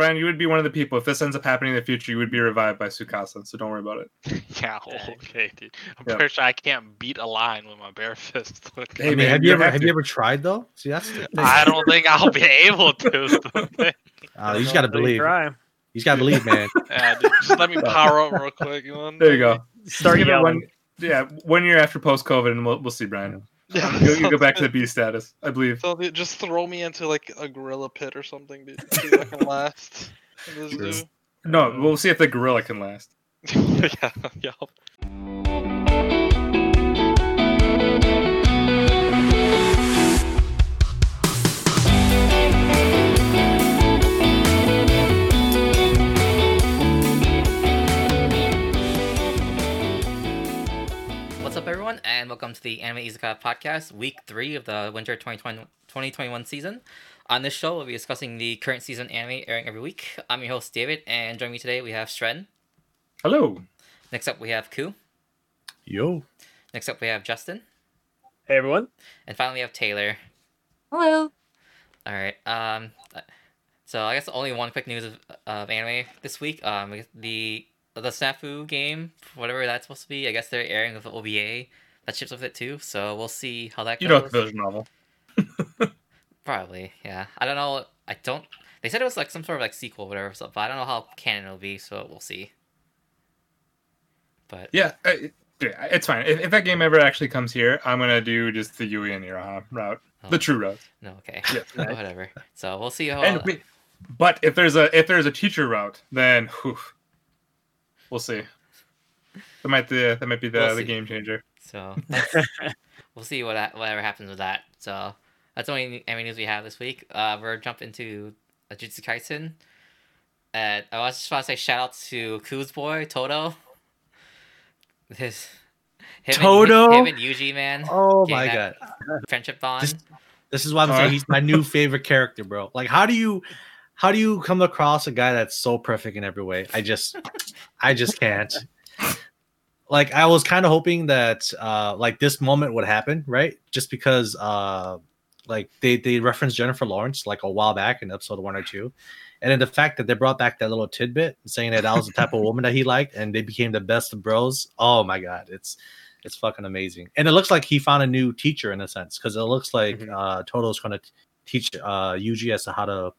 Brian, you would be one of the people. If this ends up happening in the future, you would be revived by Tsukasa. So don't worry about it. yeah, okay, dude. I'm Yeah. pretty sure I can't beat a lion with my bare fist. Hey, I mean, man, have you you ever have have you ever tried though? See, that's the thing. I don't think I'll be able to. is the thing. Uh, you just gotta Until you believe. You Try. just gotta believe, man. yeah, dude, just let me power up real quick. You know? There you go. Start Give yelling. One, yeah, one year after post COVID, and we'll, we'll see, Brian. Yeah, You'll, you'll go back to the B status, I believe. So, dude, just throw me into like a gorilla pit or something, dude. See if I can last. This True. dude. No, we'll see if the gorilla can last. yeah, yeah. Everyone, and welcome to the Anime Izaka podcast, week three of the winter 2020, 2021 season. On this show, we'll be discussing the current season anime airing every week. I'm your host, David, and joining me today we have Stren. Hello. Next up, we have Ku. Yo, Next up, we have Justin. Hey everyone. And finally, we have Taylor. Hello. All right. Um, so I guess only one quick news of, of anime this week. Um, the the Snafu game, whatever that's supposed to be. I guess they're airing with OVA that ships with it too. So we'll see how that You goes. know the visual novel. Probably, yeah. I don't know. I don't. They said it was like some sort of like sequel, or whatever. So, but I don't know how canon it'll be. So we'll see. But Yeah, it- yeah, it's fine. If, if that game ever actually comes here, I'm gonna do just the Yui and Iroha route, Oh. the true route. no, okay, Yeah. whatever. So we'll see how. And we- but if there's a if there's a teacher route, then whew, we'll see. That might the that might be the, We'll the game changer. So we'll see what ha- whatever happens with that. So that's the only any news we have this week. Uh, we're jump into uh, Jujutsu Kaisen. And I was just want to say shout out to Kuz boy Todo. His him Todo? and, him and Yuji man. oh my god, friendship bond. This- this is why I'm saying he's my new favorite character, bro. Like, how do you, how do you come across a guy that's so perfect in every way? I just, I just can't. Like, I was kind of hoping that, uh, like this moment would happen, right? Just because, uh, like they they referenced Jennifer Lawrence like a while back in episode one or two, and then the fact that they brought back that little tidbit saying that that was the type of woman that he liked, and they became the best of bros. Oh my god, it's it's fucking amazing, and it looks like he found a new teacher in a sense because it looks like Mhm. uh, Todo's going to teach uh, Yuji as to how to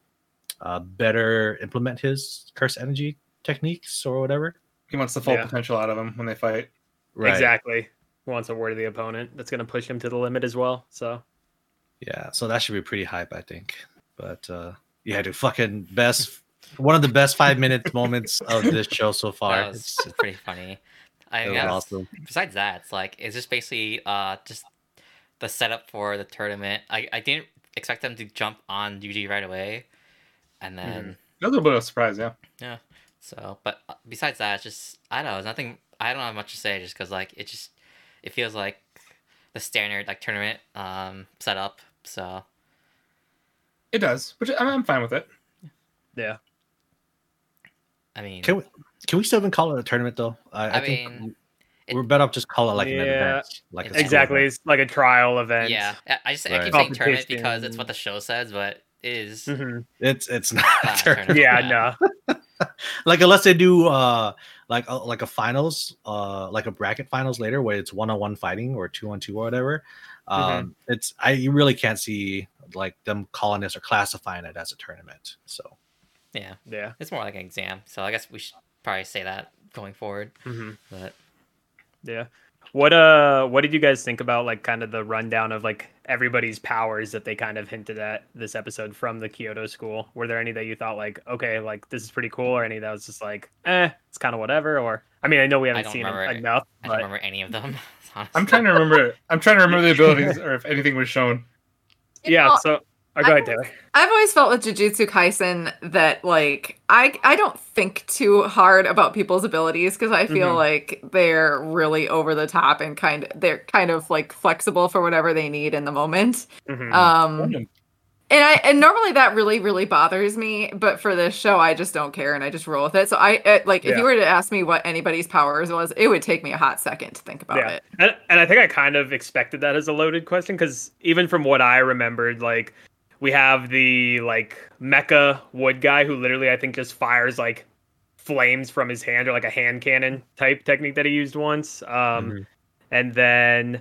uh, better implement his curse energy techniques or whatever. He wants the full Yeah. potential out of him when they fight. Exactly. He Wants a word of the opponent. That's gonna push him to the limit as well. So Yeah, so that should be pretty hype, I think. But uh yeah, dude, fucking best one of the best five minutes moments of this show so far. It's, pretty funny. I it was guess awesome. besides that, it's like it's just basically uh just the setup for the tournament. I, I didn't expect them to jump on Yuji right away, and then That was a bit of a surprise, yeah. Yeah. So. But uh, besides that, it's just I don't know. It's nothing. I don't have much to say just because like it just it feels like the standard like tournament um setup. So It does, which I'm, I'm fine with it. yeah. I mean, Can we can we still even call it a tournament though? I, I, I think it- we're better off just call it like an Yeah, event. Like a it's- Exactly. event. It's like a trial event. yeah. I- I just I keep saying tournament because it's what the show says, but it is Mhm. It's it's not a not tournament. tournament. Yeah, Yeah. no. like unless they do uh like a, like a finals uh like a bracket finals later where it's one-on-one fighting or two-on-two or whatever um it's i you really can't see like them calling this or classifying it as a tournament so yeah. Yeah. It's more like an exam. So I guess we should probably say that going forward. mm-hmm. But Yeah. What uh what did you guys think about like kind of the rundown of like everybody's powers that they kind of hinted at this episode from the Kyoto school? Were there any that you thought like, okay, like this is pretty cool, or any that was just like, eh, it's kind of whatever? Or I mean, I know we haven't don't seen it remember- enough, I but don't remember any of them. I'm trying to remember. I'm trying to remember the abilities or if anything was shown. You yeah. know, So oh, go I ahead, Taylor. I've always felt with Jujutsu Kaisen that like I I don't think too hard about people's abilities because I feel Mhm. like they're really over the top and kind they're kind of like flexible for whatever they need in the moment. Mhm. Um and I and normally that really really bothers me, but for this show I just don't care and I just roll with it. So I uh, like if you were to ask me what anybody's powers was, it would take me a hot second to think about yeah. it. And, and I think I kind of expected that as a loaded question because even from what I remembered, like we have the like mecha wood guy who literally I think just fires like flames from his hand or like a hand cannon type technique that he used once. Um, Mhm. and then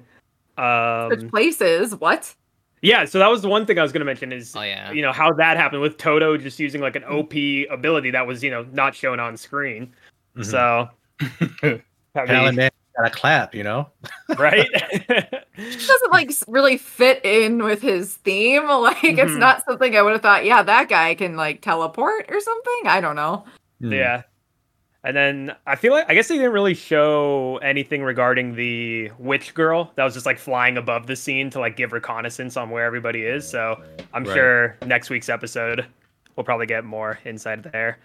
Switch um, places. What? yeah, so that was the one thing I was gonna mention is Oh yeah. you know how that happened with Todo just using like an OP ability that was you know not shown on screen. Mhm. So I mean, man gotta clap, you know. right? It doesn't like really fit in with his theme. Like it's Mhm. not something I would have thought. Yeah, that guy can like teleport or something. I don't know. Hmm. Yeah. And then I feel like I guess they didn't really show anything regarding the witch girl that was just like flying above the scene to like give reconnaissance on where everybody is. So I'm Right. sure next week's episode we'll probably get more insight there.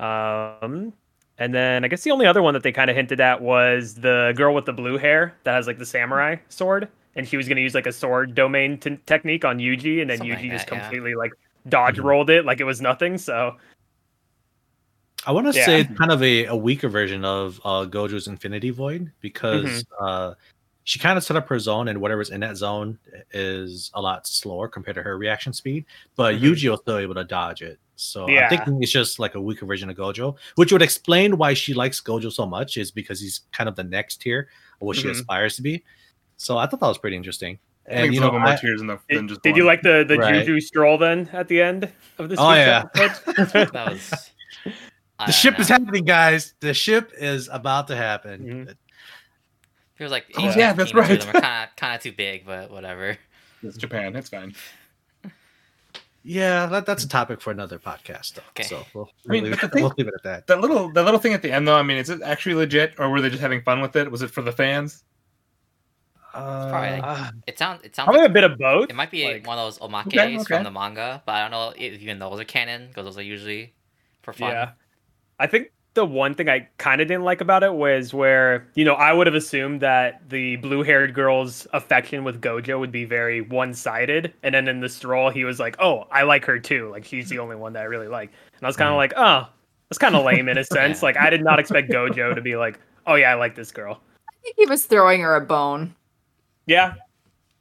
Um and then I guess the only other one that they kind of hinted at was the girl with the blue hair that has like the samurai sword, and she was going to use like a sword domain t- technique on Yuji, and then Something Yuji like just that, yeah. completely like dodge rolled it like it was nothing. So I want to Yeah. say kind of a, a weaker version of uh, Gojo's Infinity Void because uh, she kind of set up her zone, and whatever's in that zone is a lot slower compared to her reaction speed. But Mhm. Yuji was still able to dodge it. So Yeah. I think it's just like a weaker version of Gojo, which would explain why she likes Gojo so much, is because he's kind of the next tier of what she Mhm. aspires to be. So I thought that was pretty interesting. And you know, little more I- tears in the, Did, than just did you like the the Right. Juju stroll then at the end of this? Oh, yeah. That was. The don't ship is happening, guys. The ship is about to happen. Mhm. Feels like Oh, each yeah, that's team or two of right. them are kind of kind of too big, but whatever. It's Japan. It's fine. Yeah, that, that's a topic for another podcast. Though. Okay. So we'll, I mean, leave, it, the thing- we'll leave it at that. That little, that little thing at the end, though. I mean, is it actually legit, or were they just having fun with it? Was it for the fans? Uh, probably like- Ah, It sounds. It sounds. probably Like, a bit of both. it might be like- one of those omakes Okay, okay. from the manga, but I don't know if even those are canon because those are usually for fun. Yeah. I think the one thing I kind of didn't like about it was where, you know, I would have assumed that the blue haired girl's affection with Gojo would be very one sided. And then in the stroll, he was like, oh, I like her too. Like, she's the only one that I really like. And I was kind of like, oh, that's kind of lame in a sense. Like, I did not expect Gojo to be like, oh, yeah, I like this girl. I think he was throwing her a bone. Yeah.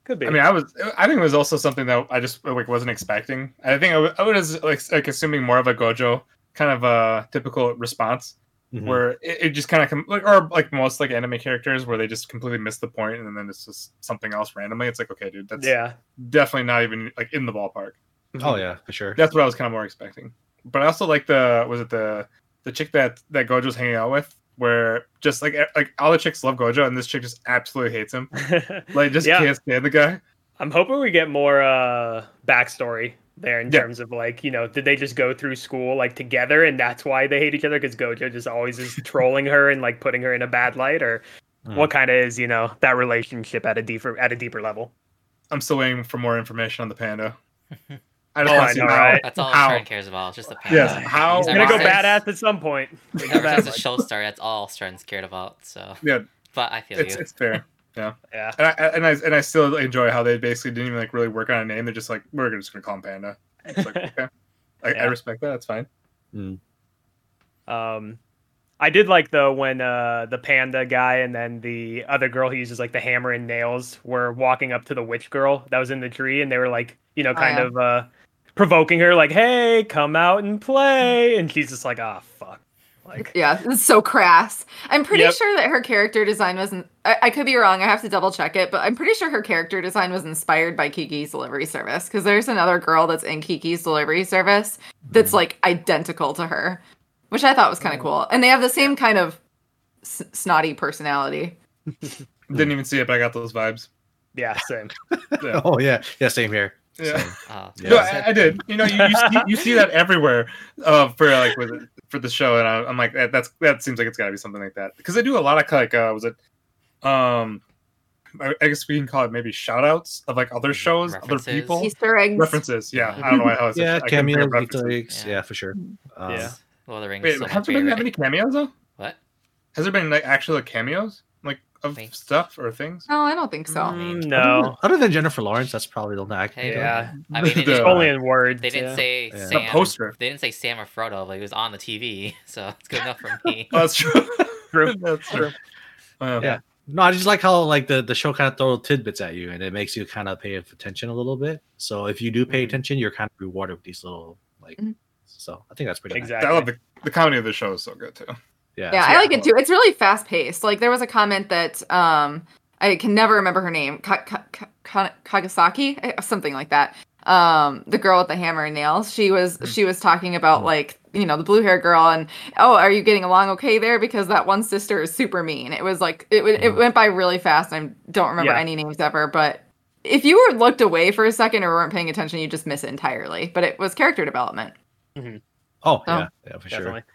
Could be. I mean, I was. I think it was also something that I just like wasn't expecting. I think I wa- I was like, like assuming more of a Gojo kind of a typical response, mhm. where it, it just kind of com- like, or like most like anime characters, where they just completely miss the point, and then it's just something else randomly. It's like, okay, dude, that's yeah. definitely not even like in the ballpark. Oh yeah, for sure. That's what I was kind of more expecting. But I also like the was it the the chick that that Gojo's hanging out with, where just like like all the chicks love Gojo, and this chick just absolutely hates him. Like just Yeah. can't stand the guy. I'm hoping we get more uh backstory there in Yeah. terms of like, you know, did they just go through school like together and that's why they hate each other because Gojo just always is trolling her and like putting her in a bad light or Hmm. what kind of is, you know, that relationship at a deeper at a deeper level. I'm still waiting for more information on the panda. I Oh, just want I to see know, how. right? That's all How? Stern cares about. Just the panda. Yes, how- He's Oh, gonna go wow. badass at some point. Ever since the show started, that's all Stern's cared about. So, Yeah, but I feel it's you. it's fair. Yeah. And I and I and I still enjoy how they basically didn't even like really work on a name. They're just like we're just gonna call him Panda. It's like okay, I, I respect that. That's fine. Um, I did like though when uh the panda guy and then the other girl who uses like the hammer and nails were walking up to the witch girl that was in the tree and they were like you know Oh, kind yeah. of uh provoking her like hey come out and play and she's just like ah fuck like Yeah, it's so crass. I'm pretty Yep. sure that her character design wasn't. I, I could be wrong. I have to double check it, but I'm pretty sure her character design was inspired by Kiki's delivery service because there's another girl that's in Kiki's delivery service that's mm. like identical to her, which I thought was kind of mm. cool. And they have the same kind of s- snotty personality. Didn't even see it, but I got those vibes. yeah same Yeah. Oh yeah, yeah. Same here. Yeah. Same. Oh, Yeah. No, I, I did. You know, you, you, see, you see that everywhere uh, for like with it- for the show, and I, I'm like, that, that's that seems like it's got to be something like that because they do a lot of like, uh, was it, um, I, I guess we can call it maybe shout outs of like other shows, other people, Easter eggs. references. Yeah, I don't know why. How it's Yeah, I cameos. Easter eggs. Yeah. Yeah, for sure. Um, Yeah. Lord of the Rings. Wait, so has there been bigger. that many cameos though? What? Has there been like actual cameos like of Thanks. stuff or things? No, I don't think so. Mm, no than, other than Jennifer Lawrence, that's probably the only I Hey, yeah I mean, they didn't, only in words they didn't yeah. say Yeah. Sam. The poster. They didn't say Sam or Frodo, but he was on the TV, so it's good enough for me. That's true. True. that's true. Uh, Yeah. No, I just like how like the, the show kind of throws tidbits at you and it makes you kind of pay attention a little bit. So if you do pay Mhm. attention, you're kind of rewarded with these little like. Mhm. So I think that's pretty nice. Exactly. I love the, the comedy of the show is so good too. Yeah. Yeah, I like it too. It's really fast paced. Like there was a comment that um I can never remember her name, Ka- Ka- Ka- Ka- Kagasaki, Eh, something like that. Um, the girl with the hammer and nails. She was she was talking about like you know the blue hair girl and oh are you getting along okay there because that one sister is super mean. It was like it w- it Mhm. went by really fast. I don't remember Yeah. any names ever, but if you were looked away for a second or weren't paying attention, you just miss it entirely. But it was character development. Oh, Oh. yeah, yeah, for Definitely. sure.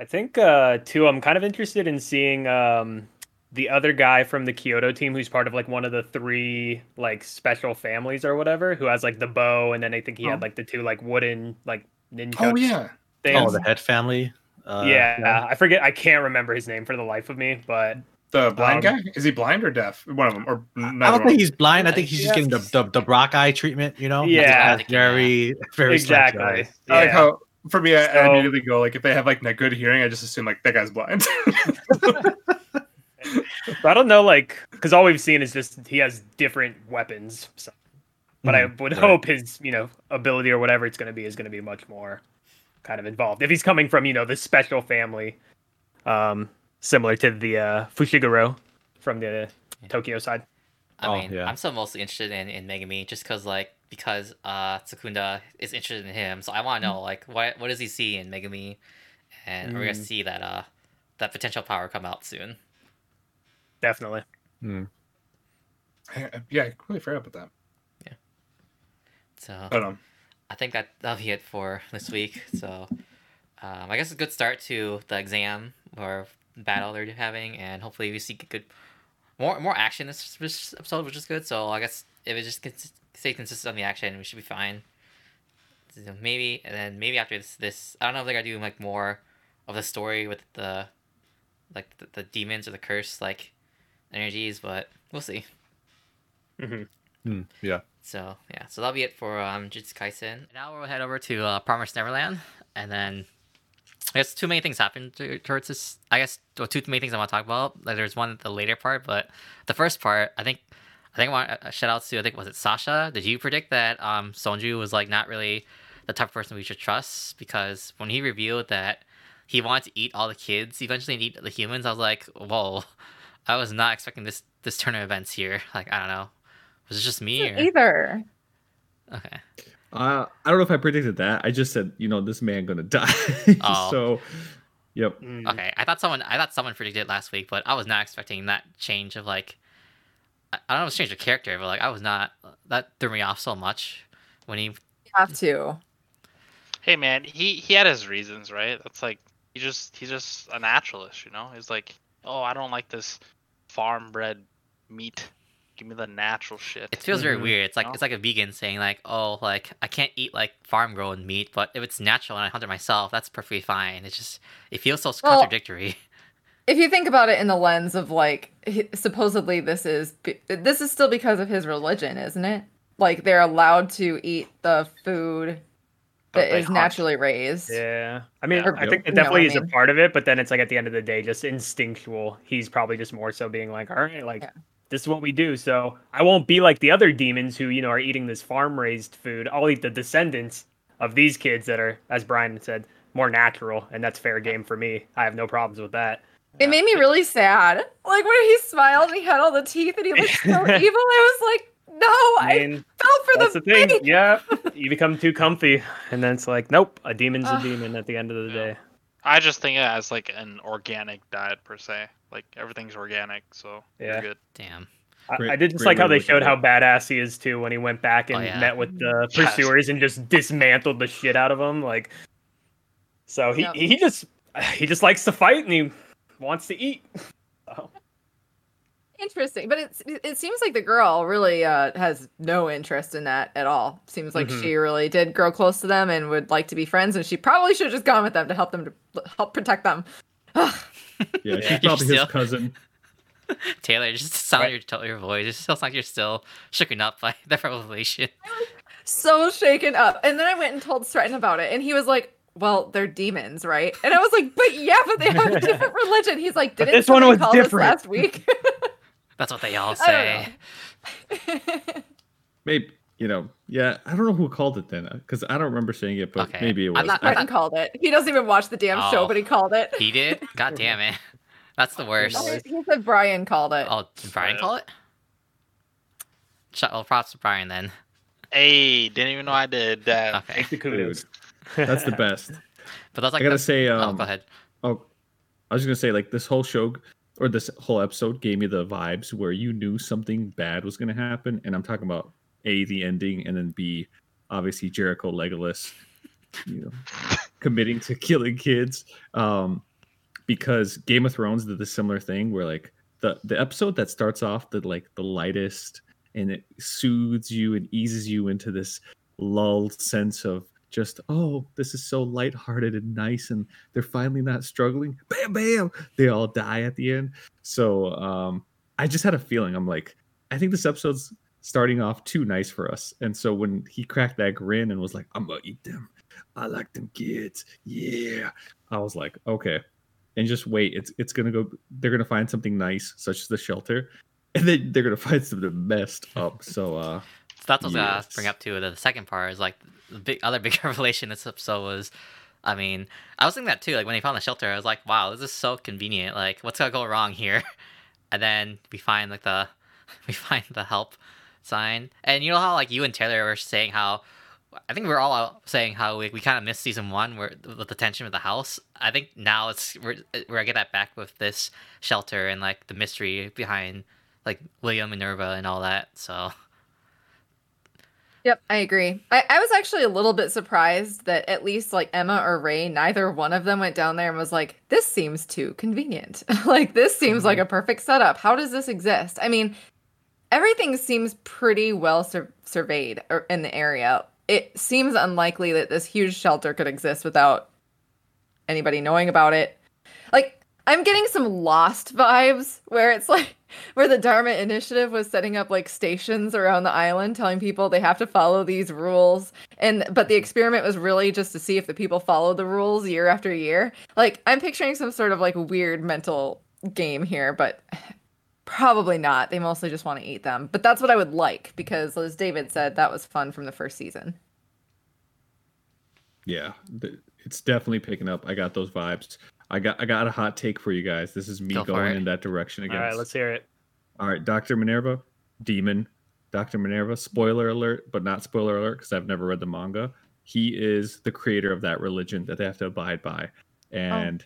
I think uh too I'm kind of interested in seeing um the other guy from the Kyoto team who's part of like one of the three like special families or whatever who has like the bow and then I think he Oh. had like the two like wooden like ninja Oh yeah, things. Oh, the head family. Uh, yeah, I forget I can't remember his name for the life of me, but the blind Um, guy. Is he blind or deaf? One of them, or I don't one? think he's blind. I I think he's just getting the, the the Brock eye treatment. You know. Yeah. Very very exactly. eyes. I like how for me, I, I immediately go like if they have like that good hearing, I just assume like that guy's blind. I don't know, like, because all we've seen is just he has different weapons. So. But I Mhm, would right. hope his, you know, ability or whatever it's going to be is going to be much more kind of involved. If he's coming from, you know, this special family, um, similar to the uh, Fushiguro from the Tokyo side. I Oh, mean, yeah. I'm still mostly interested in, in Megumi just because like because uh Sukuna is interested in him, so I want to know like what what does he see in Megumi, and we're gonna Mm. see that uh that potential power come out soon. Definitely. yeah, I completely forgot about that. Yeah. So I don't know. I think that that'll be it for this week. So um, I guess a good start to the exam or battle they're having, and hopefully we see good more more action this, this episode, which is good. So I guess if it just cons- stay consistent on the action, we should be fine. So maybe and then maybe after this, this I don't know if they're gonna do like more of the story with the like the, the demons or the curse like energies, but we'll see. hmm Hmm, yeah. So yeah, so that'll be it for um Jujutsu Kaisen. Now we'll head over to uh, Promised Neverland, and then I guess two main things happened to, towards this. I guess well, two main things I want to talk about. Like, there's one at the later part, but the first part, I think, I think I want a shout out to I think was it Sasha? Did you predict that um Sonju was like not really the type of person we should trust because when he revealed that he wanted to eat all the kids eventually and eat the humans, I was like, whoa, I was not expecting this this turn of events here. Like I don't know, was it just me or Either. okay? Uh, I don't know if I predicted that. I just said, you know, this man gonna die. Oh. So, yep. Mm. Okay, I thought someone I thought someone predicted it last week, but I was not expecting that change of like I, I don't know if it's change the character, but like I was not that threw me off so much when he Have to. Hey man, he he had his reasons, right? That's like he just he's just a naturalist, you know. He's like, oh, I don't like this farm bred meat. Give me the natural shit. it feels very Mhm. weird. It's like No. it's like a vegan saying like, oh, like I can't eat like farm grown meat, but if it's natural and I hunt it myself, that's perfectly fine. It's just it feels so Well, contradictory. If you think about it in the lens of like supposedly this is this is still because of his religion isn't it like they're allowed to eat the food But that they is hunt. naturally raised Yeah, I mean, Yeah. I think it definitely what I is a part of it, but then it's like at the end of the day, just instinctual. He's probably just more so being like, all right, like Yeah. this is what we do. So I won't be like the other demons who you know are eating this farm raised food. I'll eat the descendants of these kids that are, as Brian said, more natural, and that's fair game for me. I have no problems with that. It made me really sad like when he smiled and he had all the teeth and he looked so evil i was like no I i fell for that's the, the thing. bait. Yeah, you become too comfy, and then it's like, nope, a demon's a demon at the end of the Yeah. day. I just think it as like an organic diet per se. Like everything's organic, so Yeah. you're good. Damn. I, I did just like how they showed how badass he is too when he went back Oh, and yeah. met with the Yes. pursuers and just dismantled the shit out of them. Like, so he Yep. he just he just likes to fight and he wants to eat. So, interesting but it's it seems like the girl really uh has no interest in that at all seems like Mhm. she really did grow close to them and would like to be friends and she probably should have just gone with them to help them to help protect them Yeah, Yeah. she's You're probably his cousin. Taylor, just sound Right. your tone your voice. It sounds like you're still shooken up by that revelation. so shaken up. And then I went and told Stratton about it, and he was like, "Well, they're demons, right?" And I was like, "But yeah, but they have a different religion." He's like, "Didn't this one was call different." last week?" That's what they all say. Maybe you know, yeah. I don't know who called it then, uh, because I don't remember saying it, but Okay. maybe it I'm was. not- I- Martin called it. He doesn't even watch the damn show, Oh. but he called it. He did? God damn it. That's the worst. He he said Brian called it. Oh, did Brian call it? Shut well, props to Brian then. Hey, didn't even know I did that. Okay. Take the kudos. That's the best. But that's like I gotta the- say, oh, um, go ahead. Oh, I was gonna say like this whole show or this whole episode gave me the vibes where you knew something bad was gonna happen, and I'm talking about a the ending, and then b obviously Jericho Legolas, you know, committing to killing kids. Um, because Game of Thrones did a similar thing where like the the episode that starts off the like the lightest and it soothes you and eases you into this lulled sense of just oh this is so lighthearted and nice and they're finally not struggling. Bam bam they all die at the end. So um i just had a feeling. I'm like i think this episode's starting off too nice for us. And so when he cracked that grin and was like i'm gonna eat them. I like them kids. Yeah. I was like okay. And just wait it's it's gonna go they're gonna find something nice such as the shelter and then they're gonna find something messed up. So uh So that's what I was gonna bring up too. The second part is like the big other big revelation this episode was, I mean, I was thinking that too. Like when they found the shelter, I was like, wow, this is so convenient. Like, what's gonna go wrong here? And then we find like the, we find the help sign, and you know how like you and Taylor were saying how. I think we we're all out saying how we, we kind of missed season one where with the tension with the house. I think now it's we're we're gonna get that back with this shelter and like the mystery behind like William Minerva and all that. So Yep, I agree. I, I was actually a little bit surprised that at least like Emma or Ray, neither one of them went down there and was like, this seems too convenient. like, this seems like mm-hmm. a perfect setup. How does this exist? I mean, everything seems pretty well sur- surveyed or- in the area. It seems unlikely that this huge shelter could exist without anybody knowing about it. Like, I'm getting some lost vibes where it's like where the Dharma Initiative was setting up like stations around the island telling people they have to follow these rules and but the experiment was really just to see if the people follow the rules year after year. Like I'm picturing some sort of like weird mental game here, but probably not. They mostly just want to eat them. But that's what I would like because as David said, that was fun from the first season. Yeah, it's definitely picking up. I got those vibes. I got I got a hot take for you guys. This is me Go going in that direction again. All right, let's hear it. All right, Doctor Minerva, demon, Doctor Minerva. Spoiler alert, but not spoiler alert because I've never read the manga. He is the creator of that religion that they have to abide by, and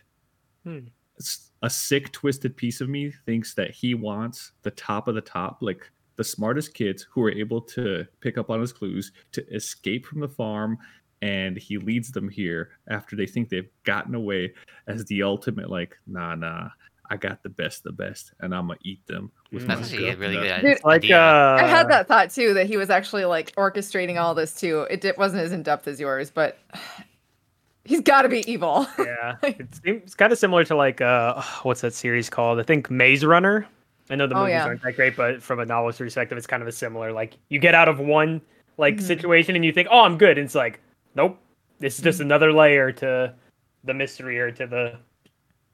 Hmm. s- a sick, twisted piece of me thinks that he wants the top of the top, like the smartest kids who are able to pick up on his clues to escape from the farm and he leads them here after they think they've gotten away as the ultimate like nah nah i got the best the best and i'm gonna eat them with that's my a gut really nut." good Dude, Like, idea. uh, I had that thought too that he was actually like orchestrating all this too. It di- wasn't as in depth as yours, but he's got to be evil. yeah, it's, seems kind of similar to like uh, what's that series called? I think Maze Runner. I know the Oh, movies yeah. aren't that great, but from a novelist perspective, it's kind of a similar. Like you get out of one like Mhm. situation and you think, oh, I'm good. And it's like, nope, this is just hmm. another layer to the mystery or to the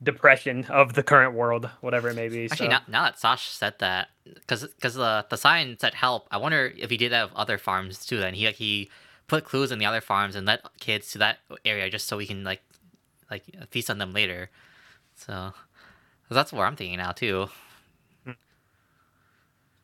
depression of the current world, whatever it may be. Actually, so. now, now that Sash said that, because because the uh, the sign said help, I wonder if he did that with other farms too. Then he like he put clues in the other farms and let kids to that area just so we can like like feast on them later. So that's what I'm thinking now too.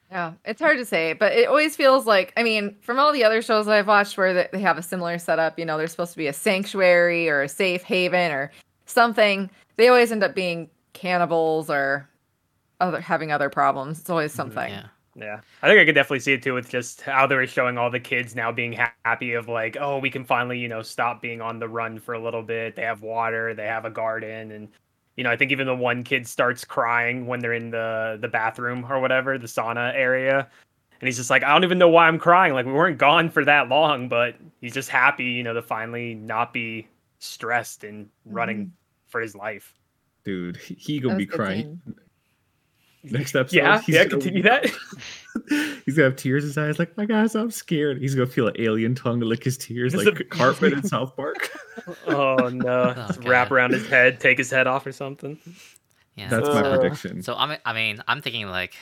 Yeah, it's hard to say, but it always feels like I mean, from all the other shows that I've watched where they- they have a similar setup, you know, there's supposed to be a sanctuary or a safe haven or something. They always end up being cannibals or other having other problems. It's always mm-hmm. something. Yeah. Yeah, I think I could definitely see it too with just how they were showing all the kids now being ha- happy of like, oh, we can finally, you know, stop being on the run for a little bit. They have water, they have a garden, and you know, I think even the one kid starts crying when they're in the the bathroom or whatever, the sauna area, and he's just like, I don't even know why I'm crying. Like we weren't gone for that long, but he's just happy, you know, to finally not be stressed and running for his life. dude he, he gonna be was good crying next episode Yeah, he's yeah, gonna- continue that. he's gonna have tears in his eyes like my guys i'm scared he's gonna feel an alien tongue lick his tears This is like a- cartman in south park Oh no! Oh, wrap around his head, take his head off or something. Yeah. that's my Uh, prediction So I'm I mean I'm thinking like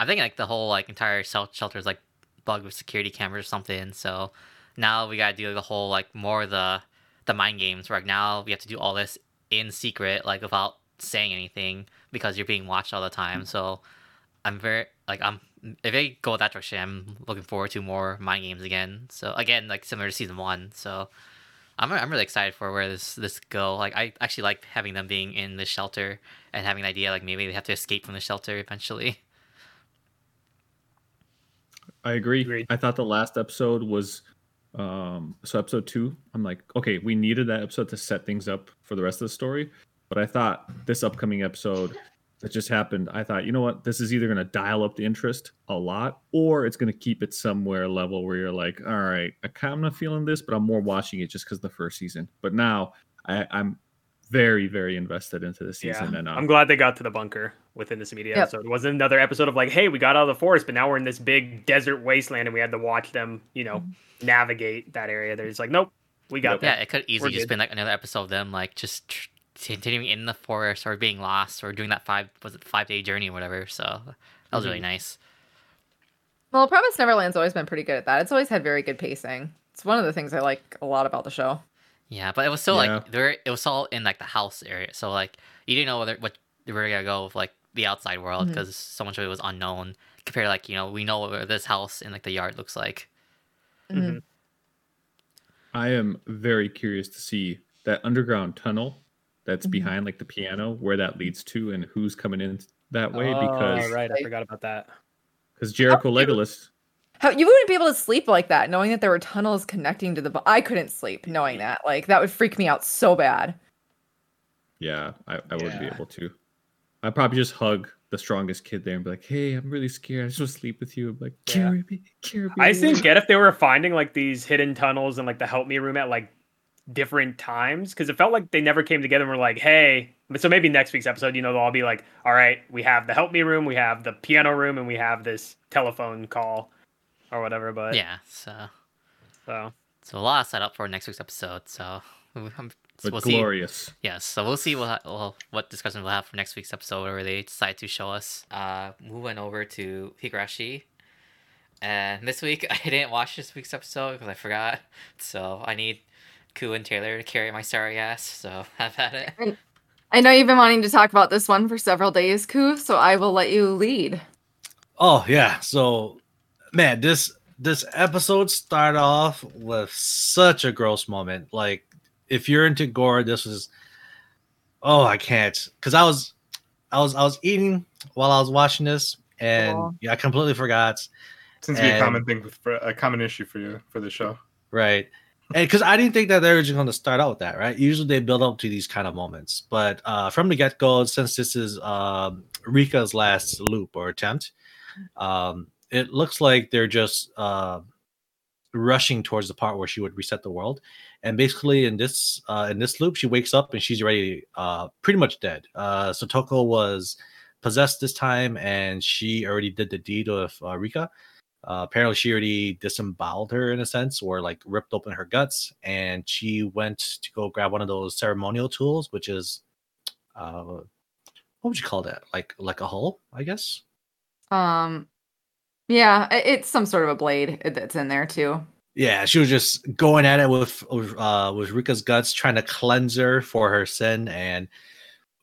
I think like the whole like entire shel- shelter is like bugged with security cameras or something. So now we gotta do the whole like more of the the mind games where like now we have to do all this in secret, like without saying anything because you're being watched all the time. So I'm very like I'm if they go that direction, I'm looking forward to more mind games again. So again, like similar to season one. So I'm I'm really excited for where this this go. Like I actually like having them being in the shelter and having an idea like maybe they have to escape from the shelter eventually. I agree. Agreed. I thought the last episode was um so episode two, I'm like, okay, we needed that episode to set things up for the rest of the story. But I thought this upcoming episode that just happened, I thought, you know what, this is either gonna dial up the interest a lot or it's gonna keep it somewhere level where you're like, all right, I kind of feeling this, but I'm more watching it just because the first season. But now I, I'm very, very invested into the season. Yeah, and uh, I'm glad they got to the bunker within this immediate Yep. episode. It wasn't another episode of like, hey, we got out of the forest, but now we're in this big desert wasteland and we had to watch them, you know, navigate that area. They're just like, nope, we got Yeah, that. it could easily We're just good. been like another episode of them like just tr- continuing in the forest or being lost or doing that five was it five day journey or whatever. So that was really Mhm. nice. Well, Promise Neverland's always been pretty good at that. It's always had very good pacing. It's one of the things I like a lot about the show. Yeah, but it was still Yeah. like there. It was all in like the house area, so like you didn't know whether what they were gonna go with like the outside world because so much of it was unknown. Compared to like you know we know what this house in like the yard looks like. Mhm. I am very curious to see that underground tunnel that's Mhm. behind like the piano, where that leads to, and who's coming in that way. Oh, because right, I forgot about that. because Jericho How. Legolas, How you wouldn't be able to sleep like that, knowing that there were tunnels connecting to the. I couldn't sleep knowing that. Like that would freak me out so bad. yeah, I, I wouldn't be able to. I'd probably just hug the strongest kid there and be like, "Hey, I'm really scared. I just want to sleep with you." I'm like, Yeah. "Carry me, carry me." I away." think get if they were finding like these hidden tunnels and like the help me room at like different times because it felt like they never came together and were like, hey, but so maybe next week's episode, you know, they'll all be like, all right, we have the help me room, we have the piano room, and we have this telephone call or whatever. But yeah, so so so a lot set up for next week's episode. So um, so but we'll see. glorious. Yes, so we'll see what well, what discussion we'll have for next week's episode, where they decide to show us. Uh, moving over to Higurashi. And this week I didn't watch this week's episode because I forgot. So I need Ku and Taylor to carry my sorry ass. So I've at it. I know you've been wanting to talk about this one for several days, Koo, so I will let you lead. Oh yeah. So man, this this episode started off with such a gross moment. Like if you're into gore, this was oh I can't. Cause I was I was I was eating while I was watching this and Aw. yeah, I completely forgot. Seems to be a common thing for a common issue for you for the show. Right. Because I didn't think that they were just going to start out with that, right? Usually they build up to these kind of moments. But uh, from the get go, since this is um, Rika's last loop or attempt, um, it looks like they're just uh, rushing towards the part where she would reset the world. And basically, in this uh, in this loop, she wakes up and she's already uh, pretty much dead. Uh, Satoko was possessed this time, and she already did the deed of uh, Rika. Uh, apparently, she already disemboweled her in a sense, or like ripped open her guts, and she went to go grab one of those ceremonial tools, which is, uh, what would you call that? Like like a hull, I guess. Um, yeah, it's some sort of a blade that's in there too. Yeah, she was just going at it with with, uh, with Rika's guts, trying to cleanse her for her sin. And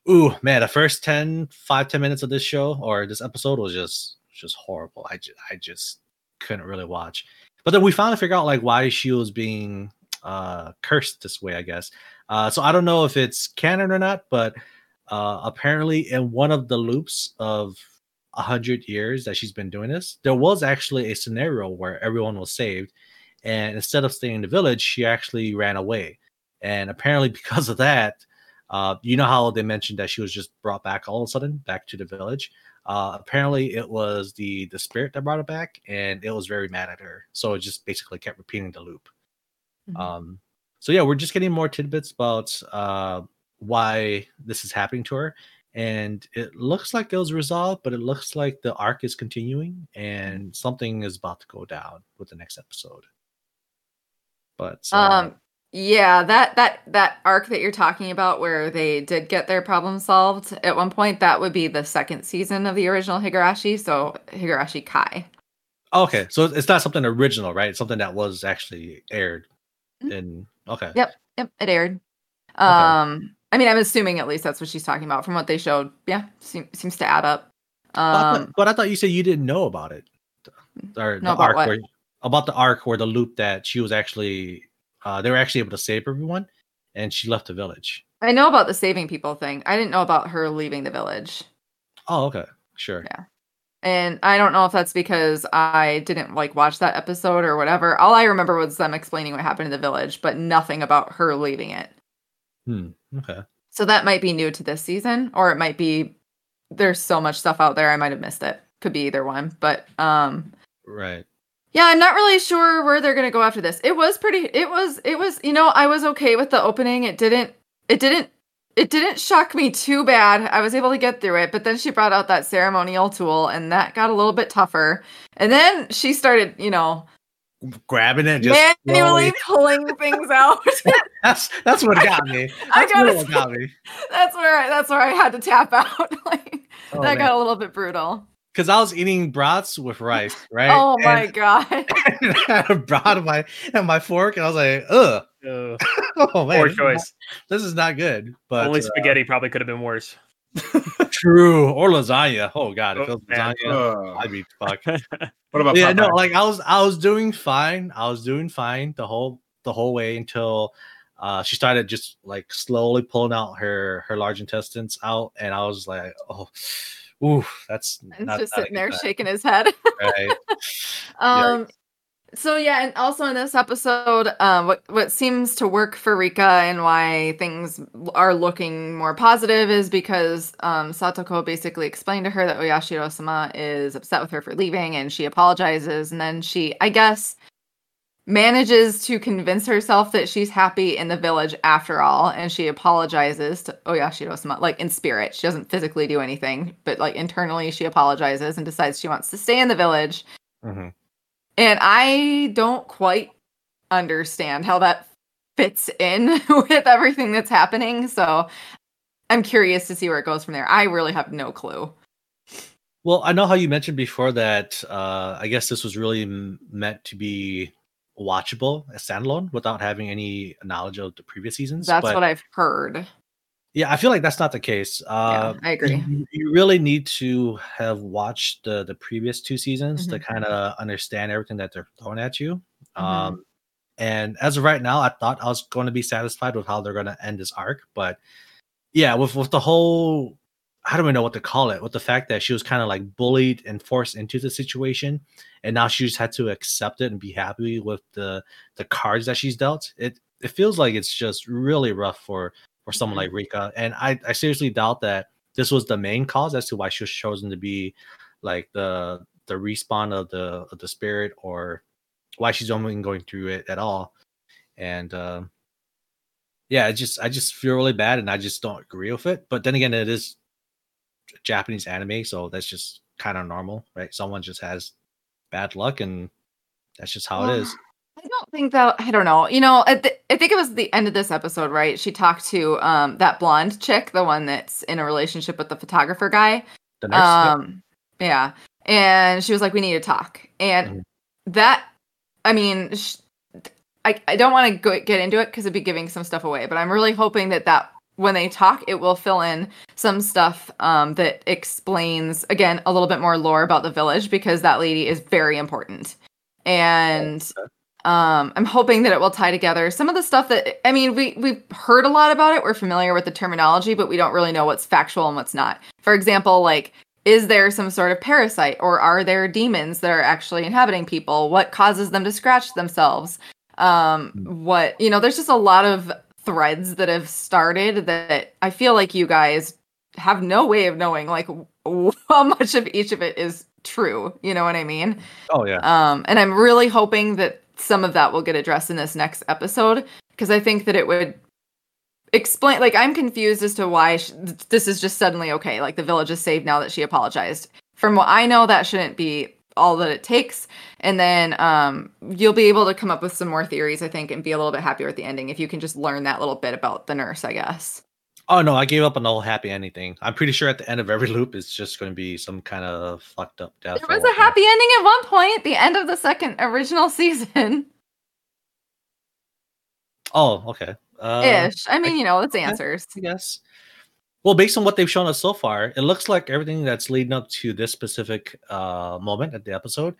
ooh, man, the first 10, 5, 10 minutes of this show or this episode was just just horrible. I just, I just couldn't really watch. But then we finally figured out like why she was being uh cursed this way, I guess. Uh, so I don't know if it's canon or not, but uh, apparently in one of the loops of a hundred years that she's been doing this, there was actually a scenario where everyone was saved and instead of staying in the village she actually ran away and apparently because of that uh, you know how they mentioned that she was just brought back all of a sudden back to the village uh, apparently it was the the spirit that brought her back and it was very mad at her so it just basically kept repeating the loop Mhm. um, so yeah we're just getting more tidbits about uh, why this is happening to her and it looks like it was resolved but it looks like the arc is continuing and something is about to go down with the next episode but uh, Um, Yeah, that that that arc that you're talking about where they did get their problem solved at one point, that would be the second season of the original Higurashi, so Higurashi Kai. Okay, so it's not something original, right? It's something that was actually aired. Mhm. In okay, Yep, yep, it aired. Um I mean, I'm assuming at least that's what she's talking about from what they showed. Yeah, seem, seems to add up. But I thought- Um but I thought you said you didn't know about it, or the about arc what? where about the arc where the loop that she was actually uh they were actually able to save everyone, and she left the village. I know about the saving people thing. I didn't know about her leaving the village. Oh, okay, sure. Yeah. And I don't know if that's because I didn't like watch that episode or whatever. All I remember was them explaining what happened in the village, but nothing about her leaving it. Hmm. Okay. So that might be new to this season, or it might be there's so much stuff out there I might have missed it. Could be either one. But um Right. Yeah, I'm not really sure where they're gonna go after this. It was pretty it was it was you know, I was okay with the opening. It didn't it didn't it didn't shock me too bad. I was able to get through it, but then she brought out that ceremonial tool and that got a little bit tougher. And then she started, you know, Grabbing it, just manually slowly- pulling things out. That's that's what got me. I gotta really what got me. that's where I, that's where I had to tap out. like Oh, that got a little bit brutal. Because I was eating brats with rice, right? Oh my god. and I had a brat on my and my fork, and I was like, ugh. Uh, Oh man, poor this is not- choice. This is not good. But Only uh, spaghetti probably could have been worse. true or lasagna. Oh god, if it Oh, was lasagna, Uh, I'd be fucked. what about yeah, no, Popeye? like I was I was doing fine. I was doing fine the whole the whole way until uh she started just like slowly pulling out her her large intestines out, and I was like, oh, ooh, that's not, just sitting there time, shaking his head. right? Um so yeah, and also in this episode, um what what seems to work for Rika and why things are looking more positive is because um Satoko basically explained to her that Oyashiro-sama is upset with her for leaving and she apologizes and then she I guess manages to convince herself that she's happy in the village after all and she apologizes to Oyashiro-sama like in spirit. She doesn't physically do anything, but like internally she apologizes and decides she wants to stay in the village. Mhm. And I don't quite understand how that fits in with everything that's happening. So I'm curious to see where it goes from there. I really have no clue. Well, I know how you mentioned before that uh, I guess this was really m- meant to be watchable as standalone without having any knowledge of the previous seasons. That's but what I've heard. yeah, I feel like that's not the case. Uh, I agree. You, you really need to have watched the the previous two seasons to Mhm. kind of understand everything that they're throwing at you. Mhm. Um, and as of right now, I thought I was going to be satisfied with how they're going to end this arc, but yeah, with with the whole I don't even know what to call it. With the fact that she was kind of like bullied and forced into the situation, and now she just had to accept it and be happy with the the cards that she's dealt. It it feels like it's just really rough for for someone Mhm. like Rika, and I I seriously doubt that this was the main cause as to why she was chosen to be like the the respawn of the of the spirit or why she's only going through it at all. And um yeah, I just I just feel really bad and I just don't agree with it. But then again, it is Japanese anime, so that's just kind of normal, right? Someone just has bad luck and that's just how it is. I don't think that I don't know. You know, at the, I think it was the end of this episode, right? She talked to um that blonde chick, the one that's in a relationship with the photographer guy. The nurse, yeah. Um, yeah. And she was like, "We need to talk." And Mhm. that, I mean, sh- I I don't want to go get into it because it'd be giving some stuff away. But I'm really hoping that that when they talk, it will fill in some stuff um, that explains again a little bit more lore about the village because that lady is very important. And um, I'm hoping that it will tie together some of the stuff that I mean we we've heard a lot about it. We're familiar with the terminology, but we don't really know what's factual and what's not. For example, like is there some sort of parasite or are there demons that are actually inhabiting people? What causes them to scratch themselves? Um, what you know, there's just a lot of threads that have started that I feel like you guys have no way of knowing like how much of each of it is true. You know what I mean? Oh yeah. Um, and I'm really hoping that some of that will get addressed in this next episode because I think that it would explain. Like, I'm confused as to why sh- this is just suddenly okay. Like, the village is saved now that she apologized. From what I know, that shouldn't be all that it takes and then um you'll be able to come up with some more theories i think and be a little bit happier with the ending if you can just learn that little bit about the nurse i guess Oh no, I gave up on the whole happy ending thing. I'm pretty sure at the end of every loop, it's just going to be some kind of fucked up death. there was a happy ending at one point the end of the second original season Oh, okay. Uh, ish i mean you know it's answers I guess. Well, based on what they've shown us so far, it looks like everything that's leading up to this specific uh, moment at the episode,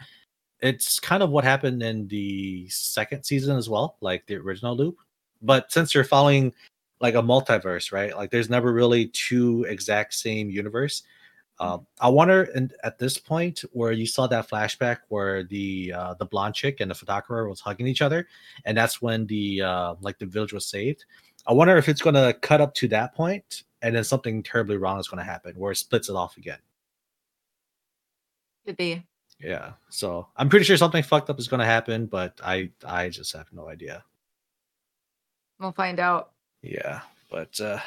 it's kind of what happened in the second season as well, like the original loop. But since you're following like a multiverse, right? Like there's never really two exact same universe. Um, I wonder, and at this point where you saw that flashback where the uh, the blonde chick and the photographer was hugging each other, and that's when the uh, like the village was saved. I wonder if it's to cut up to that point and then something terribly wrong is going to happen where it splits it off again. could be Yeah. So I'm pretty sure something fucked up is going to happen, but I I just have no idea. we'll find out Yeah. But uh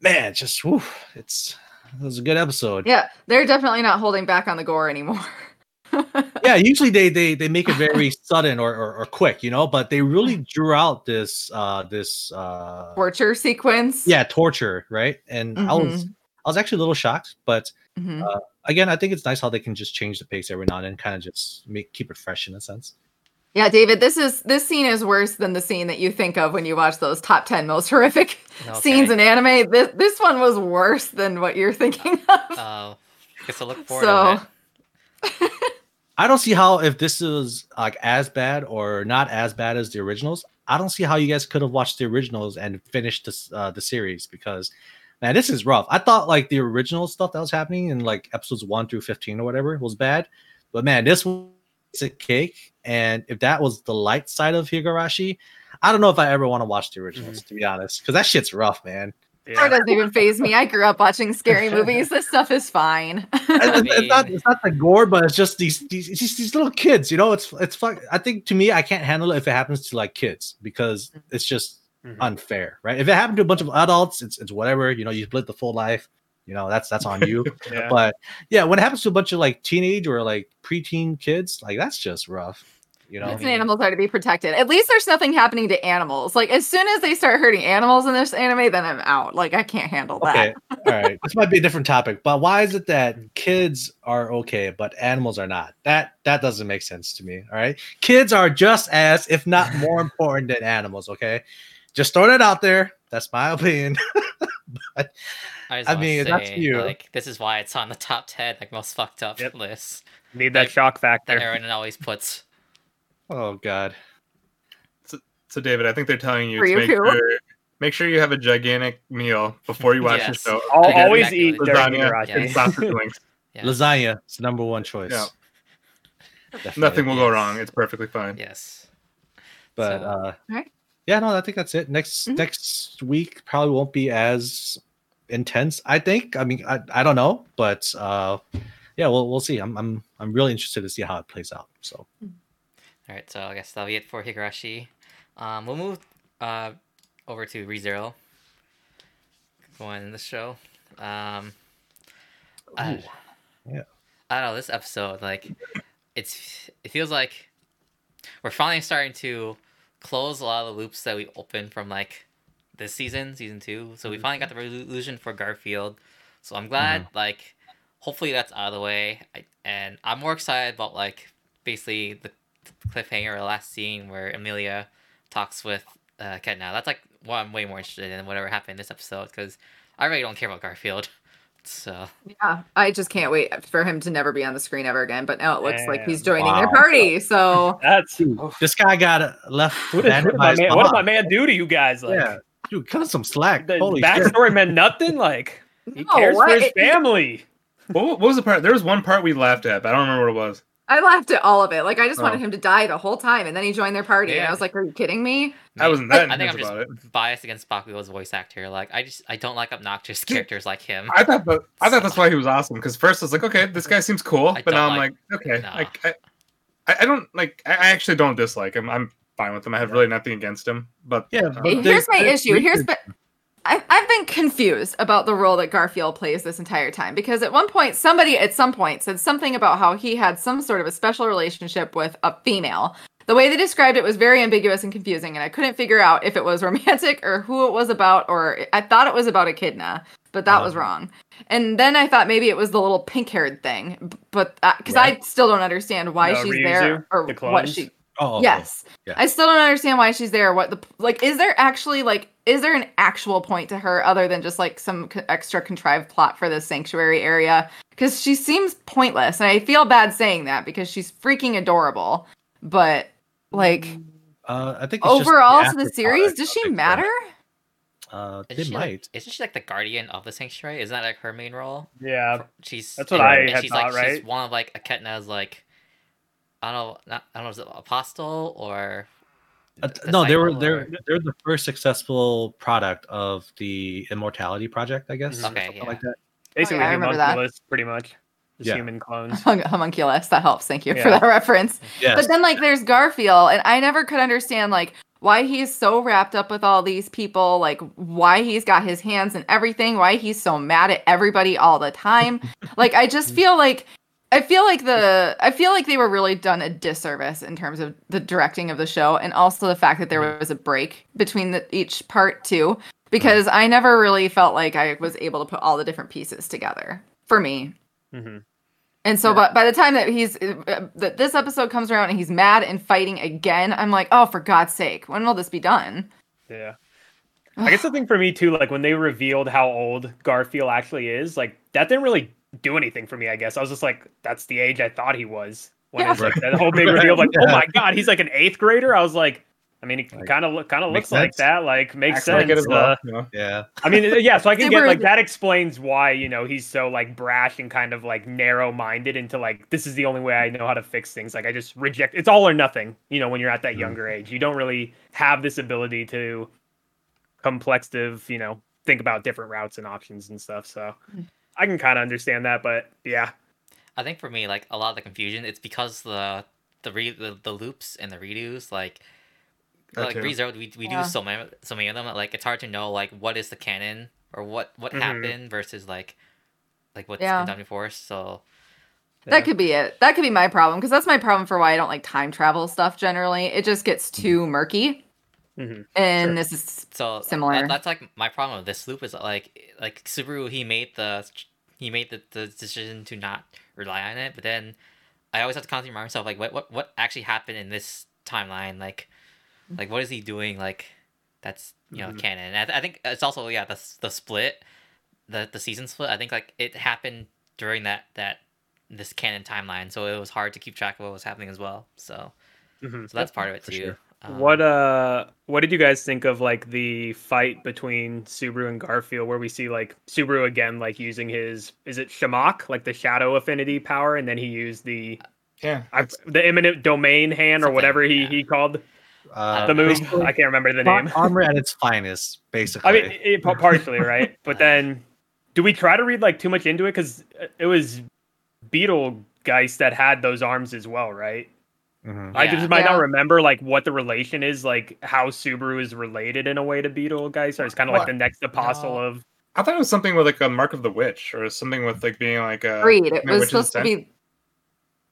man, just whew, it's it was a good episode. yeah they're definitely not holding back on the gore anymore yeah usually they they they make it very sudden or, or or quick you know but they really drew out this uh this uh torture sequence yeah torture right and i was i was actually a little shocked but Mhm. uh, again i think it's nice how they can just change the pace every now and then kind of just make keep it fresh in a sense Yeah, David, this is this scene is worse than the scene that you think of when you watch those top 10 most horrific scenes in anime. This this one was worse than what you're thinking of. Oh, guess I'll look forward So- to it. I don't see how if this is like as bad or not as bad as the originals i don't see how you guys could have watched the originals and finished this uh the series because man this is rough. I thought like the original stuff that was happening in like episodes 1 through 15 or whatever was bad but man this was a cake and if that was the light side of higurashi i don't know if i ever want to watch the originals to be honest because that shit's rough man Or doesn't even phase me. I grew up watching scary movies. This stuff is fine. it's, it's not it's not the gore, but it's just these these it's just these little kids. You know, it's it's fuck. I think to me, I can't handle it if it happens to like kids because it's just Mhm. unfair, right? If it happened to a bunch of adults, it's it's whatever. You know, you split the full life. You know, that's that's on you. Yeah. but yeah, when it happens to a bunch of like teenage or like preteen kids, like that's just rough. You know, Kids and animals are to be protected. At least there's nothing happening to animals. Like as soon as they start hurting animals in this anime, then I'm out. Like I can't handle that. Okay, all right. This might be a different topic, but why is it that kids are okay, but animals are not? That that doesn't make sense to me. All right, kids are just as, if not more important than animals. Okay, just throw that out there. That's my opinion. but I, I wanna mean, that's you. Like this is why it's on the top ten, like most fucked up Yep. lists Need that Like, shock that factor. Aaron always puts. Oh god, So David, I think they're telling you For to you make sure, make sure you have a gigantic meal before you watch Yes. the show. I'll You always exactly eat during lasagna Higurashi. and sausage links. Yeah. lasagna is the number one choice. Yeah. Definitely. Nothing will go wrong. It's perfectly fine. Yes. But So- uh, Alright. yeah, no, I think that's it. Next Mhm. next week probably won't be as intense. I think. I mean, I, I don't know, but uh, yeah, we'll we'll see. I'm I'm I'm really interested to see how it plays out. So All right, so I guess that'll be it for Higurashi. Um, we'll move uh over to ReZero. Going in the show. Um, I, yeah. I don't know. This episode, like, it's it feels like we're finally starting to close a lot of the loops that we opened from like this season, season two. So we finally got the resolution for Garfield. So I'm glad, like, hopefully that's out of the way. I, and I'm more excited about like basically the cliffhanger or last scene where Emilia talks with uh, Echidna. That's like what I'm way more interested in whatever happened in this episode because I really don't care about Garfield. So Yeah, I just can't wait for him to never be on the screen ever again. But now it looks like he's Damn. joining their party. So That's Dude, this guy got uh, left. what, is, what, did my man, what did my man do to you guys? Like, yeah, dude, cut us some slack. the Holy shit. backstory meant nothing. Like, he No, cares what? for his family. What, what was the part? There was one part we laughed at, but I don't remember what it was. I laughed at all of it. Like I just Oh. wanted him to die the whole time, and then he joined their party, and I was like, "Are you kidding me?" I wasn't that I think I'm just it. biased against Bakugo's voice actor. Like, I just I don't like obnoxious characters like him. I thought that I thought that's why he was awesome. Because first I was like, okay, this guy seems cool, I but now I'm like- like, okay, No. like I, I, I don't like. I I actually don't dislike him. I'm fine with him. I have really nothing against him. But Yeah, uh, but Hey, they- here's my they issue. Here's treated- but I, I've been confused about the role that Garfield plays this entire time because at one point, somebody at some point said something about how he had some sort of a special relationship with a female. The way they described it was very ambiguous and confusing, and I couldn't figure out if it was romantic or who it was about, or I thought it was about Echidna, but that was Uh-huh. wrong. And then I thought maybe it was the little pink-haired thing, but because I still don't understand why No, she's Ryuzu, there or the what she Oh, okay. yes Yeah. i still don't understand why she's there what the like is there actually like is there an actual point to her other than just like some c- extra contrived plot for this sanctuary area because she seems pointless and i feel bad saying that because she's freaking adorable but like Uh, I think it's just overall the to the after series does she it, matter Uh, Isn't it she, might. Like, isn't she like the guardian of the sanctuary? Isn't that like her main role? Yeah. For- She's That's what and- I and had she's thought, like right? she's one of like Echidna's like I don't know, not, I don't know, is it apostle or Uh, no, they were they're or- they're the first successful product of the Immortality Project, I guess. Okay, yeah. like that. Basically, Oh, I remember that. homunculus, pretty much. Just Yeah. human clones. Hum- homunculus that helps thank you for that reference Yes. But then like there's Garfield and I never could understand like why he's so wrapped up with all these people, like why he's got his hands in everything, why he's so mad at everybody all the time. like I just feel like I feel like the I feel like they were really done a disservice in terms of the directing of the show and also the fact that there was a break between the, each part too because I never really felt like I was able to put all the different pieces together for me. hmm And so, but by the time that he's uh, that this episode comes around and he's mad and fighting again, I'm like, oh, for God's sake, when will this be done? Yeah. I guess the thing for me too, like when they revealed how old Garfield actually is, like that didn't really do anything for me. I guess I was just like, that's the age I thought he was. When Yeah. it's like that whole big reveal, like, oh my god, he's like an eighth grader. I was like, I mean, he kind of kind of makes looks like that. Like makes Acts sense. it as well. Uh, you yeah. I mean, yeah. So I can They get like that explains why you know he's so like brash and kind of like narrow-minded into like this is the only way I know how to fix things. Like I just reject. It's all or nothing. You know, when you're at that Mhm. younger age, you don't really have this ability to complexive. You know, think about different routes and options and stuff. So Mm. I can kind of understand that, but yeah, I think for me, like a lot of the confusion, it's because the the re the, the loops and the redos, like That like too. ReZero, we we Yeah. do so many so many of them. Like it's hard to know like what is the canon or what what Mhm. happened versus like like what's Yeah. been done before. So yeah. That could be it. That could be my problem because that's my problem for why I don't like time travel stuff generally. It just gets too murky, Mhm. and Sure. this is so that- Similar. that's like my problem with this loop is like like Subaru he made the he made the, the decision to not rely on it, but then I always have to constantly remind myself like what what what actually happened in this timeline like like what is he doing like that's you know Mhm. canon. And I, th- I think it's also yeah the the split the the season split. I think like it happened during that that this canon timeline, so it was hard to keep track of what was happening as well. So Mhm. so that's part of it for too. sure. Um, What uh what did you guys think of like the fight between Subaru and Garfield where we see like Subaru again like using his is it Shamak like the shadow affinity power and then he used the Yeah, I, the imminent domain hand or whatever he yeah. he called Uh, the move I can't remember the name. Armor at its finest, basically. I mean it, pa- partially right but then do we try to read like too much into it cuz it was Beetle Geist that had those arms as well right Mhm. I Yeah. just might Yeah. not remember like what the relation is, like how Subaru is related in a way to Betelgeuse, or it's kind of like the next apostle No. of. I thought it was something with like a mark of the witch or something with like being like a greed. It a was witch's supposed to be.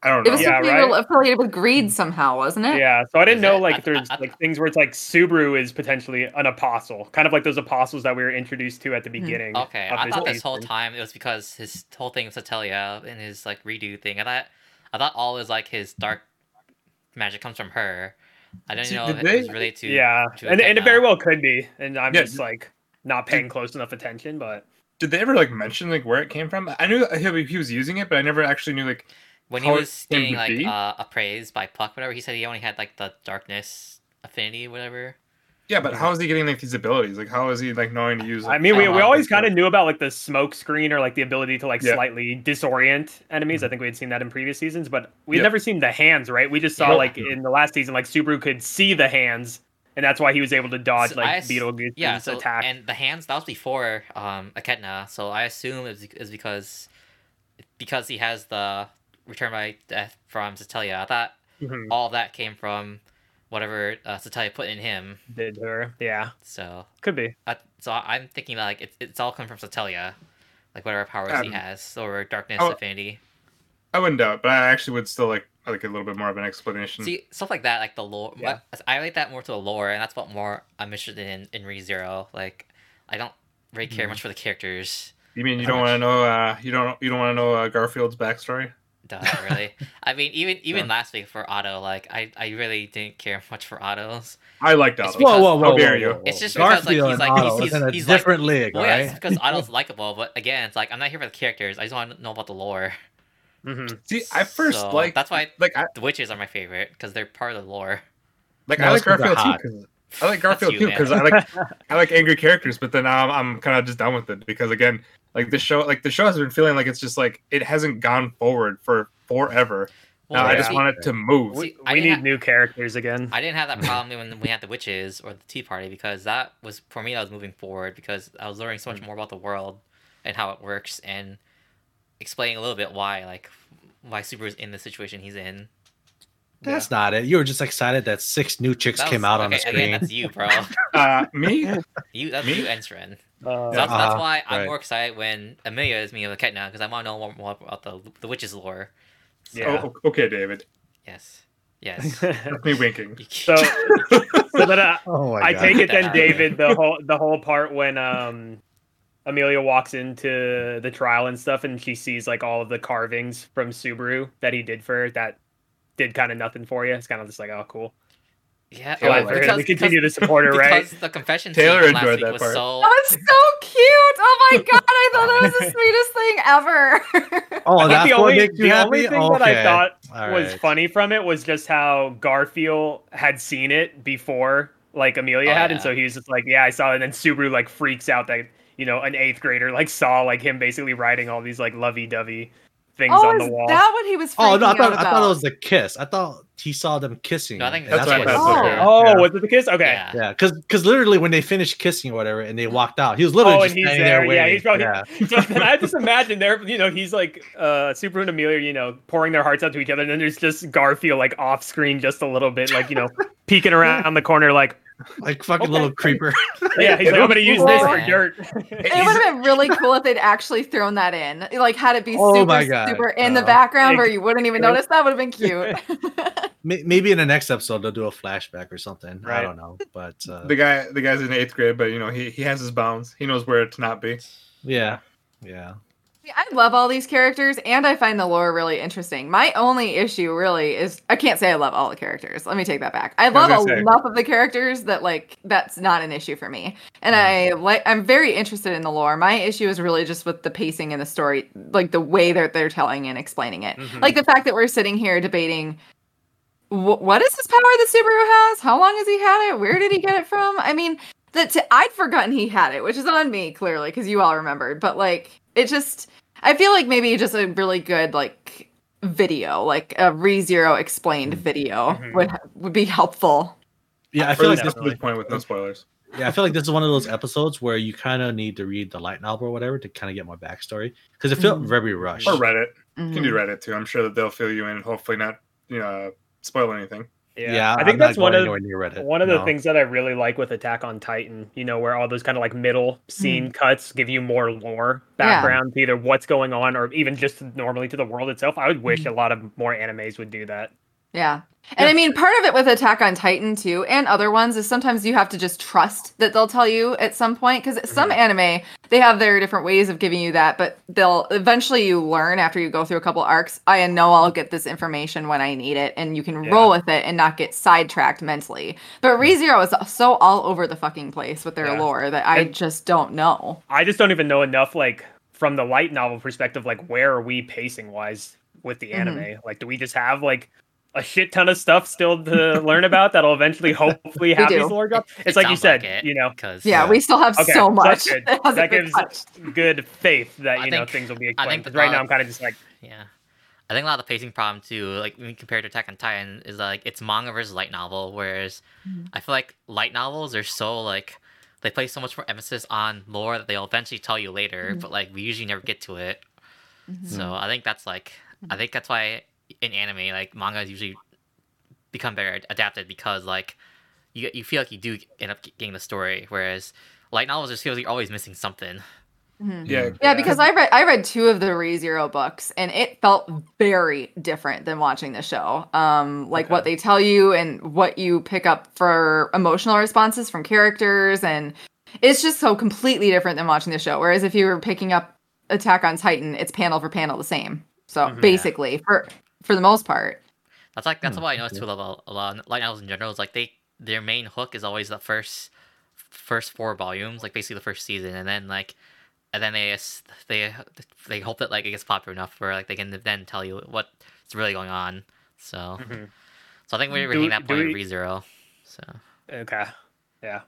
I don't know. It was Yeah, supposed to be right? affiliated with greed somehow, wasn't it? Yeah, so I didn't Is know it? like I- there's I- I- like things where it's like Subaru is potentially an apostle, kind of like those apostles that we were introduced to at the Mhm. beginning. Okay, I thought this whole time it was because his whole thing with Satellia and his like redo thing. I thought I thought all his like his dark magic comes from her. I don't know did it was related to Yeah, to and, and it very well could be, and I'm Yeah, just like not paying close enough attention, but Did they ever like mention like where it came from? I knew he he was using it, but I never actually knew like when he how it was came getting like uh, appraised by Puck, whatever. He said he only had like the darkness affinity, whatever. Yeah. But how is he getting like these abilities? Like how is he like knowing to use? I mean, we, we always kind of knew about like the smoke screen or like the ability to like Yeah. slightly disorient enemies. I think we had seen that in previous seasons, but we've Yeah. never seen the hands, right? We just saw Nope. like in the last season, like Subaru could see the hands, and that's why he was able to dodge So like ass- Beetlejuice's Yeah, so attack. and the hands that was before um Echidna, so I assume it was, is because because he has the return by death from Satellia. I thought Mhm. all that came from whatever uh, Satellia put in him. Did her? Yeah, So, could be. uh, so I- I'm thinking that, like it's it's all coming from Satellia, like whatever powers he Um, has, or darkness, oh- affinity. I wouldn't doubt, but I actually would still like like a little bit more of an explanation. See stuff like that, like the lore. Yeah. but I relate that more to the lore, and that's what more I'm interested in in ReZero. Like, I don't really care Mhm. much for the characters. you mean you don't want to know? Uh, you don't you don't want to know uh, Garfield's backstory? Duh, not really. I mean, even even Yeah. last week for Otto, like I, I really didn't care much for Otto's. I liked It's Otto. because- Whoa, whoa, whoa, How dare you. It's just because, like, he's like- Otto he's- is in a he's like- different league, Well, yeah, right? it's because Otto's likable, but again, it's like I'm not here for the characters. I just want to know about the lore. Mm-hmm. See, I first So, like that's why like I the witches are my favorite because they're part of the lore. like No, I it's like 'cause they're Garfield too. I like Garfield you, too because I like I like angry characters, but then I'm, I'm kind of just done with it because again, like the show, like the show has been feeling like it's just like it hasn't gone forward for forever. Well, now I just want it to move. See, We, we need ha- new characters again. I didn't have that problem when we had the witches or the Tea Party because that was for me. I was moving forward because I was learning so much more about the world and how it works and explaining a little bit why like why Subaru's in the situation he's in. That's not it. You were just excited that six new chicks That came was- out on the screen. Again, that's you, bro. Uh, me? You that's Me? you, Enstren. Uh, So that's, that's Uh-huh, why I'm right. more excited when Emilia is meeting with Echidna because I want to know more, more about the the witches lore. So, Yeah. Oh, okay, David. Yes. Yes. That's me winking. so, so then I, oh my I god. take it then, David. The whole the whole part when um Emilia walks into the trial and stuff, and she sees like all of the carvings from Subaru that he did for her. That did kind of nothing for you. It's kind of just like, oh, cool. Yeah. Taylor Glad for her. We continue to support her, because right? the confession Taylor scene from last enjoyed week that was part. so That was so cute. Oh my god, I thought that was the sweetest thing ever. Oh, I think that's the only makes you the happy. only thing okay. that I thought All was funny from it was just how Garfield had seen it before, like Emilia Oh, had, and so he was just like, "Yeah, I saw it." And then Subaru like freaks out that you know an eighth grader like saw like him basically writing all these like lovey-dovey things oh, on is the wall. that what he was freaking Oh no, I thought out I thought it was the kiss. I thought he saw them kissing. No, I think and That's what I what- thought. Oh. too. Oh, Yeah. was it the kiss? Okay. yeah. Yeah, because because literally when they finished kissing or whatever, and they walked out, he was literally Oh, just and he's standing there. there. Yeah, he's probably. Yeah. So I just imagine there, you know, he's like uh Subaru and Emilia, you know, pouring their hearts out to each other, and then there's just Garfield like off screen just a little bit, like you know, peeking around the corner, like, like fucking Okay. little creeper. yeah, he's like, I'm gonna use this for dirt. It would have been really cool if they'd actually thrown that in, like had it be Oh super, my God. super in the Uh, background where you wouldn't even notice. That would have been cute. Maybe in the next episode they'll do a flashback or something. I don't know, but uh, The guy, the guy's in eighth grade, but you know he he has his bounds. He knows where to not be. yeah, yeah. I love all these characters, and I find the lore really interesting. My only issue really is I can't say I love all the characters. Let me take that back. I love enough of the characters that like that's not an issue for me, and I like I'm very interested in the lore. My issue is really just with the pacing and the story, like the way that they're telling and explaining it. Mhm. Like the fact that we're sitting here debating. wh- What is this power that Subaru has? How long has he had it? Where did he get it from? I mean, that I'd forgotten he had it, which is on me clearly because you all remembered. But like, it just I feel like maybe just a really good like video, like a ReZero explained video Mhm. would would be helpful. Yeah, I feel like least this, up to this point with no spoilers. yeah, I feel like this is one of those episodes where you kind of need to read the light novel or whatever to kind of get more backstory because it felt Mhm. very rushed. Or Reddit. You Mhm. can do Reddit too. I'm sure that they'll fill you in. And hopefully not, you know, spoil anything. Yeah, I think I'm that's one of near Reddit. one of the no. things that I really like with Attack on Titan. You know, where all those kind of like middle scene hmm. cuts give you more lore Yeah. background to either what's going on or even just normally to the world itself. I would wish hmm. a lot of more animes would do that. Yeah. And I mean, part of it with Attack on Titan too, and other ones, is sometimes you have to just trust that they'll tell you at some point. Because some anime, they have their different ways of giving you that, but they'll eventually you learn after you go through a couple arcs. I know I'll get this information when I need it, and you can Yeah. roll with it and not get sidetracked mentally. But ReZero is so all over the fucking place with their Yeah. lore that I And- just don't know. I just don't even know enough, like from the light novel perspective, like where are we pacing wise with the Mhm. anime? Like, do we just have like a shit ton of stuff still to learn about that'll eventually hopefully have these lore drops? It's It like you said, like it, you know, because Yeah, Yeah. we still have Okay, so so much that's good. that that gives touched. good faith that I you know things will be I explained. think Because right now I'm kind of just like, Yeah. I think a lot of the pacing problem too, like when you compare to Attack on Titan, is like it's manga versus light novel, whereas Mhm. I feel like light novels are so like they place so much more emphasis on lore that they'll eventually tell you later, Mhm. but like we usually never get to it. Mhm. So I think that's like I think that's why in anime, like manga is usually become better adapted because like you you feel like you do end up getting the story, whereas light novels just feels like you're always missing something. Mhm. Yeah, Yeah, because I read I read two of the ReZero books and it felt very different than watching the show. Um like what they tell you and what you pick up for emotional responses from characters and it's just so completely different than watching the show. Whereas if you were picking up Attack on Titan, it's panel for panel the same. So Mhm. basically for for the most part. That's like that's Hmm, what I noticed okay. too about a lot of light novels in general. Is like they their main hook is always the first first four volumes, like basically the first season, and then like and then they they they hope that like it gets popular enough where like they can then tell you what's really going on. So Mhm. so I think we're Do- hitting that point we- with ReZero. So Okay. Yeah.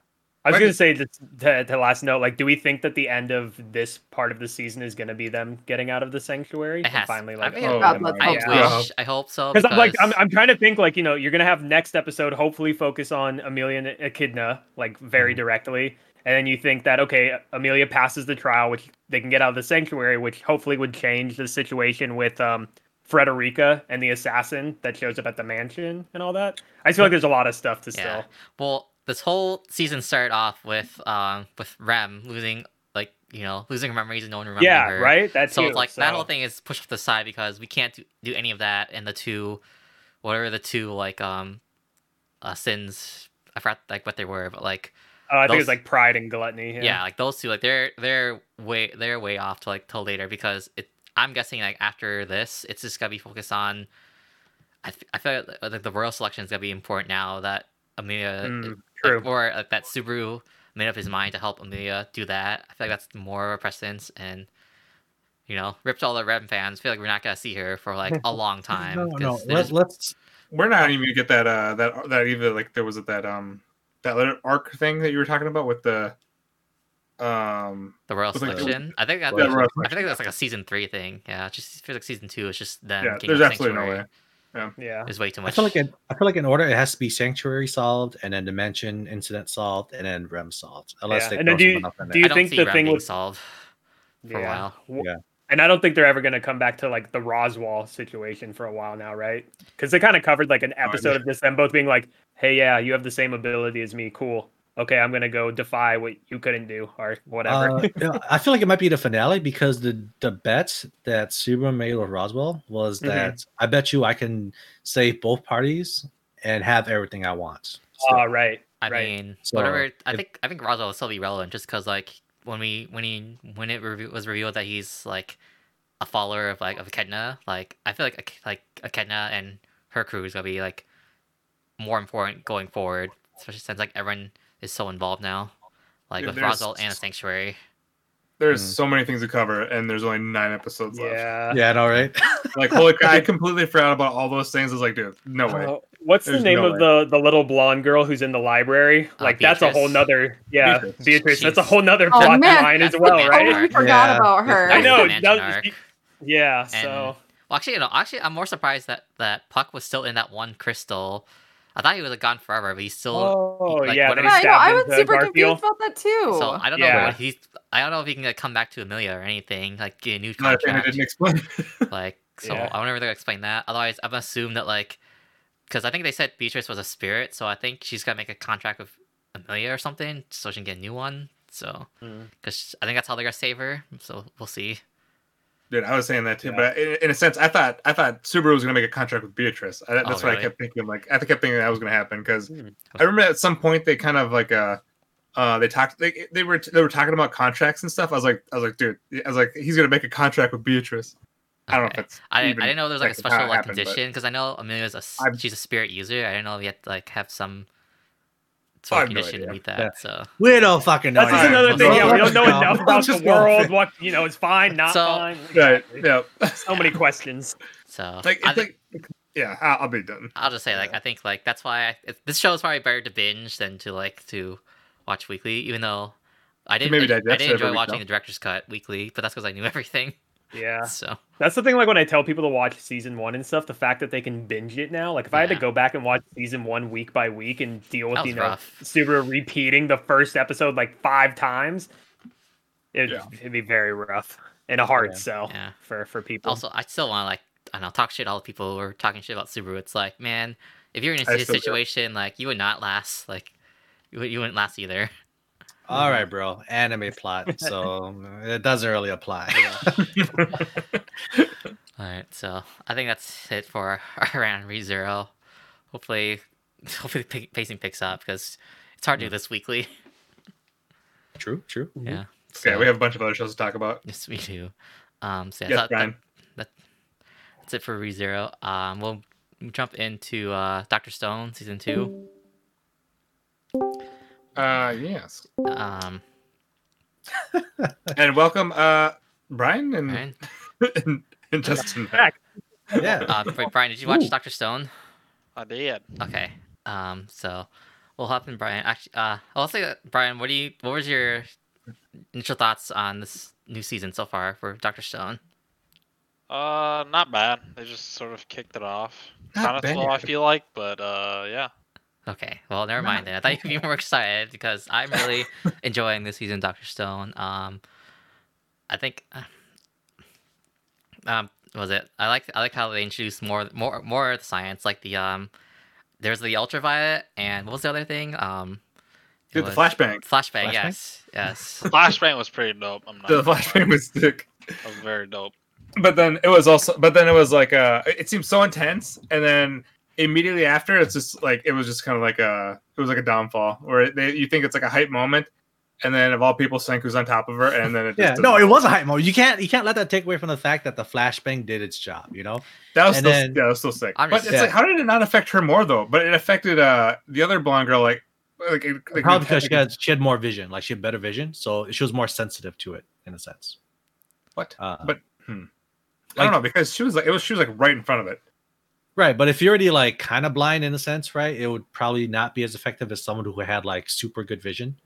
I was gonna say just to, to last note, like, do we think that the end of this part of the season is gonna be them getting out of the sanctuary and has finally I like mean, Oh, God, my I hope yeah. so. Wish I hope so because I'm like I'm, I'm trying to think like you know you're gonna have next episode hopefully focus on Emilia and Echidna like very directly, and then you think that okay Emilia passes the trial, which they can get out of the sanctuary, which hopefully would change the situation with um Frederica and the assassin that shows up at the mansion and all that. I just feel like there's a lot of stuff to Yeah. still. Well, this whole season started off with um with Rem losing like you know losing her memories and no one remembering Yeah, her. right. That's so it's like that whole thing is pushed to the side because we can't do, do any of that and the two whatever the two like um uh sins I forgot like what they were but like Uh, I think it's like pride and gluttony. yeah. like those two like they're they're way they're way off to like till later because it I'm guessing like after this it's just gonna be focused on I I feel like, like the royal selection is gonna be important now that Emilia Mm, true. or like, that Subaru made up his mind to help Emilia do that. I feel like that's more of a precedence and you know, ripped all the Rem fans. feel like we're not gonna see her for like a long time. No, no. 'cause they're Let, just- let's. We're not even gonna get that uh that that either like there was that um that little arc thing that you were talking about with the um the royal with, like. I think that, Yeah, I royal feel like that's like a season three thing. Yeah, it just feels like season two is just them. yeah there's the absolutely no way Yeah. Is way too much. I much. feel like in, I feel like in order it has to be sanctuary solved and then dimension incident solved and then rem solved. Unless Yeah, they and then do you- someone do there. you I think the Rem thing being with- solved for a while. Yeah. And I don't think they're ever going to come back to like the Roswaal situation for a while now, right? Because they kind of covered like an episode of this, them both being like, "Hey, yeah, you have the same ability as me. Cool. Okay, I'm gonna go defy what you couldn't do, or whatever." Uh, yeah, I feel like it might be the finale because the the bet that Subaru made with Roswaal was Mhm. that I bet you I can save both parties and have everything I want. So, Ah, right. I Right. mean, So, whatever. I if- think I think Roswaal will still be relevant just because like when we when he when it reve- was revealed that he's like a follower of like of Echidna, like I feel like Ech- like Echidna and her crew is gonna be like more important going forward, especially since like everyone is so involved now, like Yeah, with there's- Roswaal and the Sanctuary. there's Hmm. so many things to cover and there's only nine episodes left yeah. yeah, I know, right? like holy crap i completely forgot about all those things i was like dude no way Uh, what's the name no of the the little blonde girl who's in the library? Uh, Like that's a whole Beatrice. nother yeah, Beatrice. Beatrice. That's a whole nother Oh, plot man. line as well, the Oh, right? main we forgot Yeah. about her. I know. That was- yeah. And- So Well, actually, you know, actually, I'm more surprised that that Puck was still in that one crystal. I thought he was like, gone forever, but he's still. oh like, yeah, whatever- Yeah, I know. I was super Garfield. confused about that too. So I don't know what he's. I don't know if he can like, come back to Emilia or anything, like get a new Another thing they contract. didn't explain Like, so Yeah. I wonder if they're gonna explain that. Otherwise, I'm assume that like, because I think they said Beatrice was a spirit, so I think she's gonna make a contract with Emilia or something, so she can get a new one. So, Mm. because I think that's how they're gonna save her. So we'll see. Dude i was saying that too Yeah. but in, in a sense i thought i thought subaru was gonna make a contract with beatrice I, that's Oh, what i kept thinking like i kept thinking that was gonna happen because Hmm. i remember at some point they kind of like uh uh, they talked. They, they were they were talking about contracts and stuff. I was like, I was like, dude, I was like, he's gonna make a contract with Beatrice. I don't know if it's. I, I didn't know there was like a special like happened, condition because I know Emilia's a I've- she's a spirit user. I didn't know if you had to like have some I sort of no condition to meet that. Yeah. So We don't fucking know. That's just another let's thing. Yeah, we don't know enough about the world. What you know is fine, not So- fine. Right. Exactly. Yeah. So many questions. so Like I think, like. Yeah. I'll, I'll be done. I'll just say like yeah. I think like that's why I, it, this show is probably better to binge than to like to watch weekly. Even though I didn't maybe I, I didn't enjoy watching though. the director's cut weekly, but that's because I knew everything. Yeah. So That's the thing, like when I tell people to watch season one and stuff, the fact that they can binge it now. Like if I had to go back and watch season one week by week and deal with, That you know, rough. Subaru repeating the first episode like five times, it'd, Yeah. it'd be very rough and a hard Yeah. sell Yeah. for for people. also I still want to like and I don't know talk shit to all the people who are talking shit about Subaru. It's like man, if you're in a still do. situation like you would not last, like you, you wouldn't last either. All right, bro. Anime plot, so it doesn't really apply. All right, so I think that's it for our round ReZero. Hopefully, hopefully the pacing picks up because it's hard to do this weekly. true, true. Yeah. Okay, so- we have a bunch of other shows to talk about. Yes, we do. Um, so yeah, Yes, that- that- Brian. that's it for ReZero. Um, we'll jump into uh, Doctor Stone season two. Uh, yes. Um, And welcome, uh, Brian and, Brian, and, and Justin. Back. Yeah. uh, wait, Brian, did you watch Ooh. Doctor Stone? I did. Okay. Um, so we'll hop in, Brian. Actually, uh, I'll say that, Brian. What do you? What was your initial thoughts on this new season so far for Doctor Stone? Uh, not bad. They just sort of kicked it off. Not Kind of slow, I feel like, but uh, yeah. Okay, well, never mind then. I thought you'd be more excited because I'm really enjoying this season, Doctor Stone. Um, I think, uh, um, what was it? I like I like how they introduced more more more of the science, like the um, there's the ultraviolet and what was the other thing? Um, Dude, the was- flashbang. Flashbang, Flashbang? yes, yes. Flashbang was pretty dope. I'm not. The flashbang was sick. That was very dope. but then it was also but then it was like uh it seemed so intense and then immediately after it's just like it was just kind of like a it was like a downfall where they, you think it's like a hype moment and then of all people Senku's on top of her and then it just Yeah, no, it was a hype moment. You can't you can't let that take away from the fact that the flashbang did its job. You know, that was and still, then- yeah, that was still sick I'm but just- it's yeah. like how did it not affect her more though but it affected uh the other blonde girl like like, like probably because she like- had she had more vision, like she had better vision, so she was more sensitive to it in a sense. what Uh, but hmm. I don't know because she was like it was she was like right in front of it Right, but if you're already like kind of blind in a sense, right, it would probably not be as effective as someone who had like super good vision,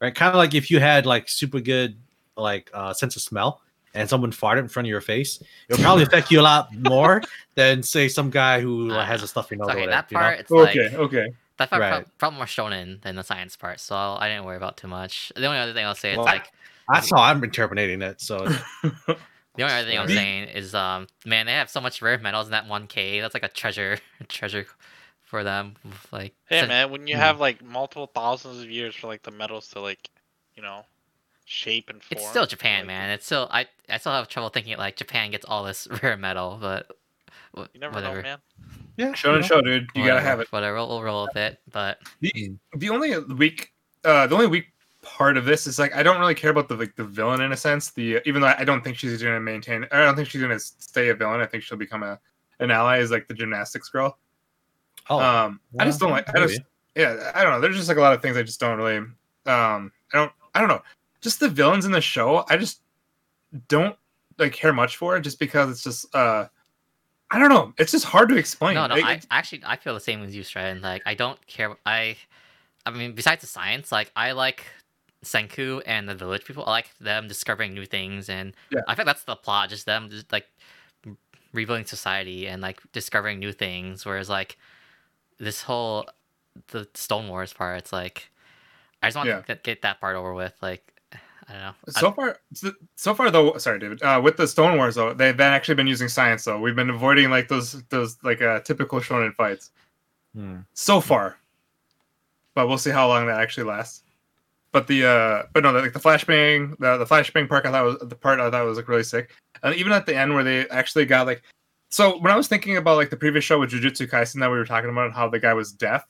right? Kind of like if you had like super good like uh, sense of smell and someone farted in front of your face, it would probably affect you a lot more than say some guy who like, has a stuffy nose. or Okay, whatever, that you know? part it's okay like okay that part Right. prob- probably more shonen than the science part, so I didn't worry about too much. The only other thing I'll say is like That's how I'm interpreting it. So The only other thing I'm saying is, um, man, they have so much rare metals in that one K. That's like a treasure, treasure for them. Like, Hey since- man, when you Hmm. have like multiple thousands of years for like the metals to like, you know, shape and form. it's still Japan, like, man. It's still I, I still have trouble thinking like Japan gets all this rare metal, but wh- You never whatever. know, man. yeah, show and show dude you gotta have it Whatever, we'll, we'll roll with it. But The the only weak uh the only weak part of this is like I don't really care about the like the villain in a sense. The even though I don't think she's gonna maintain I don't think she's gonna stay a villain. I think she'll become a an ally is like the gymnastics girl. Oh, um I just don't like I just maybe. yeah, I don't know. There's just like a lot of things I just don't really um I don't I don't know. Just the villains in the show, I just don't like care much for just because it's just uh I don't know. It's just hard to explain. no, no, Like, I actually I feel the same as you, Stratton. Like, I don't care. I, I mean, besides the science, like I like Senku and the village people. I like them discovering new things, and Yeah. I think that's the plot. Just them, just like rebuilding society and like discovering new things. Whereas like this whole the Stone Wars part, it's like I just want Yeah. to get, get that part over with. Like, I don't know. So far, so far though, sorry, David. Uh, with the Stone Wars though, they've been actually been using science though. We've been avoiding like those those like uh, typical shonen fights Hmm. so far, but we'll see how long that actually lasts. But the uh, but no, like the flashbang, the the flashbang part, I thought was the part I thought was like really sick. And even at the end where they actually got like, so when I was thinking about like the previous show with Jujutsu Kaisen that we were talking about how the guy was deaf,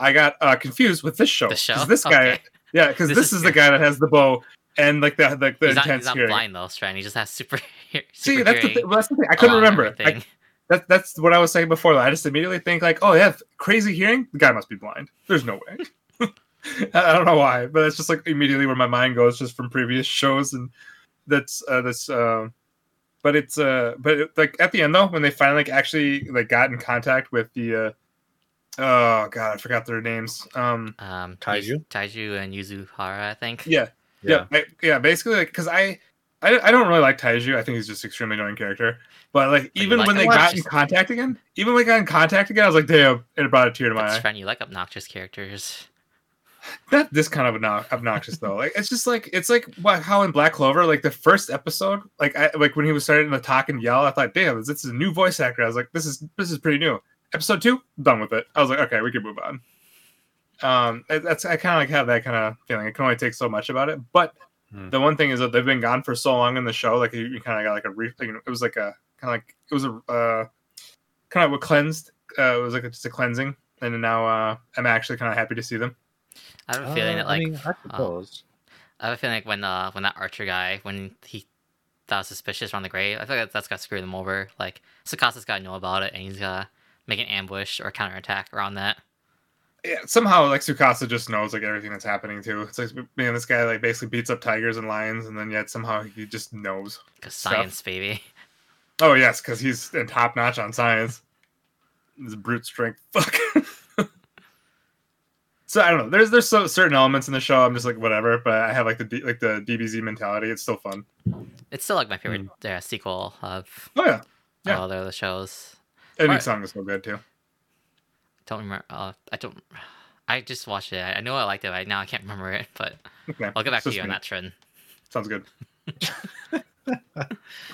I got uh confused with this show. the show. 'Cause This guy, Okay. yeah, because This this, is is, the guy that has the bow and like the the, the he's not, intense he's not hearing. blind though, Stratton. He just has super. See, that's the, thing, that's the thing. I couldn't remember. I, that, that's what I was saying before. I just immediately think like, oh yeah, crazy hearing. The guy must be blind. There's no way. I I don't know why, but it's just like immediately where my mind goes, just from previous shows, and that's uh, that's. Uh, but it's uh, but it, like at the end though, when they finally like actually like got in contact with the. Uh, oh god, I forgot their names. Um, Um, Taiju? Taiju and Yuzuriha, I think. yeah, yeah, I, yeah. Basically, like because I, I, I don't really like Taiju. I think he's just extremely annoying character. But like you even like when they got in contact again, even when they got in contact again, I was like, damn, it brought a tear to my That's eye. Stratton, you like obnoxious characters. Not this kind of obnoxious though. Like it's just like it's like what how in Black Clover, like the first episode, like I like when he was starting to talk and yell, I thought, damn, this is a new voice actor. I was like, this is this is pretty new. episode two, done with it. I was like, okay, we can move on. Um, that's I kind of like have that kind of feeling. I can only take so much about it, but Hmm. the one thing is that they've been gone for so long in the show. Like you, you kind of got like a re- like, it was like a kind of like it was a uh, kind of a cleansed. Uh, it was like a, just a cleansing, and now uh, I'm actually kind of happy to see them. I have a feeling Uh, that like I mean, I suppose. I have a feeling like when uh when that Archer guy when he thought suspicious around the grave, I feel like that's got screwed him over. Like Tsukasa's got to know about it, and he's gotta make an ambush or counterattack around that. yeah, somehow like Tsukasa just knows like everything that's happening too. It's like man, this guy like basically beats up tigers and lions, and then yet somehow he just knows. Cause Stuff. science, baby. Oh yes, because he's in top notch on science. His brute strength. Fuck. So I don't know. There's there's so certain elements in the show. I'm just like whatever, but I have like the like the DBZ mentality. It's still fun. It's still like my favorite uh, sequel of Oh yeah, Yeah. all the other shows. ending Alright. song is so good too. Don't remember. Uh, I don't. I just watched it. I, I know I liked it. Right now I can't remember it, but Okay, I'll get back it's to you on that trend. Sounds good.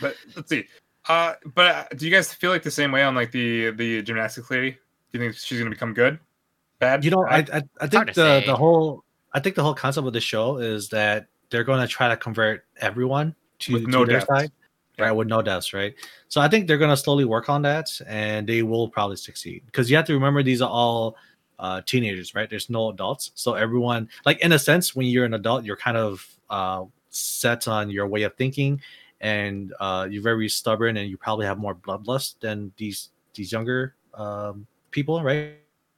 but let's see. Uh, but uh, do you guys feel like the same way on like the the gymnastics lady? Do you think she's gonna become good? Bad? You know, I I, I think the the whole I think the whole concept of the show is that they're going to try to convert everyone to, With to their side, Yeah. right? With no deaths, right? So I think they're going to slowly work on that, and they will probably succeed because you have to remember these are all uh, teenagers, right? There's no adults, so everyone, like in a sense, when you're an adult, you're kind of uh, set on your way of thinking, and uh, you're very stubborn, and you probably have more bloodlust than these these younger um, people, right?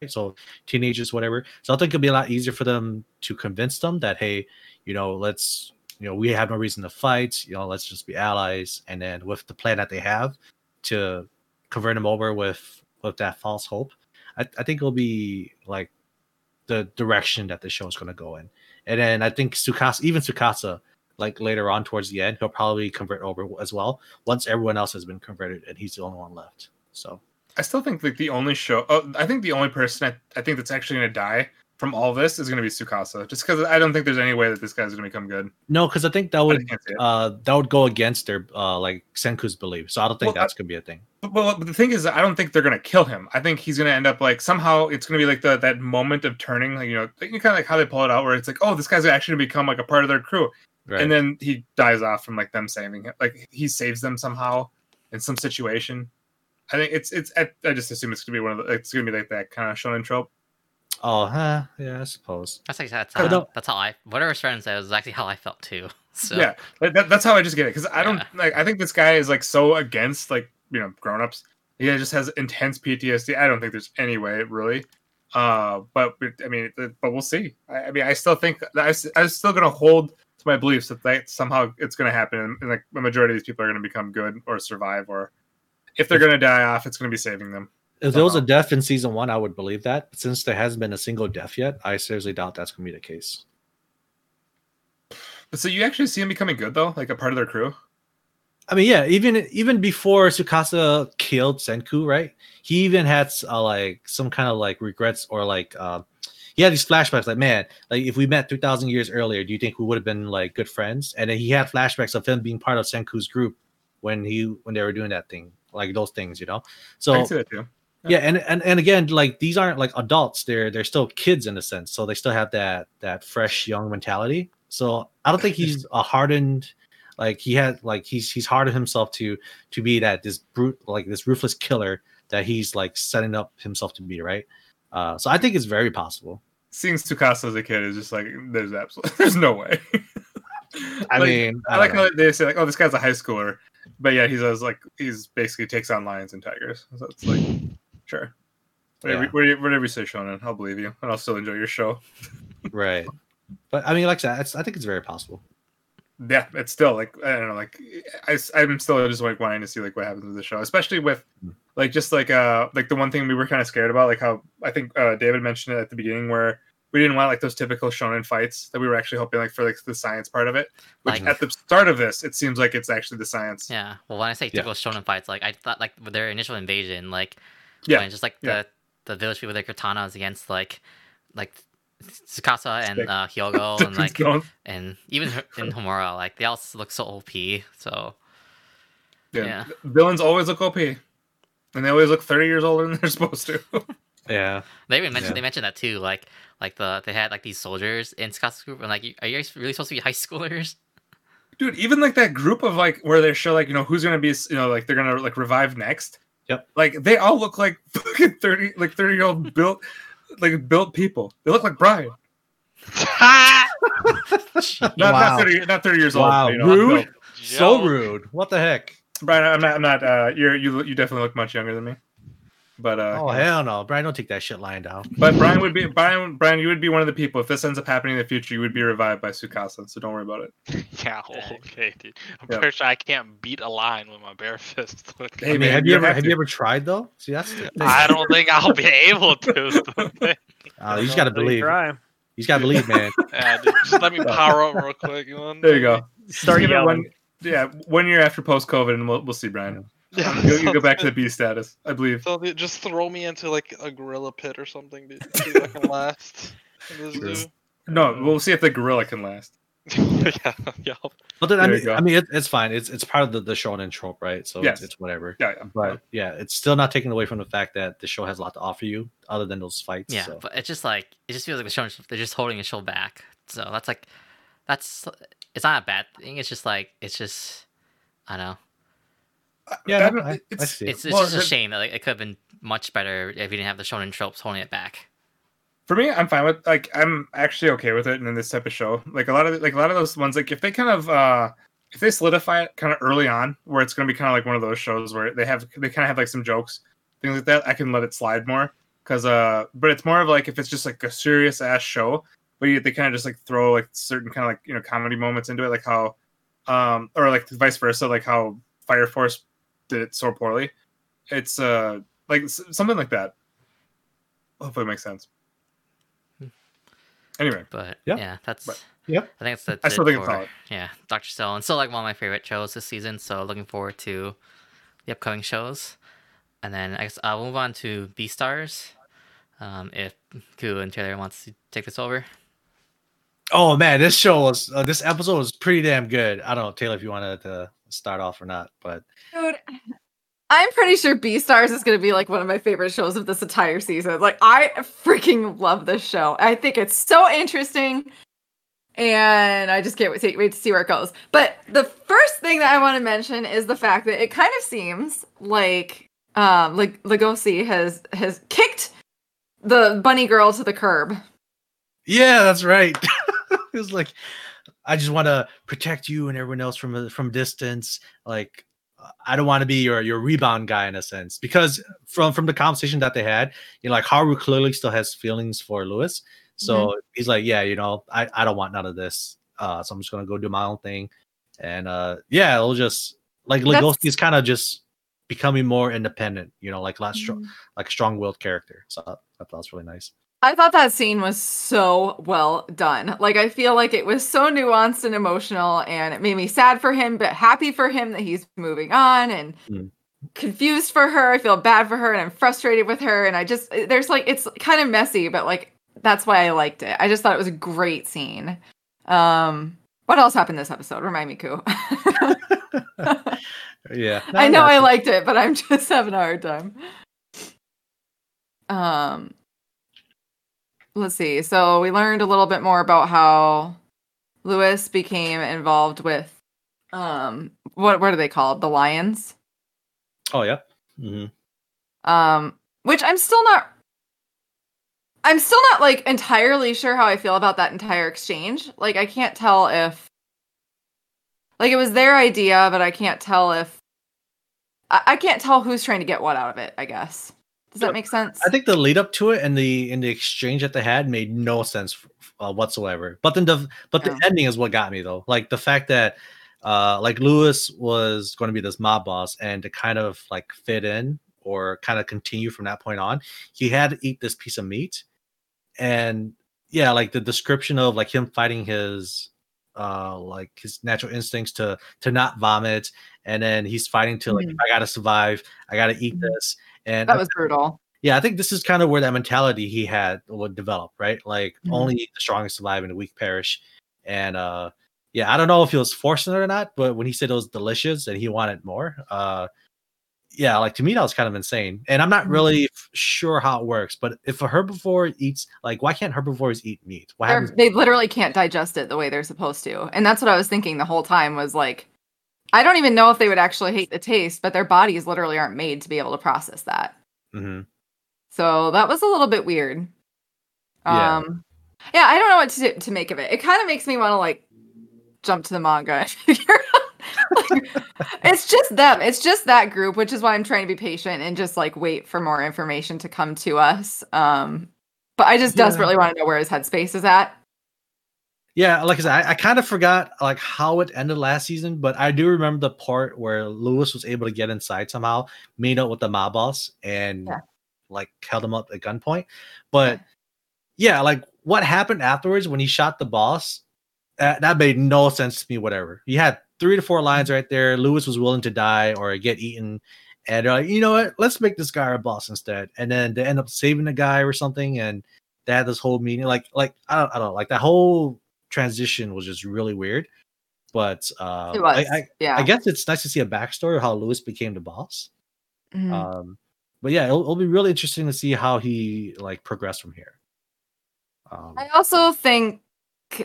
So teenagers, whatever. So I think it'll be a lot easier for them to convince them that hey, you know, let's you know, we have no reason to fight. You know, let's just be allies. And then with the plan that they have to convert them over with with that false hope, I, I think it'll be like the direction that the show is going to go in. And then I think Tsukasa, even Tsukasa, like later on towards the end, he'll probably convert over as well once everyone else has been converted and he's the only one left. So I still think like the only show. Oh, I think the only person I, I think that's actually gonna die from all this is gonna be Tsukasa. Just because I don't think there's any way that this guy's gonna become good. no, because I think that would can't see it. uh that would go against their uh like Senku's belief. So I don't think Well, that's gonna be a thing. But, well, but the thing is, I don't think they're gonna kill him. I think he's gonna end up like somehow it's gonna be like the that moment of turning, like you know, kind of like how they pull it out, where it's like, oh, this guy's actually gonna become like a part of their crew, Right. and then he dies off from like them saving him, like he saves them somehow in some situation. I think it's it's. I, I just assume it's gonna be one of the. It's gonna be like that kind of shonen trope. oh, huh, yeah, I suppose. That's like that's I how, don't- that's how I whatever Stern said was exactly how I felt too. So Yeah, that, that- that's how I just get it because I don't Yeah. like. I think this guy is like so against like you know grown-ups. He just has intense PTSD. I don't think there's any way really. Uh, but but, I mean, but we'll see. I, I mean, I still think I, I'm still gonna hold to my beliefs that, that somehow it's gonna happen, and, and like the majority of these people are gonna become good or survive, or if they're gonna die off, it's gonna be saving them. If there was a death in season one, I would believe that. But since there hasn't been a single death yet, I seriously doubt that's gonna be the case. But so you actually see him becoming good though, like a part of their crew. I mean, yeah, even even before Tsukasa killed Senku, right? He even had uh, like some kind of like regrets or like uh, he had these flashbacks like, man, like if we met three thousand years earlier, do you think we would have been like good friends? And then he had flashbacks of him being part of Senku's group when he when they were doing that thing, like those things, you know. So can see that too. yeah and, and and again like these aren't like adults they're they're still kids in a sense so they still have that that fresh young mentality so i don't think he's a hardened like he had like he's he's hardened himself to to be that this brute like this ruthless killer that he's like setting up himself to be right uh so i think it's very possible Seeing Tsukasa as a kid is just like there's absolutely there's no way. i Like, mean I I like know. how they say like, oh, this guy's a high schooler, but yeah, he's always like he's basically takes on lions and tigers. So it's like, sure, whatever, Yeah. whatever, whatever you say, Shonen, I'll believe you, and I'll still enjoy your show. right but i mean like I said, i think it's very possible Yeah, it's still like I don't know, like I, I'm still just like wanting to see like what happens with the show, especially with like just like uh like the one thing we were kind of scared about, like how I think uh David mentioned it at the beginning where. We didn't want like those typical shonen fights that we were actually hoping like for like the science part of it. Which Like- at the start of this, it seems like it's actually the science. Yeah. Well, when I say Yeah. typical shonen fights, like I thought, like with their initial invasion, like Yeah, when just like yeah. the the village people with their katanas against like like Tsukasa and Stick. uh, Hyoga and like and even in Homura, like they all look so OP. So Yeah. Yeah. Villains always look OP. and they always look 30 years older than they're supposed to. Yeah. They even mentioned Yeah. they mentioned that too. Like like the they had like these soldiers in Scott's group, and like, are you guys really supposed to be high schoolers? Dude, even like that group of like where they show like you know who's gonna be you know like they're gonna like revive next. Yep. Like they all look like fucking 30 like 30 year old built like built people. They look like Brian. Not, Wow. not 30 not 30 years Wow, old. you know, rude. So rude. What the heck? Brian, I'm not I'm not uh you're you you definitely look much younger than me. But uh Oh hell no, Brian! Don't take that shit lying down. but Brian would be Brian Brian, you would be one of the people. If this ends up happening in the future, you would be revived by Tsukasa, so don't worry about it. Yeah, okay, dude. I'm Yeah. pretty sure I can't beat a line with my bare fist. Hey, I man, have you you ever have have to. you ever tried though? See, that's the thing. I don't think I'll be able to. is. Uh, you just gotta Until you believe. You Try. just gotta believe, man. yeah, dude, just let me power up real quick. You know? There you go. Start Give yelling. one, yeah, one year after post COVID, and we'll we'll see, Brian. Yeah, You, you go back to the B status, I believe. So they- just throw me into like a gorilla pit or something, dude. See if I can last. in this True. zoo. No, we'll see if the gorilla can last. yeah, yeah. But then, I mean. I mean, it, it's fine. It's it's part of the, the shonen trope, right? So Yes. it's, it's whatever. Yeah, yeah. But yeah, it's still not taken away from the fact that the show has a lot to offer you, other than those fights. Yeah, so. but it's just like it just feels like the show they're just holding a show back. So that's like that's it's not a bad thing. It's just like it's just I don't know. Yeah, I no, don't- I, I it's- see. It's, it's Well, just a shame that like, it could have been much better if you didn't have the shonen tropes holding it back. for me, I'm fine with like I'm actually okay with it in this type of show. Like a lot of like a lot of those ones, like if they kind of uh if they solidify it kind of early on, where it's gonna be kind of like one of those shows where they have they kind of have like some jokes, things like that, I can let it slide more. Cause uh, but it's more of like if it's just like a serious ass show, but you, they kind of just like throw like certain kind of like you know comedy moments into it, like how, um, or like vice versa, like how Fire Force did it so poorly. It's uh like something like that. Hopefully, it makes sense. Anyway, But Yeah. yeah, that's But- Yep. I think it's that's I still think it's for- solid. Yeah, Doctor Stone, and still like one of my favorite shows this season. So looking forward to the upcoming shows. And then I guess I'll move on to Beastars. Um, if Ku and Taylor wants to take this over. Oh man, this show was uh, this episode was pretty damn good. I don't know, Taylor, if you wanted to start off or not, but Dude, I'm pretty sure Beastars is going to be like one of my favorite shows of this entire season. Like, I freaking love this show. I think it's so interesting. And I just can't wait to, wait to see where it goes. But the first thing that I want to mention is the fact that it kind of seems like um like Legoshi has has kicked the bunny girl to the curb. yeah, that's right. it was like I just want to protect you and everyone else from from distance. Like I don't want to be your your rebound guy in a sense because from from the conversation that they had, you know, like Haru clearly still has feelings for Lewis. So he's like, yeah, you know, I I don't want none of this. Uh, so I'm just gonna go do my own thing, and uh, yeah, it'll just like That's- is kind of just becoming more independent. You know, like less strong, like a strong-willed character. So I thought that was really nice. I thought that scene was so well done. Like I feel like it was so nuanced and emotional and it made me sad for him but happy for him that he's moving on and Mm. confused for her. I feel bad for her and I'm frustrated with her and I just there's like it's kind of messy but like that's why I liked it. I just thought it was a great scene. Um what else happened this episode? Remind me, Koo. Yeah, I know I liked it, but I'm just having a hard time. Um, let's see. So we learned a little bit more about how Lewis became involved with um what what are they called? The Lions. Oh yeah. hmm Um, which I'm still not. I'm still not like entirely sure how I feel about that entire exchange. Like I can't tell if like it was their idea, but I can't tell if I, I can't tell who's trying to get what out of it, I guess. Does that make sense? I think the lead up to it and the in the exchange that they had made no sense uh, whatsoever. But then the but the Yeah. ending is what got me though. Like the fact that uh like Lewis was going to be this mob boss and to kind of like fit in or kind of continue from that point on, he had to eat this piece of meat. And yeah, like the description of like him fighting his uh like his natural instincts to to not vomit and then he's fighting to like Mhm. I gotta survive, I gotta eat Mhm. this. And that was brutal. yeah, I think this is kind of where that mentality he had would develop, right? Like Mhm. only the strongest survive and the weak perish. And uh yeah, I don't know if he was forcing it or not, but when he said it was delicious and he wanted more, uh yeah, like to me that was kind of insane. And I'm not Mhm. really f- sure how it works, but if a herbivore eats like why can't herbivores eat meat? Why they literally can't digest it the way they're supposed to. And that's what I was thinking the whole time was like, I don't even know if they would actually hate the taste, but their bodies literally aren't made to be able to process that. hmm So that was a little bit weird. Yeah. Um yeah, I don't know what to to make of it. It kind of makes me want to like jump to the manga like, it's just them. It's just that group, which is why I'm trying to be patient and just like wait for more information to come to us. Um but I just Yeah. desperately want to know where his headspace is at. Yeah, like I said, I, I kind of forgot like how it ended last season, but I do remember the part where Lewis was able to get inside somehow, meet up with the mob boss, and Yeah. like held him up at gunpoint. But yeah, like what happened afterwards when he shot the boss, uh, that made no sense to me. Whatever he had three to four lines right there. Lewis was willing to die or get eaten, and they're like, you know what? Let's make this guy our boss instead. And then they end up saving the guy or something, and they had this whole meeting. Like, like I don't, I don't like that whole transition was just really weird. But uh, It was. I, I, yeah. I guess it's nice to see a backstory of how Lewis became the boss. Mhm. Um, but yeah, it'll, it'll be really interesting to see how he like progressed from here. Um, I also think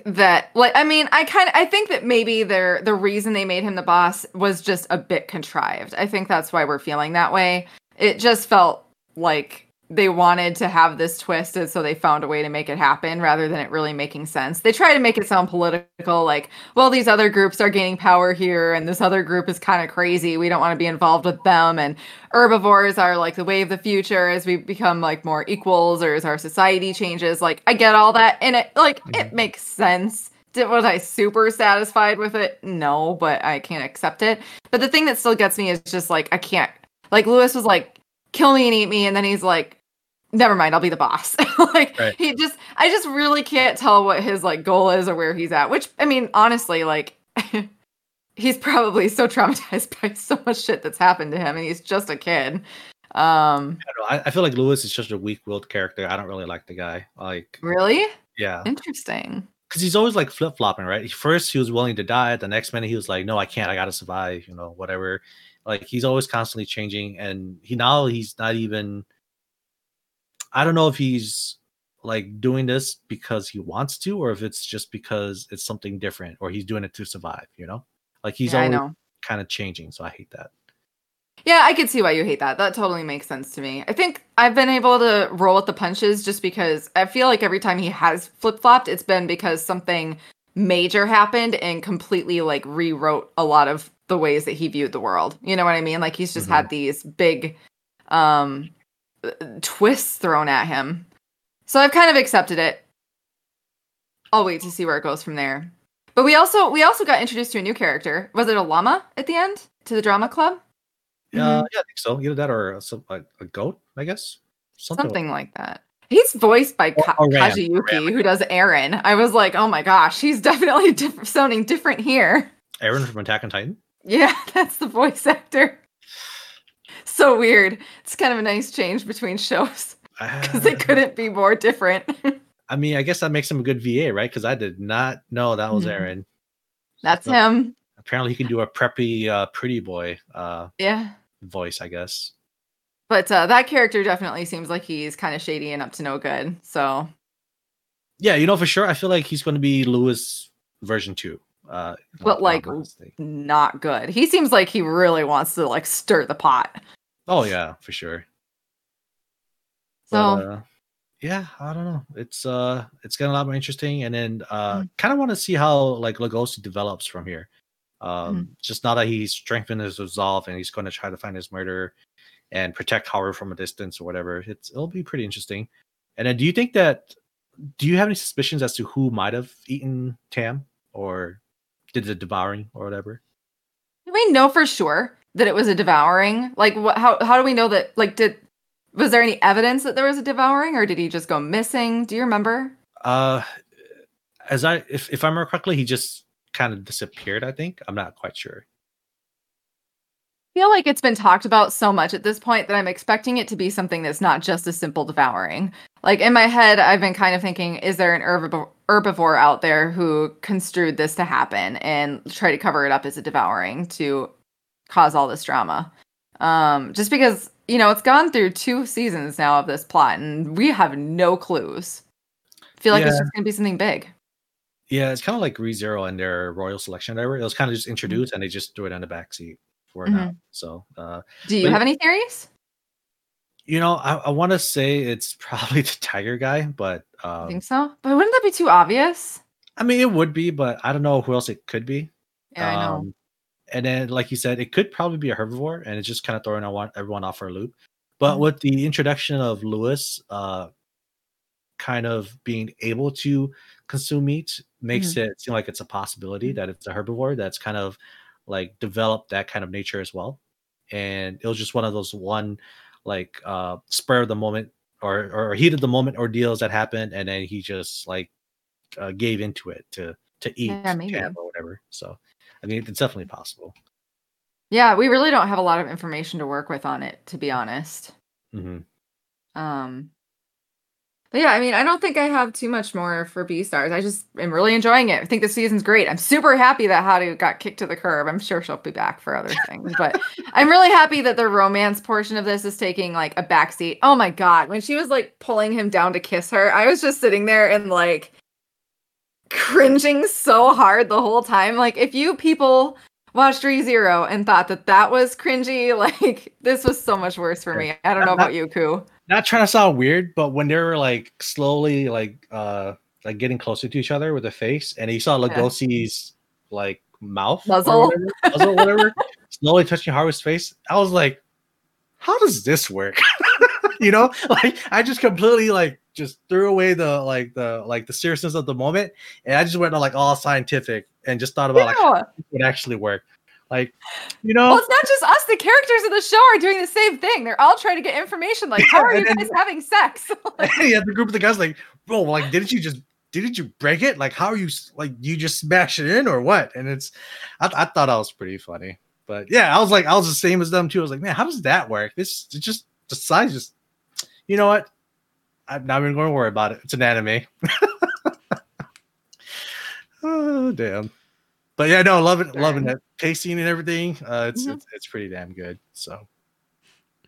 that like I mean I kind of I think that maybe their the reason they made him the boss was just a bit contrived. I think that's why we're feeling that way. It just felt like they wanted to have this twist and so they found a way to make it happen rather than it really making sense. They try to make it sound political like, well these other groups are gaining power here and this other group is kind of crazy. We don't want to be involved with them and herbivores are like the way of the future as we become like more equals or as our society changes. Like I get all that and it like it mm-hmm. makes sense. Did was I super satisfied with it? No, but I can't accept it. But the thing that still gets me is just like I can't like Lewis was like, kill me and eat me, and then he's like, never mind, I'll be the boss. like Right. he just I just really can't tell what his like goal is or where he's at. Which I mean, honestly, like he's probably so traumatized by so much shit that's happened to him, and he's just a kid. Um, I, don't know, I, I feel like Lewis is just a weak-willed character. I don't really like the guy. Like, really yeah, interesting. because he's always like flip-flopping, right? First, he was willing to die. The next minute, he was like, "No, I can't. I gotta survive." You know, whatever. Like, he's always constantly changing, and he now he's not even. I don't know if he's like doing this because he wants to, or if it's just because it's something different, or he's doing it to survive. You know, like he's yeah, always kind of changing. So I hate that. Yeah, I could see why you hate that. That totally makes sense to me. I think I've been able to roll with the punches just because I feel like every time he has flip flopped, it's been because something major happened and completely like rewrote a lot of the ways that he viewed the world. You know what I mean? Like he's just had these big um twists thrown at him. So I've kind of accepted it. I'll wait to see where it goes from there. But we also we also got introduced to a new character. Was it a llama at the end to the drama club? Yeah, mm-hmm. yeah, I think so. Either that or a, some- a goat, I guess. Something. something like that. He's voiced by Ka- or Ram, Kaji Yuki, who does Eren. I was like, oh my gosh, he's definitely diff- sounding different here. Eren from Attack on Titan. Yeah, that's the voice actor. So weird. It's kind of a nice change between shows because they Uh, couldn't be more different. I mean, I guess that makes him a good VA, right? Because I did not know that was Mhm. Eren. that's No. him. Apparently, he can do a preppy, uh, pretty boy uh, Yeah. voice, I guess. But uh, that character definitely seems like he's kind of shady and up to no good. So Yeah, you know for sure. I feel like he's going to be Lewis version two. Uh, But, like, not good. He seems like he really wants to like stir the pot. Oh yeah, for sure. So uh, yeah, I don't know. It's uh, it's getting a lot more interesting, and then uh, Mm. kind of want to see how like Legoshi develops from here. Um, Mm. just now that he's strengthened his resolve and he's going to try to find his murderer and protect Haru from a distance or whatever. It's it'll be pretty interesting. And then, do you think that? Do you have any suspicions as to who might have eaten Tem or did the devouring or whatever? Do we know for sure that it was a devouring? Like, what? How how do we know that? Like, did was there any evidence that there was a devouring, or did he just go missing? Do you remember? Uh, as I if if I remember correctly, he just kind of disappeared. I think I'm not quite sure. I feel like it's been talked about so much at this point that I'm expecting it to be something that's not just a simple devouring. Like in my head, I've been kind of thinking, is there an herbivore, herbivore out there who construed this to happen and try to cover it up as a devouring to cause all this drama? Um, just because you know it's gone through two seasons now of this plot, and we have no clues. I feel like it's just gonna be something big. Yeah, it's kind of like ReZero and their Royal Selection. Whatever. It was kind of just introduced, and they just threw it on the backseat for now. So, uh, Do you have any theories? you know, I, I want to say it's probably the Tiger guy, but I um, think so, but wouldn't that be too obvious? I mean, it would be, but I don't know who else it could be. Yeah, I know. And then, like you said, it could probably be a herbivore, and it's just kind of throwing everyone, everyone off our loop. But Mhm. with the introduction of Lewis, uh, kind of being able to consume meat makes Mm-hmm. it seem like it's a possibility that it's a herbivore that's kind of like developed that kind of nature as well. And it was just one of those one like uh spur of the moment or or heat of the moment ordeals that happened, and then he just like uh, gave into it to to eat Yeah, or whatever. So I mean, it's definitely possible. Yeah, we really don't have a lot of information to work with on it, to be honest. hmm Um, but yeah, I mean, I don't think I have too much more for Beastars. I just am really enjoying it. I think the season's great. I'm super happy that Haru got kicked to the curb. I'm sure she'll be back for other things, but I'm really happy that the romance portion of this is taking like a backseat. Oh my god, when she was like pulling him down to kiss her, I was just sitting there and like cringing so hard the whole time. Like, if you people watched ReZero and thought that that was cringy, like this was so much worse for me. I don't know about you, Ku. Not trying to sound weird, but when they were like slowly like uh like getting closer to each other with the face, and you saw Yeah. Like mouth, or Muzzle. whatever, muzzle, whatever, slowly touching Haru's face, I was like, how does this work? you know, like I just completely like just threw away the like the like the seriousness of the moment, and I just went on like all scientific and just thought about like how it would actually work. Like, you know, Well, it's not just us. The characters of the show are doing the same thing. They're all trying to get information. Like, how are you And guys having sex? yeah, the group of the guys like, bro, like, didn't you just didn't you break it? Like, how are you like you just smash it in or what? And it's, I, I thought I was pretty funny. But yeah, I was like, I was the same as them too. I was like, man, how does that work? This it's just the size just, you know what? I'm not even going to worry about it. It's an anime. oh damn. But yeah, no, loving loving it, pacing and everything. Uh, it's, Mhm. it's it's pretty damn good. So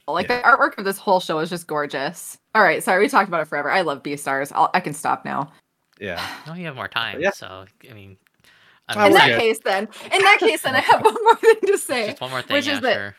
like Yeah. the artwork of this whole show is just gorgeous. All right, sorry, we talked about it forever. I love Beastars. I'll, can stop now. yeah, No, you have more time. Yeah. So I mean, Oh, in that good. case, then, in that case, then I have one more thing to say. just one more thing. which yeah, is that- sure.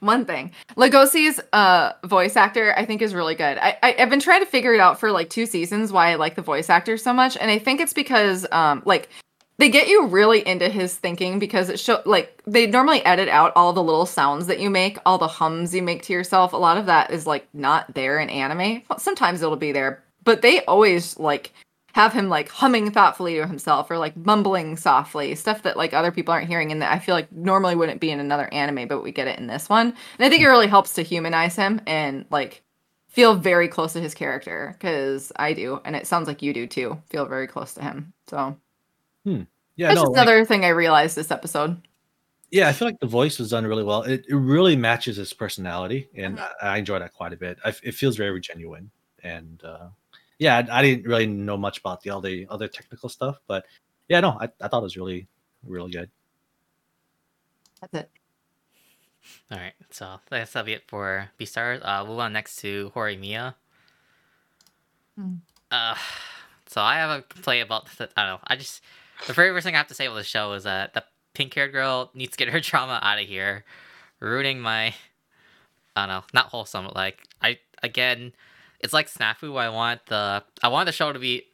One thing, Legoshi's uh voice actor, I think, is really good. I, I I've been trying to figure it out for like two seasons why I like the voice actor so much, and I think it's because um like they get you really into his thinking because it show like they normally edit out all the little sounds that you make, all the hums you make to yourself. A lot of that is like not there in anime. Sometimes it'll be there, but they always like have him like humming thoughtfully to himself or like mumbling softly, stuff that like other people aren't hearing and that I feel like normally wouldn't be in another anime, but we get it in this one. And I think it really helps to humanize him and like feel very close to his character because I do, and it sounds like you do too. Feel very close to him. So yeah, that's no, like- another thing I realized this episode. Yeah, I feel like the voice was done really well. It, it really matches his personality, and I, I enjoy that quite a bit. I, it feels very genuine, and uh, yeah, I, I didn't really know much about the all the other technical stuff, but yeah, no, I, I thought it was really, really good. That's it. All right, so that's that'll be it for Beastars. Uh, we'll go on next to Horimiya. Hmm. Uh, so I have a complaint about the, I don't know. I just the very first thing I have to say about the show is that the pink-haired girl needs to get her trauma out of here, ruining my I don't know, not wholesome. But like I again, it's like Snafu. I want the I want the show to be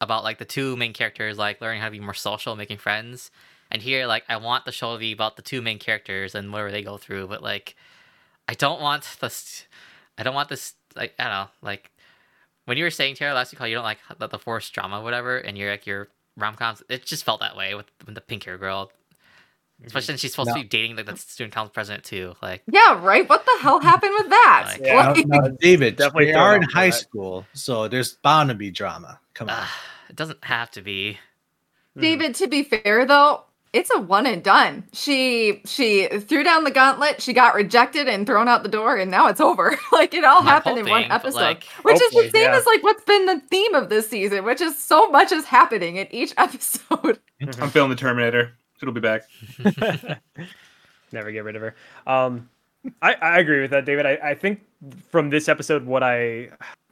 about like the two main characters like learning how to be more social, making friends. And here, like, I want the show to be about the two main characters and whatever they go through, but like, I don't want this. I don't want this. Like, I don't know. Like, when you were saying Tara last week how you don't like the, the forced drama, whatever, and you're like your rom coms, it just felt that way with, with the pink hair girl. Especially since she's supposed No. to be dating like the student council president too. Like, Yeah, right. What the hell happened with that? Like- Yeah. Like- Now, David, Definitely they are in high that. school, so there's bound to be drama. Come on, uh, it doesn't have to be. David, to be fair though, it's a one and done. She she threw down the gauntlet, she got rejected and thrown out the door, and now it's over. like it all I'm happened in one episode. like- which is the same yeah. as like what's been the theme of this season, which is so much is happening in each episode. I'm feeling the Terminator. It'll be back. Never get rid of her. Um, I, I agree with that, David. I, I think from this episode, what I,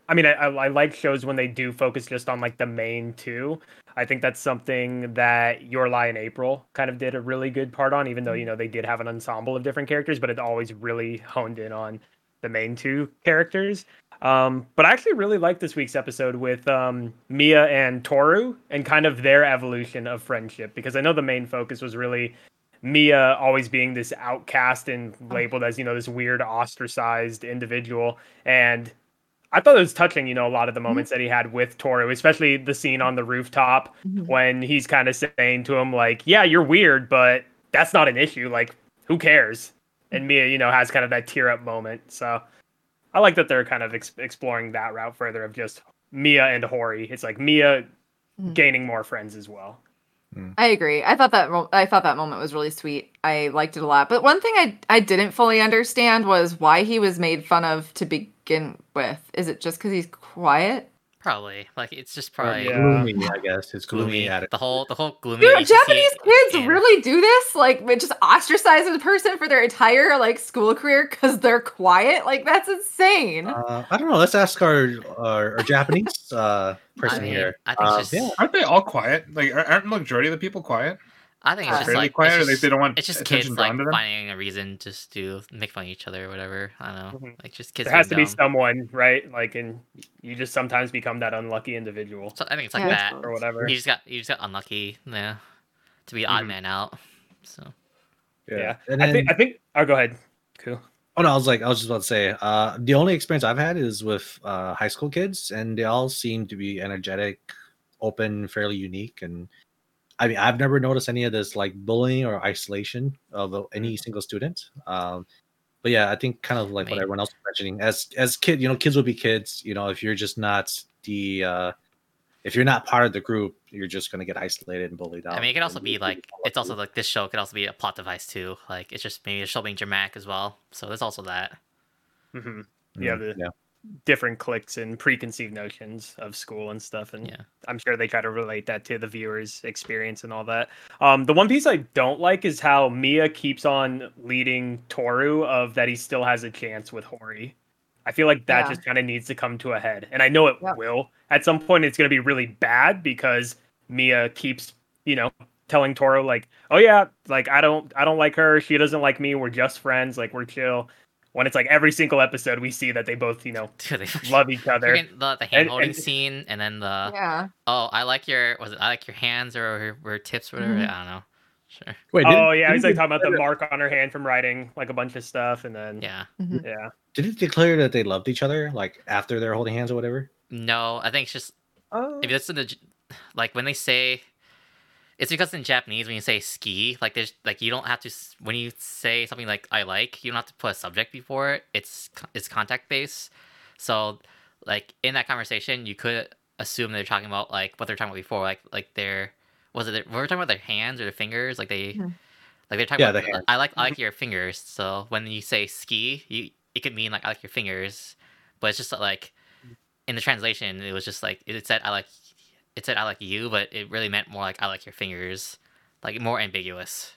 I mean, I, I, I like shows when they do focus just on like the main two. I think that's something that Your Lie in April kind of did a really good part on, even though you know they did have an ensemble of different characters, but it always really honed in on the main two characters. Um, but I actually really like this week's episode with um, Mia and Toru and kind of their evolution of friendship because I know the main focus was really Mia always being this outcast and labeled as, you know, this weird ostracized individual. And I thought it was touching, you know, a lot of the moments that he had with Toru, especially the scene on the rooftop Mhm. when he's kind of saying to him, like, yeah, you're weird, but that's not an issue. Like, who cares? And Mia, you know, has kind of that tear up moment. So I like that they're kind of ex- exploring that route further of just Mia and Hori. It's like Mia Mhm. gaining more friends as well. I agree. I thought that I thought that moment was really sweet. I liked it a lot. But one thing I I didn't fully understand was why he was made fun of to begin with. Is it just because he's quiet? Probably like it's just probably Yeah. gloomy, I guess. it's gloomy, gloomy. The whole the whole gloomy. Dude, that you see Japanese kids in- really do this? Like, they just ostracize a person for their entire like school career because they're quiet? Like, that's insane. Uh, I don't know. Let's ask our our, our Japanese uh, person I mean, here. I think Uh, just. yeah. Aren't they all quiet? Like, aren't aren't the majority of the people quiet? I think it's just Fairly like quiet, it's they, just, they don't want it's just kids like drawn to them? finding a reason just to make fun of each other or whatever. I don't know. Mhm. Like just kids. there has to being be someone, right? Like, and you just sometimes become that unlucky individual So I think it's like Yeah. that. or whatever. You just got you just got unlucky, yeah, to be the odd man out. So Yeah. And I think. I think. Oh, go ahead. Cool. oh no, I was like, I was just about to say, uh, the only experience I've had is with uh, high school kids, and they all seem to be energetic, open, fairly unique, and I mean, I've never noticed any of this like bullying or isolation of any single student. Um, but yeah, I think kind of like what everyone else was mentioning, as as kid, you know, kids will be kids. You know, if you're just not the uh, if you're not part of the group, you're just gonna get isolated and bullied out. I mean, it could also be like it's also like this show could also be a plot device too. Like it's just maybe a show being dramatic as well. So there's also that. hmm Mm, yeah, the- yeah. Different cliques and preconceived notions of school and stuff, and Yeah. I'm sure they try to relate that to the viewer's experience and all that. Um, the one piece I don't like is how Mia keeps on leading Toru of that he still has a chance with Hori. I feel like that Yeah. just kind of needs to come to a head, and I know it Yeah. will at some point. It's going to be really bad because Mia keeps, you know, telling Toru like, "Oh yeah, like I don't, I don't like her. She doesn't like me. We're just friends. Like we're chill." When it's like every single episode, we see that they both, you know, Dude, love each other. The, the hand holding scene and then the yeah. oh I like your was it I like your hands or or tips or whatever Mhm. I don't know sure Wait, Oh yeah, he's like talking about the mark on her hand from writing like a bunch of stuff, and then yeah yeah. Did it declare that they loved each other, like after they're holding hands or whatever? no I think it's just Oh. if you listen to like when they say it's because in Japanese when you say ski like there's like you don't have to when you say something like I like you don't have to put a subject before it. It's it's contact based. So like in that conversation you could assume they're talking about like what they're talking about before like like their was it their, we were talking about their hands or their fingers? Like they Mhm. like they're talking Yeah, about the hands. I like I like your fingers. So when you say ski you it could mean like I like your fingers. But it's just like in the translation it was just like it said I like it said I like you, but it really meant more like I like your fingers, like more ambiguous.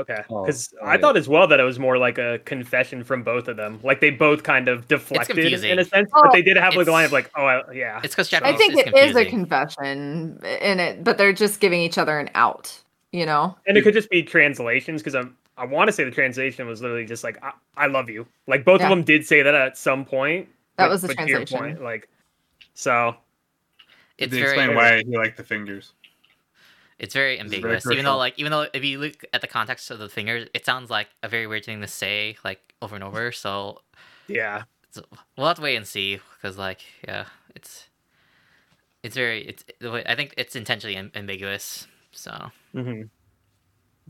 Okay, because oh, I yeah. thought as well that it was more like a confession from both of them. Like they both kind of deflected in a sense, Oh, but they did have like a line of like, "Oh, I, yeah." It's because I think is it is a confession in it, but they're just giving each other an out, you know? and it could just be translations because I'm. I want to say the translation was literally just like I, I love you. Like both Yeah. of them did say that at some point. That but- was the but to your translation. point, like, so it's they very, explain why he liked the fingers. it's very This is very ambiguous. even though, like, even though if you look at the context of the fingers, it sounds like a very weird thing to say, like over and over. So yeah, it's, we'll have to wait and see, because, like, yeah, it's it's very it's. the way- I think it's intentionally am- ambiguous. So hmm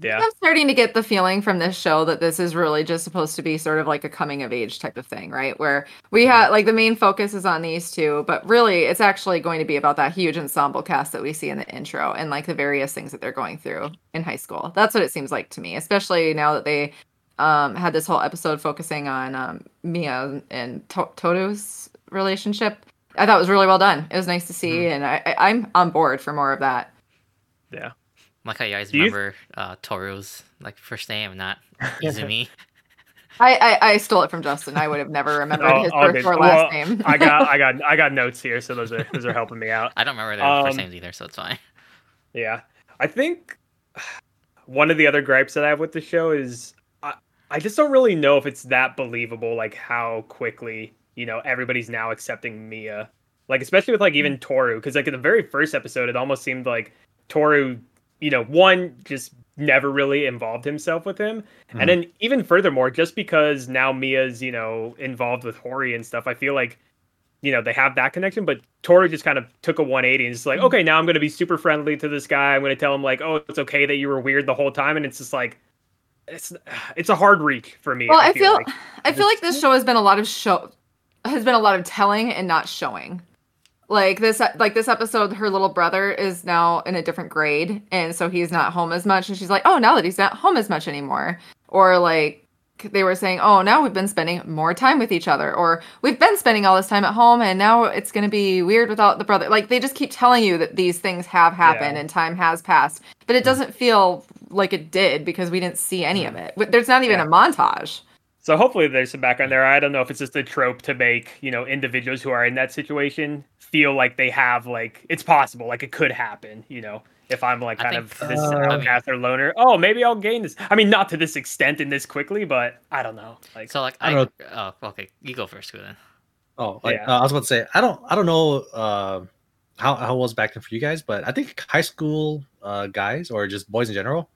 yeah, I'm starting to get the feeling from this show that this is really just supposed to be sort of like a coming of age type of thing, right? Where we have like the main focus is on these two, but really it's actually going to be about that huge ensemble cast that we see in the intro and like the various things that they're going through in high school. That's what it seems like to me, especially now that they um, had this whole episode focusing on um, Mia and to- Toto's relationship. I thought it was really well done. It was nice to see, and I- I- I'm on board for more of that. yeah. Like how you guys Do you- remember uh, Toru's like first name, not Izumi. I, I I stole it from Justin. I would have never remembered Oh, his first good. or last Well, name. I got, I got, I got notes here, so those are those are helping me out. I don't remember their first Um, names either, so it's fine. Yeah, I think one of the other gripes that I have with the show is I, I just don't really know if it's that believable, like how quickly you know everybody's now accepting Mia, like especially with like even Toru, because like in the very first episode, it almost seemed like Toru, you know, one just never really involved himself with him, Mhm. and then even furthermore, just because now Mia's you know involved with Hori and stuff, I feel like you know they have that connection but Toru just kind of took a 180 and it's like okay now i'm going to be super friendly to this guy i'm going to tell him like oh it's okay that you were weird the whole time and it's just like it's it's a hard reach for me Well, I feel like. I feel like this show has been a lot of show has been a lot of telling and not showing. Like this like this episode her little brother is now in a different grade and so he's not home as much and she's like, "Oh, now that he's not home as much anymore." Or like they were saying, "Oh, now we've been spending more time with each other," or "We've been spending all this time at home, and now it's going to be weird without the brother." Like they just keep telling you that these things have happened Yeah. and time has passed, but it mm. doesn't feel like it did because we didn't see any mm. of it. There's not even Yeah. a montage. So hopefully there's some background there. I don't know if it's just a trope to make, you know, individuals who are in that situation feel like they have like it's possible, like it could happen, you know. If I'm like kind think- of this Uh, outcast or loner, oh maybe I'll gain this. I mean, not to this extent and this quickly, but I don't know. Like, So like I I, don't oh okay, you go first, then. Oh, like, Yeah. uh, I was about to say, I don't, I don't know uh, how how it was back then for you guys, but I think high school uh, guys or just boys in general,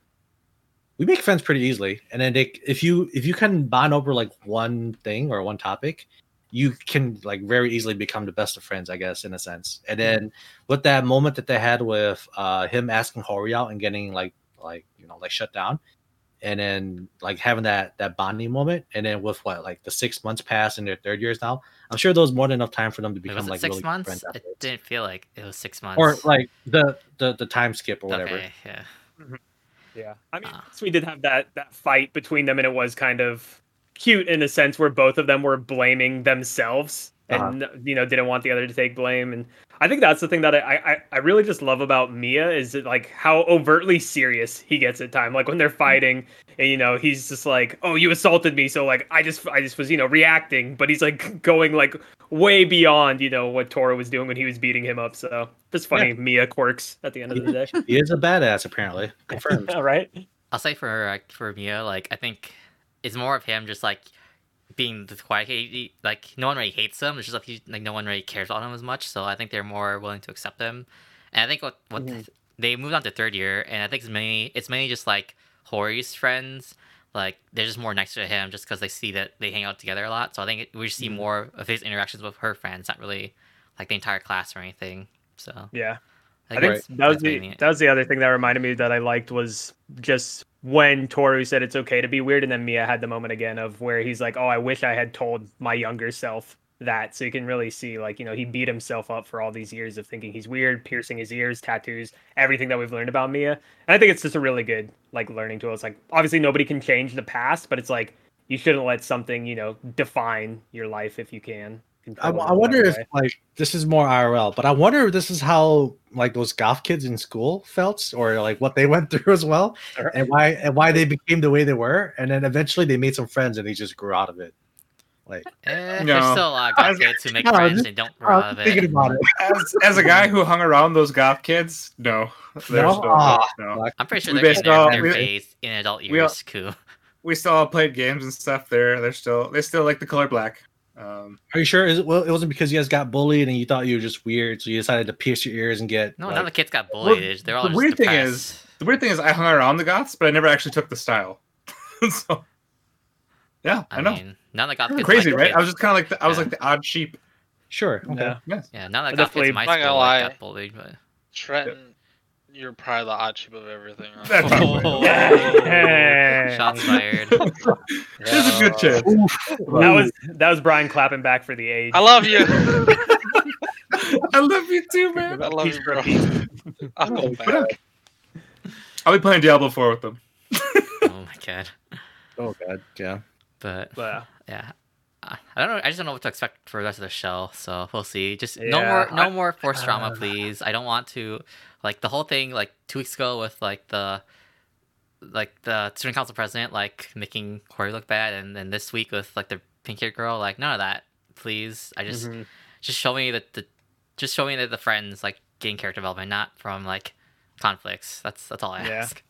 we make friends pretty easily. And then they, if you if you can bond over like one thing or one topic, you can like very easily become the best of friends, I guess, in a sense. And then with that moment that they had with uh, him asking Hori out and getting like like you know like shut down, and then like having that that bonding moment, and then with what like the six months pass in their third years now, I'm sure there was more than enough time for them to become like six really good months? friends It didn't feel like it was six months. or like the the the time skip or whatever. Okay, yeah. Yeah, I mean, Ah. we did have that that fight between them, and it was kind of cute in a sense where both of them were blaming themselves and you know didn't want the other to take blame. And I think that's the thing that I I, I really just love about Mia is that, like how overtly serious he gets at time. Like when they're fighting, and you know he's just like, "Oh, you assaulted me," so like I just I just was you know reacting, but he's like going like way beyond you know what Toru was doing when he was beating him up. So just funny Mia quirks at the end of the day. He is a badass, apparently. Confirmed. All right. I'll say for uh, for Mia, like I think it's more of him just like being the quiet. He- like no one really hates him. It's just like he, like no one really cares about him as much. So I think they're more willing to accept him. And I think what what Mhm. they moved on to third year, and I think it's mainly it's mainly just like Hori's friends. Like they're just more next to him just because they see that they hang out together a lot. So I think it, we see Mhm. more of his interactions with her friends, not really like the entire class or anything. So Yeah. I I think think that was the that was the other thing that reminded me that I liked was just when Toru said it's okay to be weird, and then Mia had the moment again of where he's like, "Oh, I wish I had told my younger self that." So you can really see, like, you know, he beat himself up for all these years of thinking he's weird, piercing his ears, tattoos, everything that we've learned about Mia. And I think it's just a really good like learning tool. It's like obviously nobody can change the past, but it's like you shouldn't let something you know define your life if you can. I, I wonder if way. like this is more IRL, but I wonder if this is how like those goth kids in school felt, or like what they went through as well, Sure. and why and why they became the way they were, and then eventually they made some friends and they just grew out of it. Like Eh, No. There's still a lot of I kids who make No, friends just- and don't I grow out of thinking it. about it. As, as a guy who hung around those goth kids, no. There's No? Ah, no. I'm pretty sure We they're in basically their, all- their we- phase in adult we all- years, too. We still all played games and stuff. They're they're still they still like the color black. Um, Are you sure? Is it, well, it wasn't because you guys got bullied and you thought you were just weird, so you decided to pierce your ears and get No, like, none of the kids got bullied. They're all the just weird thing is- the weird thing is, I hung around the goths, but I never actually took the style. so, yeah, I, I, know. mean, none of the goth kids Crazy, like right? kids. I was just kind of like the, I was Yeah. like the odd sheep. Sure. Okay. Yeah. Yes. Yeah, none of I the goth kids in my I'm school like, lie. got bullied, but Trenton, you're probably the odd sheep of everything. huh? That's Oh, Hey. shots fired. There's a good chance. That was that was Brian clapping back for the age. I love you. I love you too, man. I love He's you, bro. I'll go oh, back. I'll be playing Diablo 4 with them. oh my god. Oh god. Yeah. But But, yeah. I I don't know. I just don't know what to expect for the rest of the show, so we'll see. Just no more, no I- more forced drama, please. I don't want to like the whole thing like two weeks ago with like the like the student council president like making Hori look bad, and then this week with like the pink haired girl, like none of that, please. I just Mhm. just show me that the just show me that the friends like getting character development, not from like conflicts. That's that's all I Yeah. ask.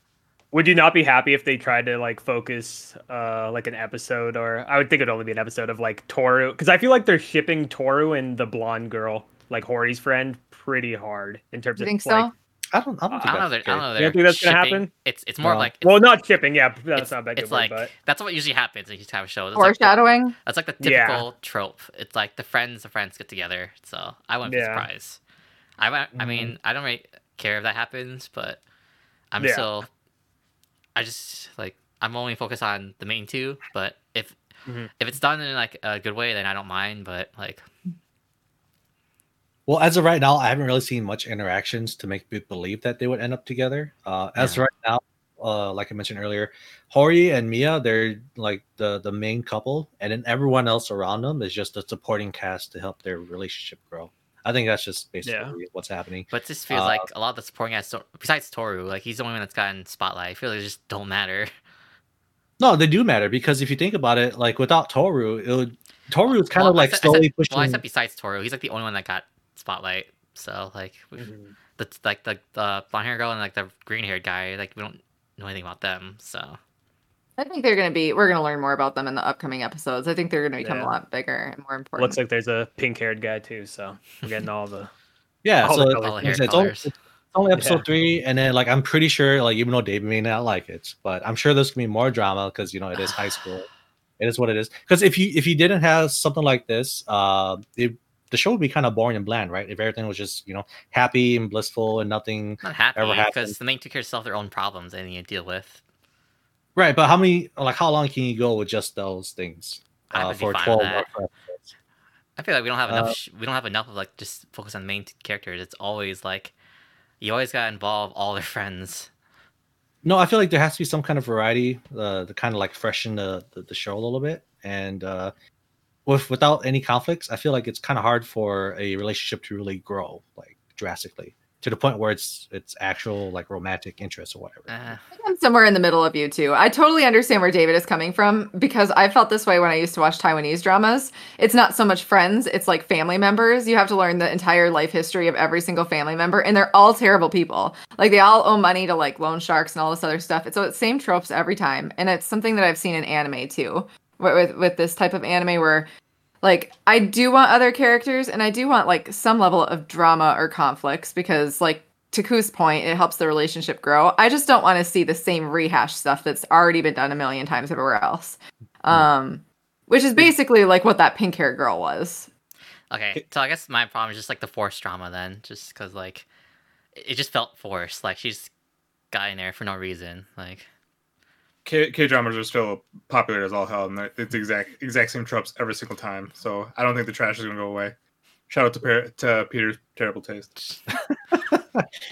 Would you not be happy if they tried to like focus uh like an episode or I would think it'd only be an episode of like Toru because I feel like they're shipping Toru and the blonde girl, like Hori's friend, pretty hard in terms You of think like, so? I don't. I don't I don't know. that's That, I don't know. You They're don't think that's gonna happen? It's it's more No. like it's, Well, not shipping, yeah, that's it's, not a bad it's good word, like but that's what usually happens in these type of shows. It's like the- Foreshadowing. That's like the Yeah. typical trope. It's like the friends, the friends get together. So I wouldn't be Yeah. surprised. I, wa- I mean, I don't really care if that happens, but I'm Yeah. still. I just like I'm only focused on the main two. But if Mhm. if it's done in like a good way, then I don't mind. But like, Well, as of right now, I haven't really seen much interactions to make me believe that they would end up together. Uh, as Yeah. right now, uh, like I mentioned earlier, Hori and Mia, they're like the the main couple, and then everyone else around them is just a supporting cast to help their relationship grow. I think that's just basically what's happening. but this feels Uh, like a lot of the supporting acts. don't- Besides Toru, like he's the only one that's gotten spotlight. I feel like they just don't matter. No, they do matter because if you think about it, like without Toru, it would Toru is kind Well, of like said- slowly said- pushing. Well, I said besides Toru, he's like the only one that got spotlight. So like, we- Mhm. the like the the blonde hair girl and like the green haired guy, like we don't know anything about them. So I think they're gonna be. We're gonna learn more about them in the upcoming episodes. I think they're gonna become Yeah. a lot bigger and more important. looks like there's a pink haired guy too, so we're getting all the yeah, all so the colors. all the hair said, it's only, it's only episode Yeah. three, and then like I'm pretty sure, like even though David may not like it, but I'm sure there's gonna be more drama because you know it is high school. It is what it is. Because if you if you didn't have something like this, uh, it, the show would be kind of boring and bland, right? If everything was just you know happy and blissful and nothing, not happy Ever happened. because the main two characters have their own problems and to deal with. right? But how many like how long can you go with just those things I uh, for twelve? I feel like we don't have enough. Uh, sh- we don't have enough of like just focus on the main characters. It's always like you always gotta involve all their friends. No, I feel like there has to be some kind of variety uh, to kind of like freshen the, the, the show a little bit. And uh, with without any conflicts, I feel like it's kind of hard for a relationship to really grow like drastically to the point where it's it's actual like romantic interest or whatever. Uh, I think I'm somewhere in the middle of you two. I totally understand where David is coming from because I felt this way when I used to watch Taiwanese dramas. It's not so much friends, it's like family members. You have to learn the entire life history of every single family member, and they're all terrible people. Like they all owe money to like loan sharks and all this other stuff. It's so it's same tropes every time, and it's something that I've seen in anime too. With with, with this type of anime where like I do want other characters and I do want like some level of drama or conflicts because like to Ku's point, it helps the relationship grow. I just don't want to see the same rehash stuff that's already been done a million times everywhere else. Um which is basically like what that pink hair girl was. okay, so I guess my problem is just like the forced drama then, just because like it it just felt forced. Like she's got in there for no reason. Like K dramas are still popular as all hell, and it's the exact exact same tropes every single time. So I don't think the trash is gonna go away. Shout out to, per- to Peter's terrible taste.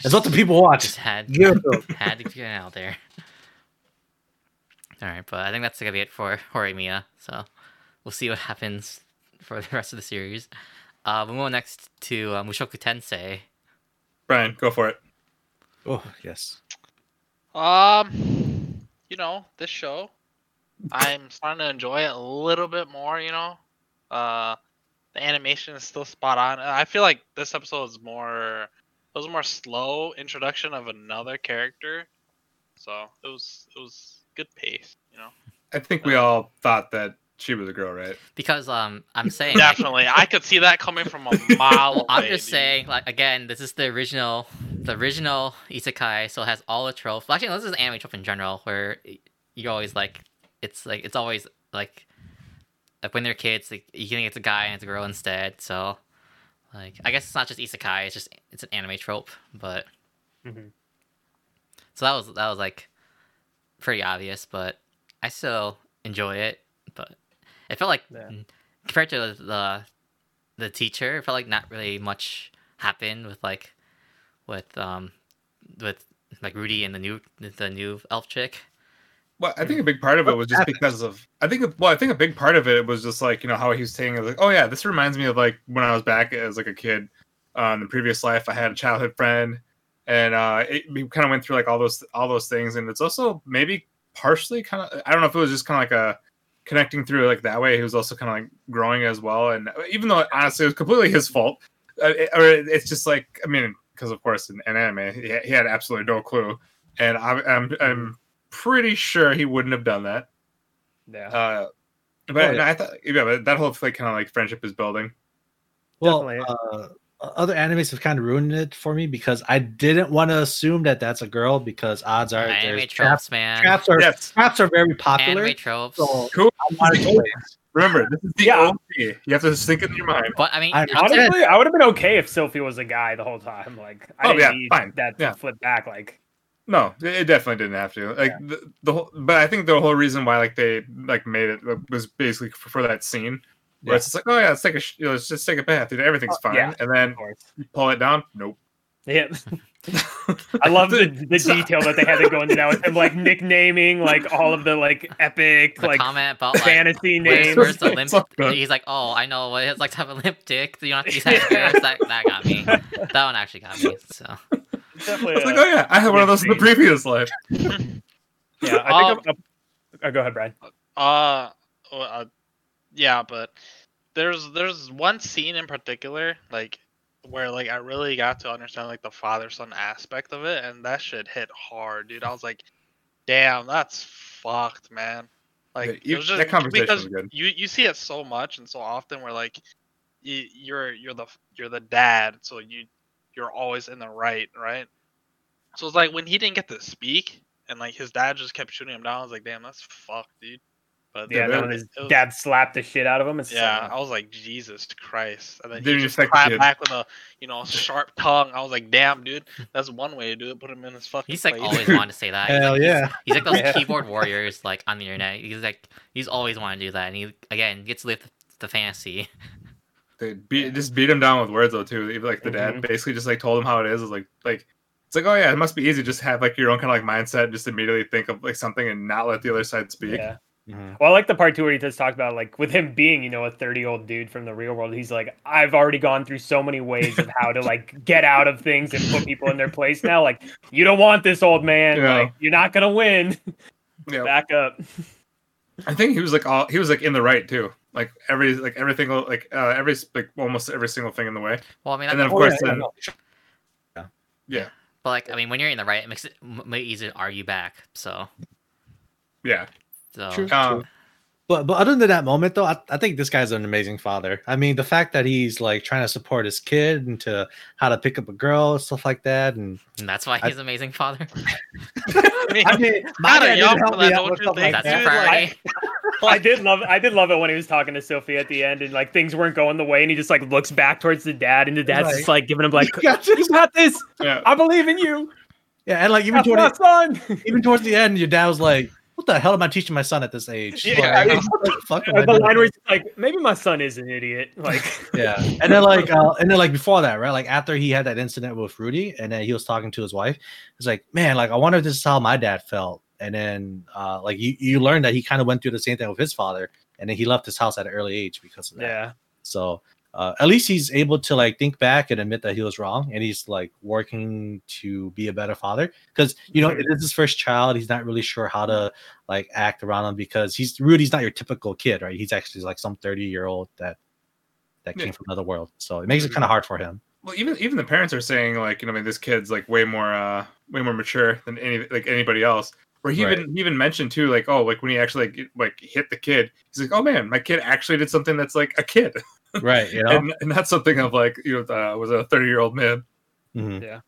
It's what the people watch. just had Give it to 'em. had to get it out there. All right, but I think that's gonna be it for Horimiya. So we'll see what happens for the rest of the series. Uh, we'll move next to uh, Mushoku Tensei. Brian, go for it. Oh yes. Um, you know, this show, I'm starting to enjoy it a little bit more. You know, uh, the animation is still spot on. I feel like this episode is more, it was a more slow introduction of another character, so it was it was good pace. You know, I think we all thought that she was a girl, right? Because um, I'm saying like, definitely, I could see that coming from a mile away. I'm just dude. saying, like again, this is the original, the original isekai, so it has all the tropes. Well, actually, no, this is anime trope in general, where you're always like, it's like it's always like, like when they're kids, like you can get a guy and it's a girl instead. So, like, I guess it's not just isekai; it's just it's an anime trope. But Mhm. so that was that was like pretty obvious, but I still enjoy it. But it felt like Yeah. compared to the the teacher, it felt like not really much happened with like with um with like Rudy and the new the new elf chick. Well, I think a big part of it was just because of. I think. Well, I think a big part of it was just like you know how he was saying was like, oh yeah, this reminds me of like when I was back as like a kid. Uh, in the previous life, I had a childhood friend, and uh, it, we kind of went through like all those all those things, and it's also maybe partially kind of I don't know if it was just kind of like a connecting through like that way. He was also kind of like growing as well, and even though honestly it was completely his fault, uh, it, or it's just like I mean because of course in, in anime he, he had absolutely no clue, and I'm I'm, I'm pretty sure he wouldn't have done that. Yeah. Uh, but Oh, yeah. no, I thought yeah, but that whole like kind of like friendship is building. Well, Definitely. uh, other animes have kind of ruined it for me because I didn't want to assume that that's a girl because odds are Anime there's tropes, traps, man. traps are Yes, traps are very popular. Anime tropes. So cool. I wanted to wait. Remember, this is the Yeah. OG. You have to think in your mind. But I mean, I- I'm Honestly, I would have been okay if Sylphy was a guy the whole time. Like, I Oh, didn't yeah, need fine. that to Yeah. flip back. Like, No, it it definitely didn't have to. Like the, the whole, but I think the whole reason why like they like made it was basically for, for that scene where Yeah. it's just like, oh yeah, let's take a sh- you know, let's just take a bath, dude. Everything's Oh, fine, yeah. and then you pull it down. Nope. Yeah. I love the, the detail that they had to go into that with him like nicknaming like all of the like epic the like comment about like fantasy where's, names. where's the It's limp? He's like, oh, I know what it's like to have a limp dick. You don't have to use that. that that got me. That one actually got me. So I Definitely, was like, oh yeah, I had one of those in the previous life. yeah, I think I'm, oh, go ahead, Brian. Uh, well, uh, yeah, but there's there's one scene in particular, like where like I really got to understand like the father son aspect of it, and that shit hit hard, dude. I was like, damn, that's fucked, man. Like Yeah, it you- was just that conversation because was good. you you see it so much and so often where like you, you're you're the you're the dad, so you you're always in the right, right? So it's like when he didn't get to speak and like his dad just kept shooting him down. I was like, damn, that's fucked, dude. But Yeah, Yeah, then when his was- dad slapped the shit out of him. It's yeah, so- I was like, Jesus Christ. And then Didn't he just expect clapped back with a, you know, sharp tongue. I was like, damn, dude, that's one way to do it. Put him in his fucking he's like place. always wanted to say that. He's Hell like, yeah. He's like those Yeah. keyboard warriors like on the internet. He's like he's always wanted to do that, and he again gets to live the fantasy. They beat, just beat him down with words though too. Like the dad Mhm. basically just like told him how it is. Is like like it's like oh yeah, it must be easy. Just have like your own kind of like mindset. Just immediately think of like something and not let the other side speak. yeah. Mhm. Well, I like the part too where he just talked about like with him being, you know, a 30 year old dude from the real world. He's like, I've already gone through so many ways of how to like get out of things and put people in their place now. Like, you don't want this old man. Yeah. Like, you're not gonna win. Yeah. Back up. I think he was like all he was like in the right too. Like every like everything like uh, every like almost every single thing in the way. Well, I mean, And then of course yeah, yeah, then no. but like I mean, when you're in the right, it makes it m- m- easy to argue back. So, yeah. So True. Um, But but other than that moment though, I, I think this guy's an amazing father. I mean, the fact that he's like trying to support his kid and to how to pick up a girl, stuff like that, and and that's why I- he's amazing father. I mean, I mean, Kinda dad didn't help me out with you stuff like that. a priority. I did love I did love it when he was talking to Sylphy at the end and like things weren't going the way and he just like looks back towards the dad and the dad's Right. just like giving him like You got you got this. yeah. I believe in you. Yeah, and like even That's toward my the, son. even towards the end, your dad was like, "What the hell am I teaching my son at this age?" Yeah, Like, I know. what the fuck am I the line where he's like, maybe my son is an idiot. Like yeah and then like uh, and then like before that right like after he had that incident with rudy and then he was talking to his wife he's like man like i wonder if this is how my dad felt and then uh like you, you learn that he kind of went through the same thing with his father and then he left his house at an early age because of that Yeah. so uh, at least he's able to like think back and admit that he was wrong and he's like working to be a better father because you know it is his first child he's not really sure how to like act around him because he's rudy's not your typical kid right he's actually like some 30 year old that that Yeah. came from another world so it makes it kind of hard for him Well, even even the parents are saying like you know, I mean, this kid's like way more uh way more mature than any like anybody else. Where he Right. even he even mentioned too, like oh, like when he actually like, like hit the kid, he's like, oh man, my kid actually did something that's like a kid, right you know and, and not something of like you know I was a thirty year old man. Mhm.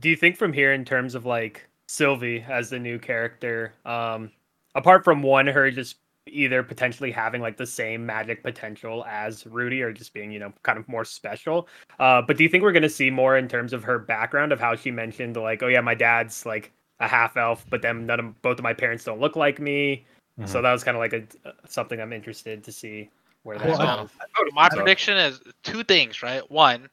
Do you think from here in terms of like Sylphy as the new character, um, apart from one, her just either potentially having like the same magic potential as Rudy or just being, you know, kind of more special. Uh, but do you think we're gonna see more in terms of her background of how she mentioned like, oh yeah, my dad's like a half elf, but then none of both of my parents don't look like me. So that was kind of like a something I'm interested to see where that Well, I- my So- prediction is two things, right? One,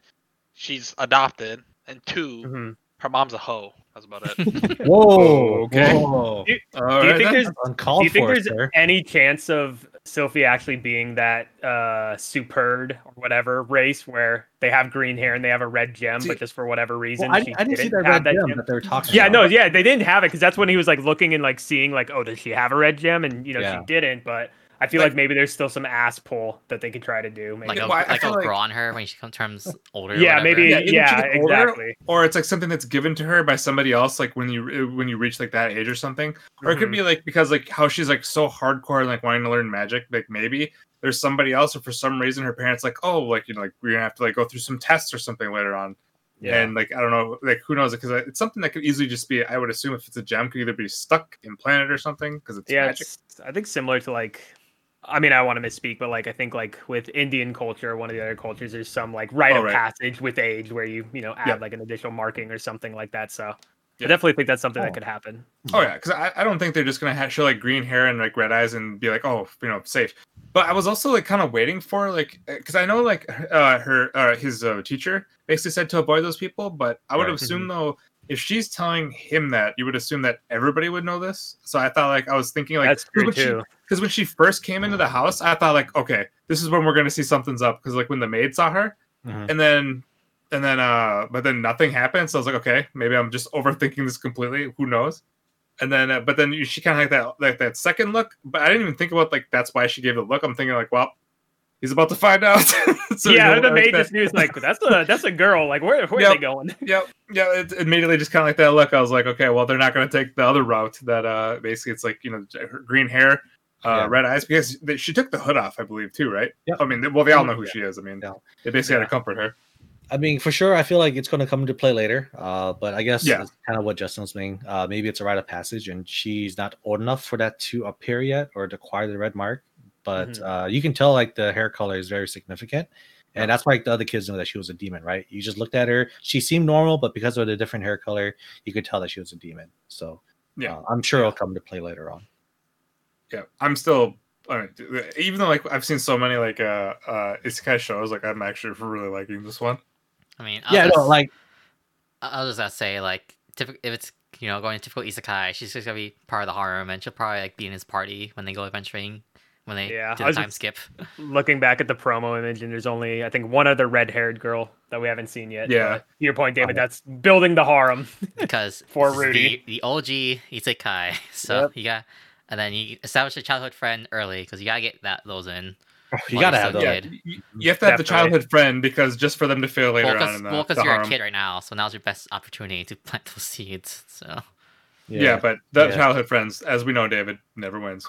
she's adopted, and 2 Mhm. her mom's a hoe. That's about it. Whoa. Okay. Whoa. All Do you right, think there's do you think there's sir. any chance of Sylphy actually being that uh Superd or whatever race where they have green hair and they have a red gem, See- but just for whatever reason Well, I, she I didn't see didn't that have red that gem gem? that they were talking Yeah, about. no, yeah, they didn't have it because that's when he was like looking and like seeing like, oh, does she have a red gem? And you know, Yeah. she didn't. But I feel Like- like, maybe there's still some ass pull that they could try to do. Maybe. Like, a, well, I- I like feel a like- on her when she comes turns older. yeah, whatever. maybe. Yeah, Yeah, either she gets older, exactly. or it's like something that's given to her by somebody else like when you when you reach like that age or something or it could Mhm. be like because like how she's like so hardcore and like wanting to learn magic like maybe there's somebody else or for some reason her parents like oh like you know like we're gonna have to like go through some tests or something later on Yeah. and like i don't know like who knows because it's something that could easily just be i would assume if it's a gem could either be stuck implanted or something because it's yeah, magic it's, I think similar to like. I mean, I want to misspeak, but like I think like with Indian culture, one of the other cultures, there's some like rite Oh, of right. passage with age where you you know add Yeah. like an additional marking or something like that. So Yeah. I definitely think that's something Oh. that could happen. Oh yeah, because I, I don't think they're just gonna ha- show like green hair and like red eyes and be like, oh, you know, safe. But I was also like kind of waiting for like, because I know like uh, her uh, his uh, teacher basically said to avoid those people, but I would Right. assume though if she's telling him that, you would assume that everybody would know this. So I thought like I was thinking like that's true too. because when she first came into the house, I thought like, okay, this is when we're gonna see something's up. Because like when the maid saw her, Mhm. and then and then uh, but then nothing happened. So I was like, okay, maybe I'm just overthinking this completely. Who knows? And then, uh, but then she kind of like that like that second look. But I didn't even think about like that's why she gave the look. I'm thinking like, well, he's about to find out. so you yeah, know, the like maid that- just knew it's like that's a that's a girl. Like where where are Yep. they going? Yep. Yeah. It immediately just kind of like that look. I was like, okay, well, they're not going to take the other route that uh basically it's like, you know, her green hair, uh, Yeah. red eyes, because they, she took the hood off, I believe, too, right? Yep. I mean, they- well, they all know who Yeah. she is. I mean, Yeah. they basically Yeah. had to comfort her. I mean, for sure, I feel like it's going to come into play later. Uh, but I guess Yeah. that's kind of what Justin was saying. Uh, maybe it's a rite of passage, and she's not old enough for that to appear yet or to acquire the red mark. But Mhm. uh, you can tell like the hair color is very significant, and that's why the other kids know that she was a demon, right? You just looked at her; she seemed normal, but because of the different hair color, you could tell that she was a demon. So Yeah. uh, I'm sure it'll come to play later on. Yeah. I'm still, I mean, even though like I've seen so many like uh uh isekai shows, like I'm actually really liking this one. I mean, I yeah, was no, like I I was just gonna say like typical if it's you know going to typical isekai, she's just gonna be part of the harem and she'll probably like be in his party when they go adventuring when they Yeah, do I the time skip. Looking back at the promo image, and there's only I think one other red haired girl that we haven't seen yet. Yeah. but to your point, David, oh. that's building the harem. because For Rudy. the, the OG isekai. So Yep. you got and then you establish a childhood friend early because you gotta get that those in. Oh, you gotta have those. Yeah. You, you have to have the childhood friend because just for them to feel later Well, on because in the, well, 'cause the you're harem. a kid right now, so now's your best opportunity to plant those seeds. So Yeah. but the Yeah. childhood friends, as we know, David never wins.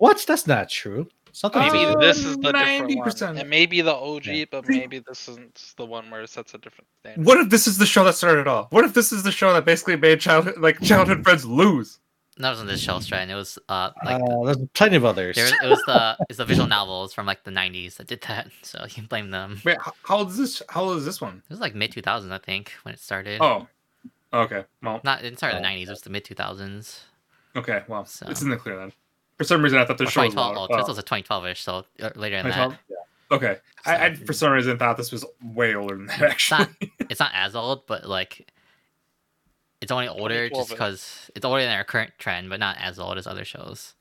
What? That's not true. Something Maybe Uh, this is the different 90%. one. It may be the OG, Yeah. but maybe this isn't the one where it sets a different standard. What if this is the show that started it all? What if this is the show that basically made childhood like childhood friends lose? that wasn't this show's trend. It was uh like uh, there's plenty of others. there, it was the it's the visual novels from like the '90s that did that. So you can blame them. Wait, how old is this? How old is this one? It was like mid 2000s, I think, when it started. Oh, okay. Well, Not it didn't start in the Oh. 90s. It was the mid 2000s. okay. Well, So- it's in the clear then. For some reason, I thought the show was 2012. longer. Oh, Oh, this was a 2012ish, so uh, later than that. 2012? Okay, I, I for some reason thought this was way older than that. It's not, Actually, it's not as old, but like it's only older just because it's older than our current trend, but not as old as other shows.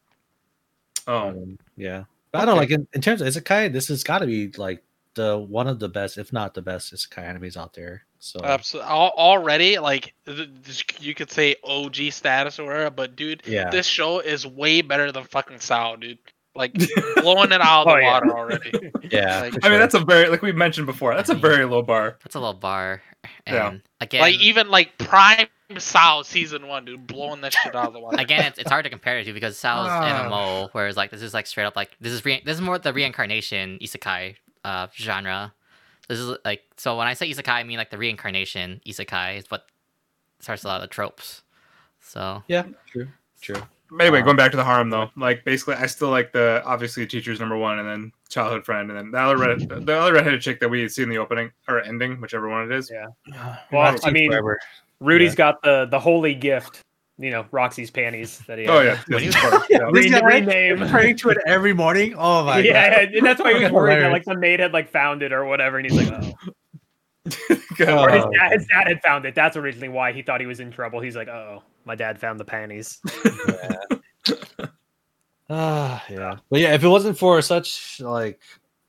oh, Um, yeah, but I don't like in, in terms of isekai, this has got to be like the one of the best, if not the best, isekai animes out there. So Absolutely. Already, like th- th- you could say OG status or whatever, but dude, yeah, this show is way better than fucking SAO, dude. Like blowing it out of the Oh, yeah. water already. yeah. like- for I mean that's a very like we mentioned before. That's a very low bar. That's a low bar. And Yeah. again, Like even like Prime SAO season one, dude, blowing that shit out of the water. again, it's, it's hard to compare it to because SAO's Ah. MMO, whereas like this is like straight up like this is re- this is more the reincarnation isekai uh genre. This is like so when I say isekai, I mean like the reincarnation isekai is what starts a lot of the tropes. So yeah, true, true. Anyway, Uh, going back to the harem though, like basically, I still like the obviously teacher's number one, and then childhood friend, and then the other red, the other redheaded chick that we see in the opening or ending, whichever one it is. Yeah. Well, Well, I mean, forever. Rudy's Yeah. got the the holy gift, you know, Roxy's panties that he. Oh yeah, When yes, you- of course, yeah. This Re- guy rename. praying to it every morning. Oh my yeah, god! Yeah, and that's why he was worried that like the maid had like found it or whatever, and he's like, oh. Or his, Oh, dad, his dad had found it. That's originally why he thought he was in trouble. He's like, oh, my dad found the panties. Ah, yeah. But yeah, if it wasn't for such like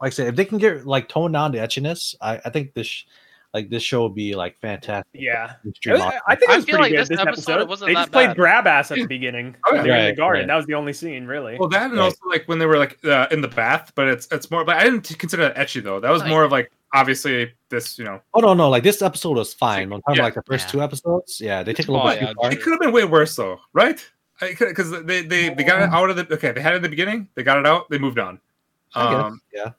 like I said, if they can get like tone down the etchiness, I, I think this sh- like this show would be like fantastic. Yeah. It was- Optimus. I think it I feel pretty like good this this episode episode. wasn't they that just played bad. grab ass at the beginning. Oh, when they were in the garden. right. That was the only scene, really. Well, that and Right. also like when they were like uh, in the bath, but it's it's more. But I didn't consider that ecchi though. That was more of like obviously this. You know, Oh no, no, like this episode was fine. I'm talking Yeah. like the first Yeah. two episodes. Yeah, they take a Oh, little bit yeah, too far. it could have been way worse though, right? Because they, they they got it out of the okay. They had it in the beginning. They got it out. They moved on. Um, yeah.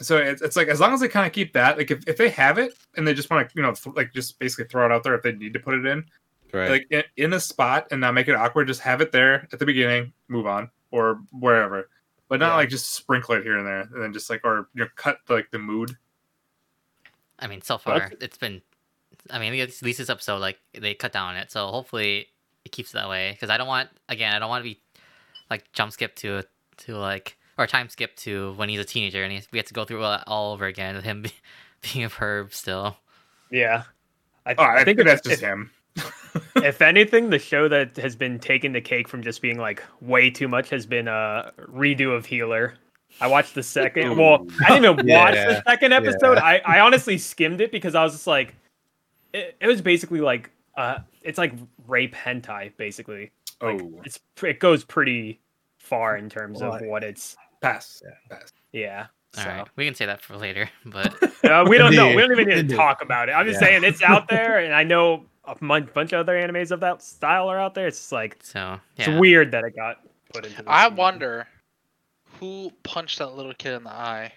So it's, it's like as long as they kind of keep that, like if, if they have it and they just want to, you know, th- like just basically throw it out there if they need to put it in, Right. like in, in a spot and not make it awkward, just have it there at the beginning, move on or wherever, but not Yeah. like just sprinkle it here and there and then just like or you know cut the, like the mood. I mean, so Well, far it's been. I mean, at least this episode, like they cut down on it, so hopefully it keeps it that way. Because I don't want, again, I don't want to be like jump skip to to like or time skip to when he's a teenager and he, we have to go through it all over again with him be, being a perv still. yeah. I, Oh, I, think if- that's just if, him. if anything, the show that has been taking the cake from just being like way too much has been a redo of Healer. I watched the second. Well, I didn't even watch the second episode. yeah. I, I honestly skimmed it because I was just like, it, it was basically like, uh, it's like rape hentai basically. oh, It's it goes pretty far in terms of Well, I- what it's. Pass. pass. Yeah. All So right, we can say that for later, but uh, we don't know. We don't even need to talk about it. I'm just Yeah. saying it's out there, and I know a bunch of other animes of that style are out there. It's just like so it's weird that it got put into. I season. wonder who punched that little kid in the eye.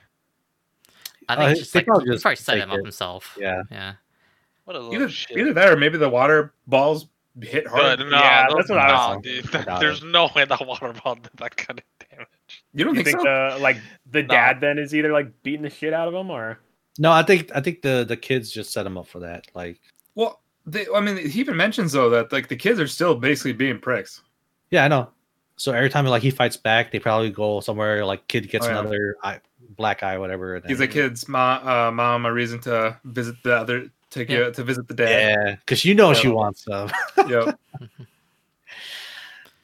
I Uh, think he- it's just like probably he just probably set faked him up it. himself. Yeah. Yeah. What a little Either, shit. either that or maybe the water balls hit hard. Good. No, Yeah, that's what I was no, dude. Doubt There's no way that water ball did that kind of damage. You don't You think, think so? the like the No. dad then is either like beating the shit out of him or No, I think I think the the kids just set him up for that. Like, Well, they, I mean, he even mentions though that like the kids are still basically being pricks. yeah, I know. So every time like he fights back, they probably go somewhere like kid gets Oh, yeah. another eye, black eye, whatever. and He's then- a kid's mom, uh, mom a reason to visit the other to Yeah. get to visit the dad. Yeah, because you know she wants them. Yep.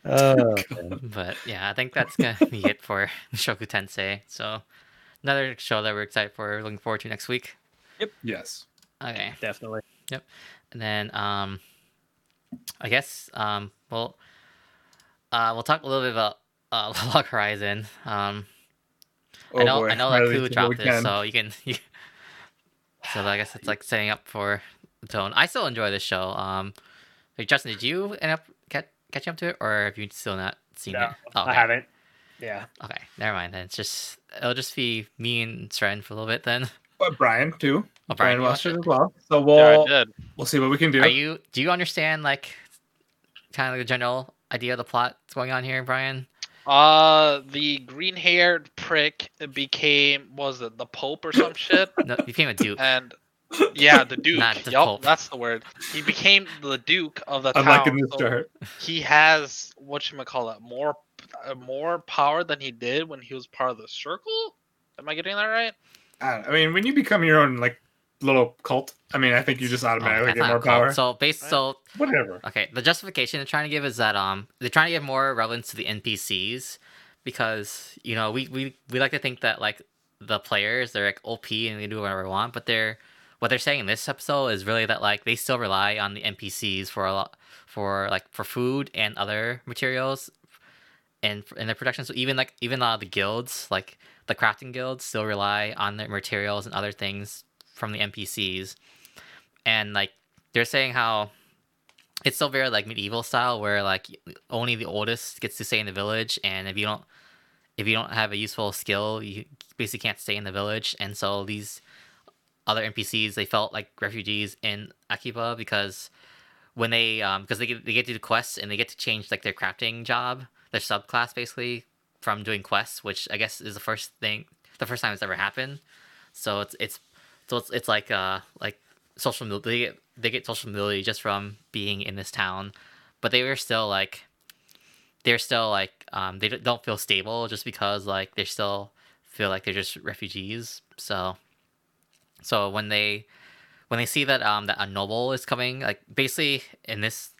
Oh, But yeah, I think that's gonna be it for Shoku Tensei. So another show that we're excited for, looking forward to next week. Yep. Yes. Okay. definitely. Yep. And then um I guess um well uh we'll talk a little bit about uh Log Horizon. Um I Oh, know boy. I know that Riley, Clue dropped this, so you can you, so I guess it's like setting up for the tone. I still enjoy this show. Um like Justin, did you end up catch catching up to it or have you still not seen No, it? Oh, I haven't. Yeah. Okay, never mind then. It's just it'll just be me and Sren for a little bit then. But Brian too. Oh, Brian you watched watched it as well. So we'll I did. we'll see what we can do. Are you do you understand like kind of like the general idea of the plot that's going on here, Brian? Uh, the green-haired prick became was it the Pope or some shit? No, became a duke. And yeah, the Duke. Not the yup, Pope. that's the word. He became the Duke of the I'm town. liking this so chart. He has what you call it more uh, more power than he did when he was part of the Circle. Am I getting that right? I. I mean, when you become your own like little cult, I mean, I think you just Oh, automatically that's get more power. So based Right. so Whatever. okay, the justification they're trying to give is that um they're trying to give more relevance to the NPCs because you know we we, we like to think that like the players they're like OP and they do whatever they want, but they're what they're saying in this episode is really that like they still rely on the NPCs for a lot for like for food and other materials and in their production. So even like even uh, the guilds like the crafting guilds still rely on their materials and other things from the NPCs, and like they're saying how it's still very like medieval style where like only the oldest gets to stay in the village and if you don't if you don't have a useful skill you basically can't stay in the village and so these other npcs they felt like refugees in akiba because when they um because they get, they get to do quests and they get to change like their crafting job their subclass basically from doing quests which i guess is the first thing the first time it's ever happened so it's it's so it's, it's like uh like social they get they get social mobility just from being in this town, but they were still like they're still like um they don't feel stable just because like they still feel like they're just refugees. So so when they when they see that um that a noble is coming, like basically in this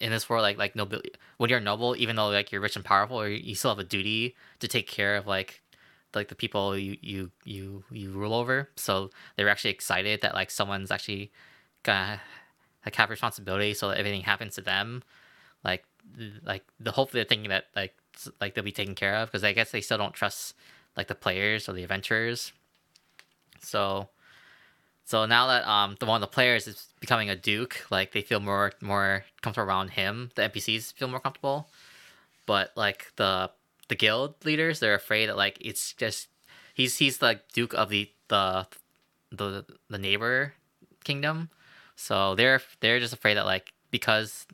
in this world, like like noble when you're a noble, even though like you're rich and powerful, you, you still have a duty to take care of like like the people you you you you rule over. So they're actually excited that like someone's actually gonna like have responsibility, so that everything happens to them. Like like the hopefully they're thinking that like like they'll be taken care of because I guess they still don't trust like the players or the adventurers. So so now that um the one of the players is becoming a duke, like they feel more more comfortable around him. The NPCs feel more comfortable, but like the the guild leaders, they're afraid that like it's just he's he's the duke of the the the the neighbor kingdom, so they're they're just afraid that like because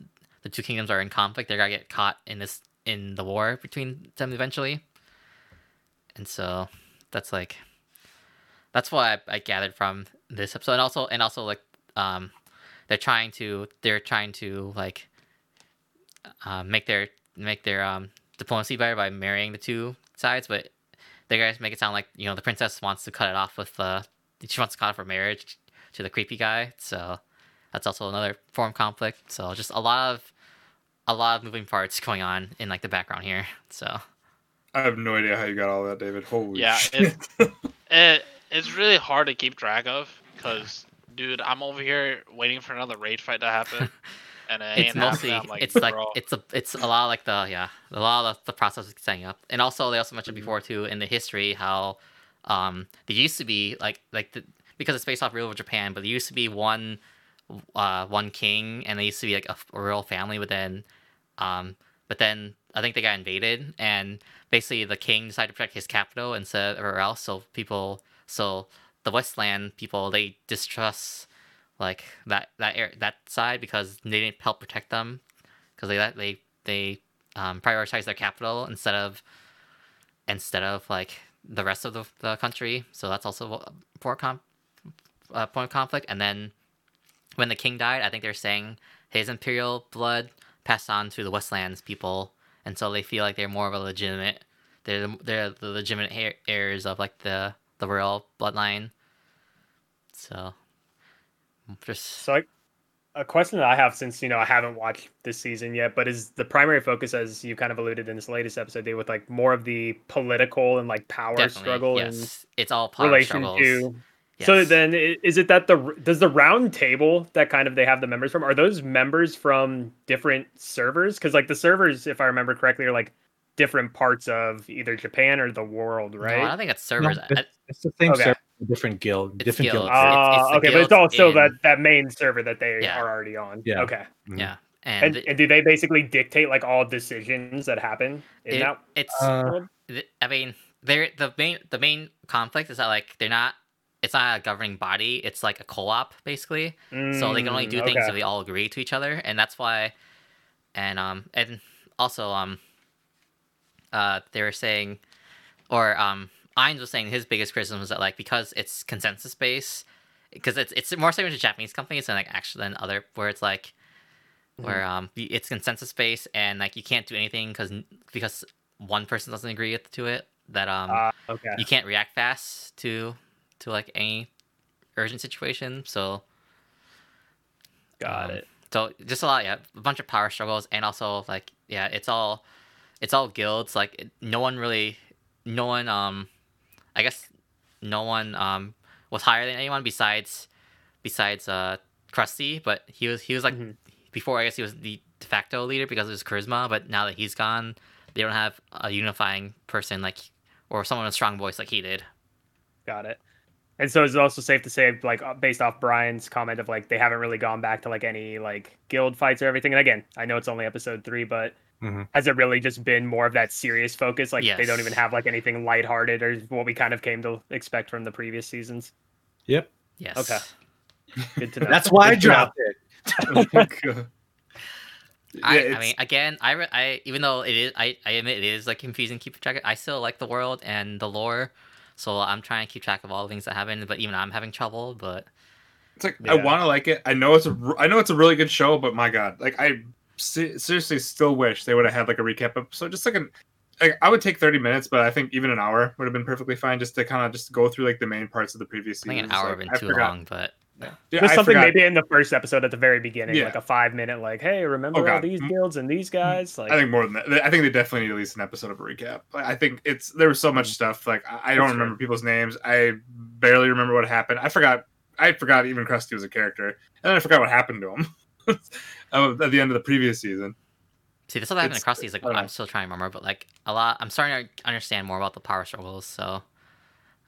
the two kingdoms are in conflict, they're gonna get caught in this in the war between them eventually, and so that's like that's what I, I gathered from this episode and also and also like um they're trying to they're trying to like uh, make their make their um diplomacy better by marrying the two sides but they guys make it sound like you know the princess wants to cut it off with uh she wants to cut off her marriage to the creepy guy so that's also another form of conflict so just a lot of a lot of moving parts going on in like the background here so I have no idea how you got all that, David. Holy Yeah, shit. It it's really hard to keep track of because, dude, I'm over here waiting for another raid fight to happen, and it it's mostly. Like, it's like it's a it's a lot of like the yeah a lot of the process of setting up and also they also mentioned Mm-hmm. before too in the history how um there used to be like like the, because it's based off real Japan but there used to be one uh one king and they used to be like a royal family but then um but then I think they got invaded and basically the king decided to protect his capital instead of or else so people so the Westland people they distrust like that that air, that side because they didn't help protect them because they they they um, prioritize their capital instead of instead of like the rest of the, the country. So that's also a point com- point of conflict. And then when the king died, I think they're saying his imperial blood passed on to the Westlands people, and so they feel like they're more of a legitimate. They're the, they're the legitimate heirs of like the the royal bloodline. So just So, like, a question that I have since you know I haven't watched this season yet, but is the primary focus, as you kind of alluded in this latest episode, Dave, with like more of the political and like power definitely, struggle and it's all power relation struggles. to. So then, is it that the does the round table that kind of they have the members from are those members from different servers? Because like the servers, if I remember correctly, are like different parts of either Japan or the world, right? No, right? I don't think it's servers. I- it's, it's the same Okay. server, different guild, It's different guild. guilds. It's- Ah, okay, but it's also that in- that main server that they Yeah. are already on. Yeah. Okay. Mhm. yeah, and, And, and do they basically dictate like all decisions that happen in it- that? it's. Uh, I mean, they're the main the main conflict is that like they're not. It's not a governing body. It's like a co-op basically. so they can only do Mm, things if they all agree to each other, and that's why. And um and also um. Uh, they were saying, or um, Ainz was saying his biggest criticism was that like because it's consensus based, because it's it's more similar to Japanese companies than like actually than other where it's like where um it's consensus based and like you can't do anything because because one person doesn't agree with- to it that um Ah, okay. you can't react fast to to like any urgent situation so Got um, it. so just a lot yeah a bunch of power struggles and also like yeah it's all it's all guilds like it, no one really no one um i guess no one um was higher than anyone besides besides uh krusty but he was he was like Mhm. before i guess he was the de facto leader because of his charisma but now that he's gone they don't have a unifying person like or someone with a strong voice like he did Got it. And so is it also safe to say, like, uh, based off Brian's comment of like they haven't really gone back to like any like guild fights or everything. And again, I know it's only episode three, but Mhm. has it really just been more of that serious focus? Like they don't even have like anything lighthearted or what we kind of came to expect from the previous seasons. Yep. yes Okay. Good to know. That's why I Good to know. dropped it. My God. I, Yeah, I mean, again, I, re- I even though it is, I, I admit it is like confusing to keep track. of, I still like the world and the lore, so I'm trying to keep track of all the things that happen. But even I'm having trouble. But It's like I want to like it. I know it's a, I know it's a really good show, but my god, like I se- seriously still wish they would have had like a recap episode, just like an. Like, I would take 30 minutes, but I think even an hour would have been perfectly fine just to kind of just go through like the main parts of the previous I season. think an hour would have been too long. But Dude, Just I something forgot- maybe in the first episode at the very beginning, Yeah. like a five minute, like, hey, remember Oh, all these Mm. guilds and these guys? Like, I think more than that. I think they definitely need at least an episode of a recap. I think it's there was so much stuff. Like I, I don't remember people's names. I barely remember what happened. I forgot. I forgot even Krusty was a character, and then I forgot what happened to him at the end of the previous season. See, this stuff that happened across these, like I'm still trying to remember, but like a lot, I'm starting to understand more about the power struggles. So,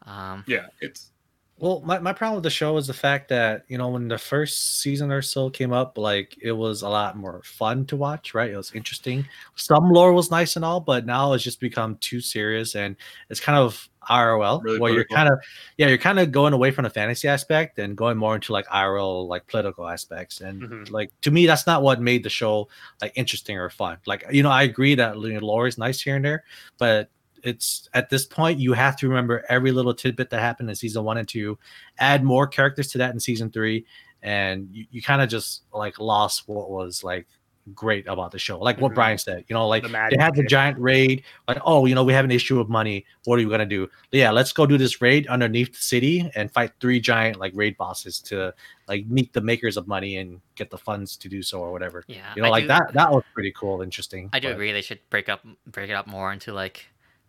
um, Yeah, it's Well, my, my problem with the show is the fact that, you know, when the first season or so came up, like it was a lot more fun to watch, right? It was interesting. Some lore was nice and all, but now it's just become too serious and it's kind of IRL Really where you're kind of yeah, you're kind of going away from the fantasy aspect and going more into like IRL like political aspects. And Mhm. like to me, that's not what made the show like interesting or fun. Like, you know, I agree that you know, lore is nice here and there, but it's at this point you have to remember every little tidbit that happened in season one and two add more characters to that in season three and you, you kind of just like lost what was like great about the show like what Mhm. brian said you know like The they magic, had the giant raid like oh you know we have an issue of money what are you gonna do? Yeah let's go do this raid underneath the city and fight three giant like raid bosses to like meet the makers of money and get the funds to do so or whatever. Yeah, you know I like do- that that was pretty cool interesting I do but- agree they should break up break it up more into like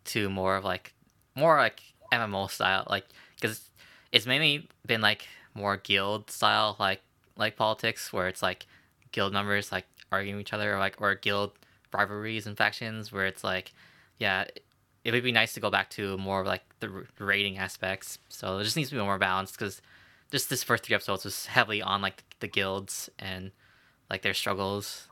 to more of like more like MMO style like because it's mainly been like more guild style like like politics where it's like guild members like arguing with each other or like or guild rivalries and factions where it's like yeah it would be nice to go back to more of like the r- rating aspects so it just needs to be more balanced because just this first three episodes was heavily on like the guilds and like their struggles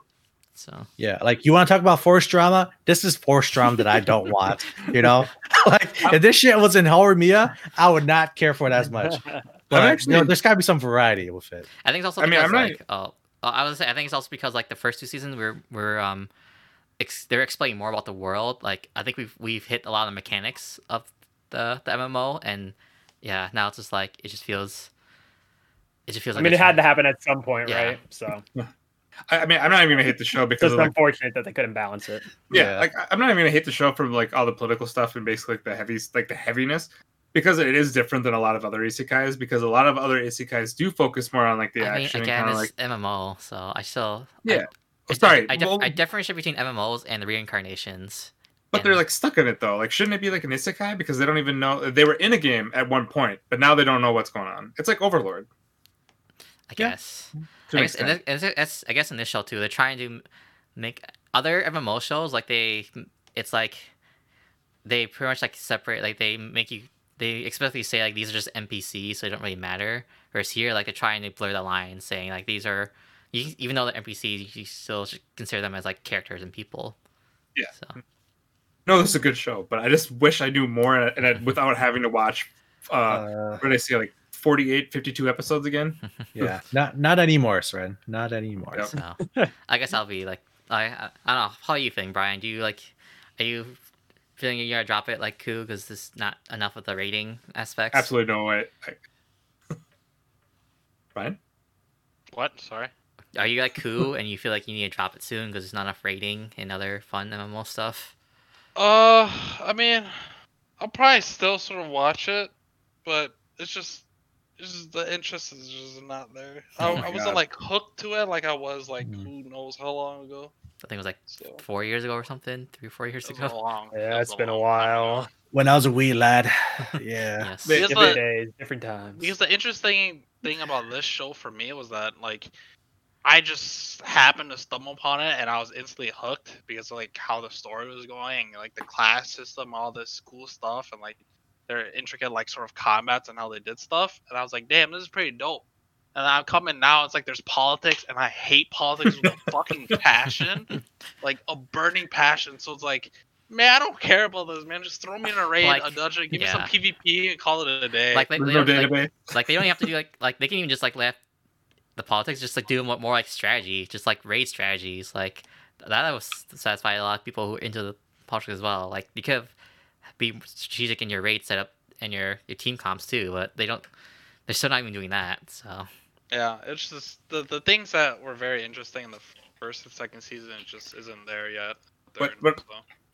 so Yeah, like you want to talk about forced drama? This is forced drama that I don't want. You know, like if this shit was in Horimiya, I would not care for it as much. But actually- you know, there's got to be some variety with it. I think it's also I mean, I'm not- like oh, I was say I think it's also because like the first two seasons we're we're um ex- they're explaining more about the world. Like I think we've we've hit a lot of the mechanics of the the MMO and yeah, now it's just like it just feels it just feels I like mean, it it's- had to happen at some point, Yeah. right? So I, I mean I'm not even gonna hate the show because just of, like, unfortunate that they couldn't balance it. yeah, Yeah. like I- I'm not even gonna hate the show for like all the political stuff and basically like the heavy like the heaviness because it is different than a lot of other isekais because a lot of other isekais do focus more on like the I mean, action again, and it's like MMO, so I still Yeah. I, oh, sorry, I, dif- well, I differentiate between MMOs and the reincarnations. but they're like stuck in it though. Like shouldn't it be like an isekai because they don't even know they were in a game at one point, but now they don't know what's going on. It's like Overlord. I guess. to I guess, in extent. this, in this- I guess in this show too, they're trying to make other MMO shows like they, it's like they pretty much like separate, like they make you, they explicitly say like these are just NPCs, so they don't really matter. Whereas here, like they're trying to blur the line, saying like these are, you, even though they're NPCs, you still should consider them as like characters and people. Yeah. So No, this is a good show, but I just wish I knew more and, and I, without having to watch. Uh, Uh, what did I say? Like 48, 52 episodes again. yeah, not not anymore, Sren. Not anymore. Yep. so I guess I'll be like, I, I, I don't know. How are you feeling, Brian? Do you like, are you feeling you're gonna drop it like Koo because there's not enough of the rating aspects? Absolutely no way. I... Ryan? What? Sorry. Are you like Koo and you feel like you need to drop it soon because there's not enough rating and other fun MMO stuff? Uh, I mean, I'll probably still sort of watch it, but it's just, it's just the interest is just not there. I, Oh I wasn't God. like hooked to it like I was like Mhm. who knows how long ago. I think it was like So four years ago or something, three, four years it was a ago. long. Yeah, it's been a long time while. When I was a wee lad, yeah. Yes. Because Different the- days, different times. Because the interesting thing about this show for me was that like I just happened to stumble upon it and I was instantly hooked because of like how the story was going, like the class system, all this cool stuff, and like their intricate like sort of combats and how they did stuff. And I was like, damn, this is pretty dope. And I'm coming now, it's like there's politics, and I hate politics with a fucking passion, like a burning passion. So it's like, man, I don't care about this, man. Just throw me in a raid, Like, a dungeon, give me some PvP, and call it a day. Like, they, they no don't, like, like they don't have to do like like they can even just like let the politics just like do more, more like strategy, just like raid strategies. Like that was satisfy a lot of people who are into the politics as well. Like you could be strategic in your raid setup and your your team comps too, but they don't. They're still not even doing that. So Yeah, it's just the the things that were very interesting in the first and second season just isn't there yet. But- but-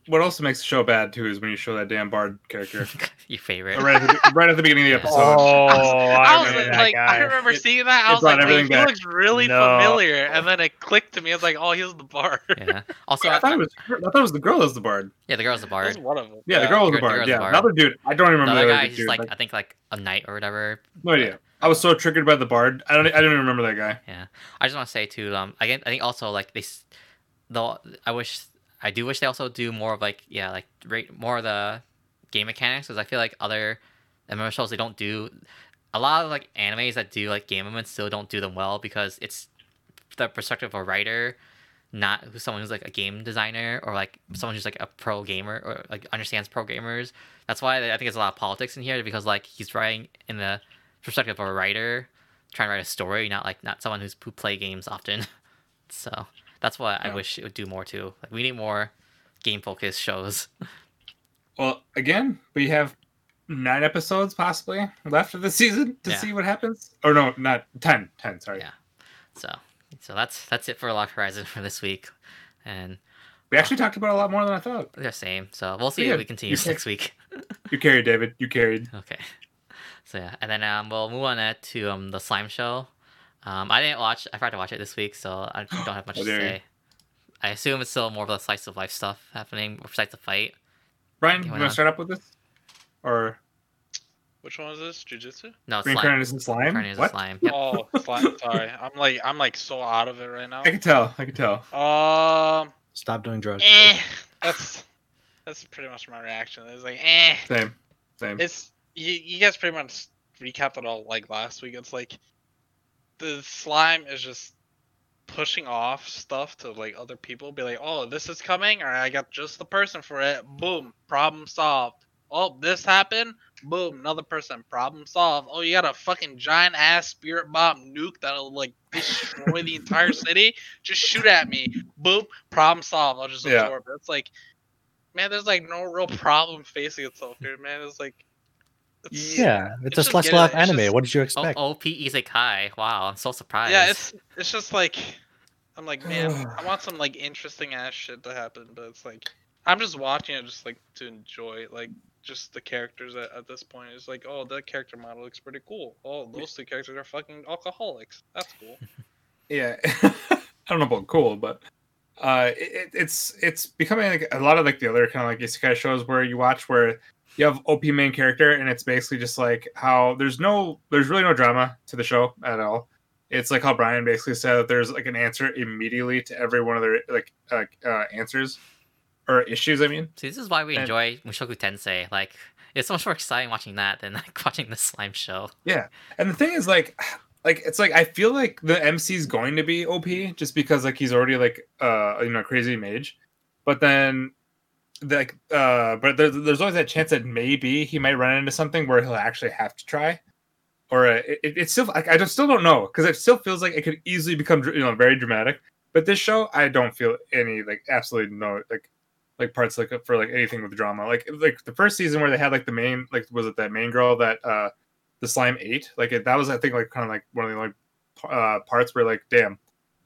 what also makes the show bad too is when you show that damn Bard character Your favorite. right at the, right at the beginning of the episode. Oh, I I was remember that like. I remember seeing that. it I was brought like, everything he back. looks really No. familiar. And then it clicked to me. I was like, oh, he was the bard. Yeah. Also, I thought it was I thought it was the girl that was the Bard. yeah, the girl's the That was bard. one of them. Yeah, the girl was the the the Bard. Yeah, the Bard. another dude. I don't remember other the guy, other he's dude. like like, I think like a knight or whatever. Oh, no idea. I was so triggered by the Bard. I don't. I don't even remember that guy. Yeah, I just want to say too. Um, again, I think also like they, though I wish I do wish they also do more of like yeah like rate more of the game mechanics because I feel like other MMO shows they don't do a lot of like animes that do like game elements still don't do them well because it's the perspective of a writer, not who's someone who's like a game designer or like someone who's like a pro gamer or like understands pro gamers. That's why I think there's a lot of politics in here because like he's writing in the perspective of a writer trying to write a story, not like not someone who's who play games often. so that's what I wish it would do more too. Like we need more game focused shows. Well, again, we have nine episodes possibly left of the season to Yeah. see what happens. Or no, not 10. 10, sorry. Yeah. So so that's that's it for Log Horizon for this week. And We actually talked about a lot more than I thought. they're the same. So we'll see Yeah, if we continue next week. You carried, David. You carried. Okay. So yeah, and then um, we'll move on to um the slime show. Um, I didn't watch. I forgot to watch it this week, so I don't have much How to say. I assume it's still more of the slice of life stuff happening besides the fight. Brian, Okay, you want to start up with this? Or Which one was this? Jujutsu? No, it's slime. reincarnated as slime? Reincarnated as What? slime. Yep. Oh, slime. Sorry, I'm like I'm like so out of it right now. I can tell. I can tell. Um, Stop doing drugs. eh. That's that's pretty much my reaction. It's like eh. Same. Same. It's you, you guys pretty much recapped it all like last week. It's like the slime is just pushing off stuff to like other people. Be like, oh, this is coming, or I got just the person for it. Boom, problem solved. Oh, this happened. Boom, another person. Problem solved. Oh, you got a fucking giant ass spirit bomb nuke that'll like destroy the entire city. Just shoot at me. Boom, problem solved. I'll just Yeah. absorb it. It's like, man, there's like no real problem facing itself here, man. It's like, Yeah, it's, It's a just slice of it, life it's anime. just- what did you Oh, expect? OP Isekai. Wow, I'm so surprised. Yeah, it's it's just like I'm like, man, I want some like interesting ass shit to happen, but it's like I'm just watching it just like to enjoy like just the characters at, at this point. It's like, oh, that character model looks pretty cool. Oh, those two characters are fucking alcoholics. That's cool. yeah i don't know about cool but uh it, it's it's becoming like a lot of like the other kind of like isekai shows where you watch where you have op main character and it's basically just like how there's no there's really no drama to the show at all it's like how brian basically said that there's like an answer immediately to every one of their like uh, uh answers or issues i mean See, this is why we and- enjoy Mushoku Tensei. Like, it's so much more exciting watching that than like watching the slime show. Yeah, and the thing is, like, like it's like I feel like the MC is going to be OP just because like he's already like uh you know a crazy mage, but then like uh but there's there's always that chance that maybe he might run into something where he'll actually have to try, or uh, it, it, it's still like I just still don't know because it still feels like it could easily become you know very dramatic. But this show, I don't feel any like absolutely no like like parts like for like anything with drama. Like like the first season where they had like the main like was it that main girl that uh the slime ate like it, that was i think like kind of like one of the only uh parts where like damn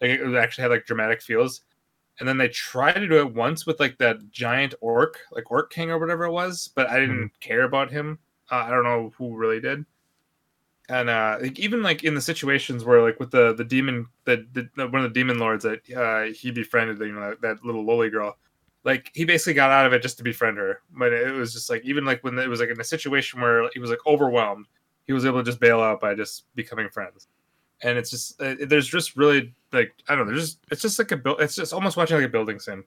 like it actually had like dramatic feels and then they tried to do it once with like that giant orc like orc king or whatever it was but i didn't care about him. Uh, i don't know who really did. And uh like even like in the situations where like with the the demon the, the one of the demon lords that uh he befriended you know that, that little lowly girl like he basically got out of it just to befriend her. But it was just like even like when it was like in a situation where he was like overwhelmed he was able to just bail out by just becoming friends and it's just uh, there's just really like i don't know there's just it's just like a build it's just almost watching like a building sim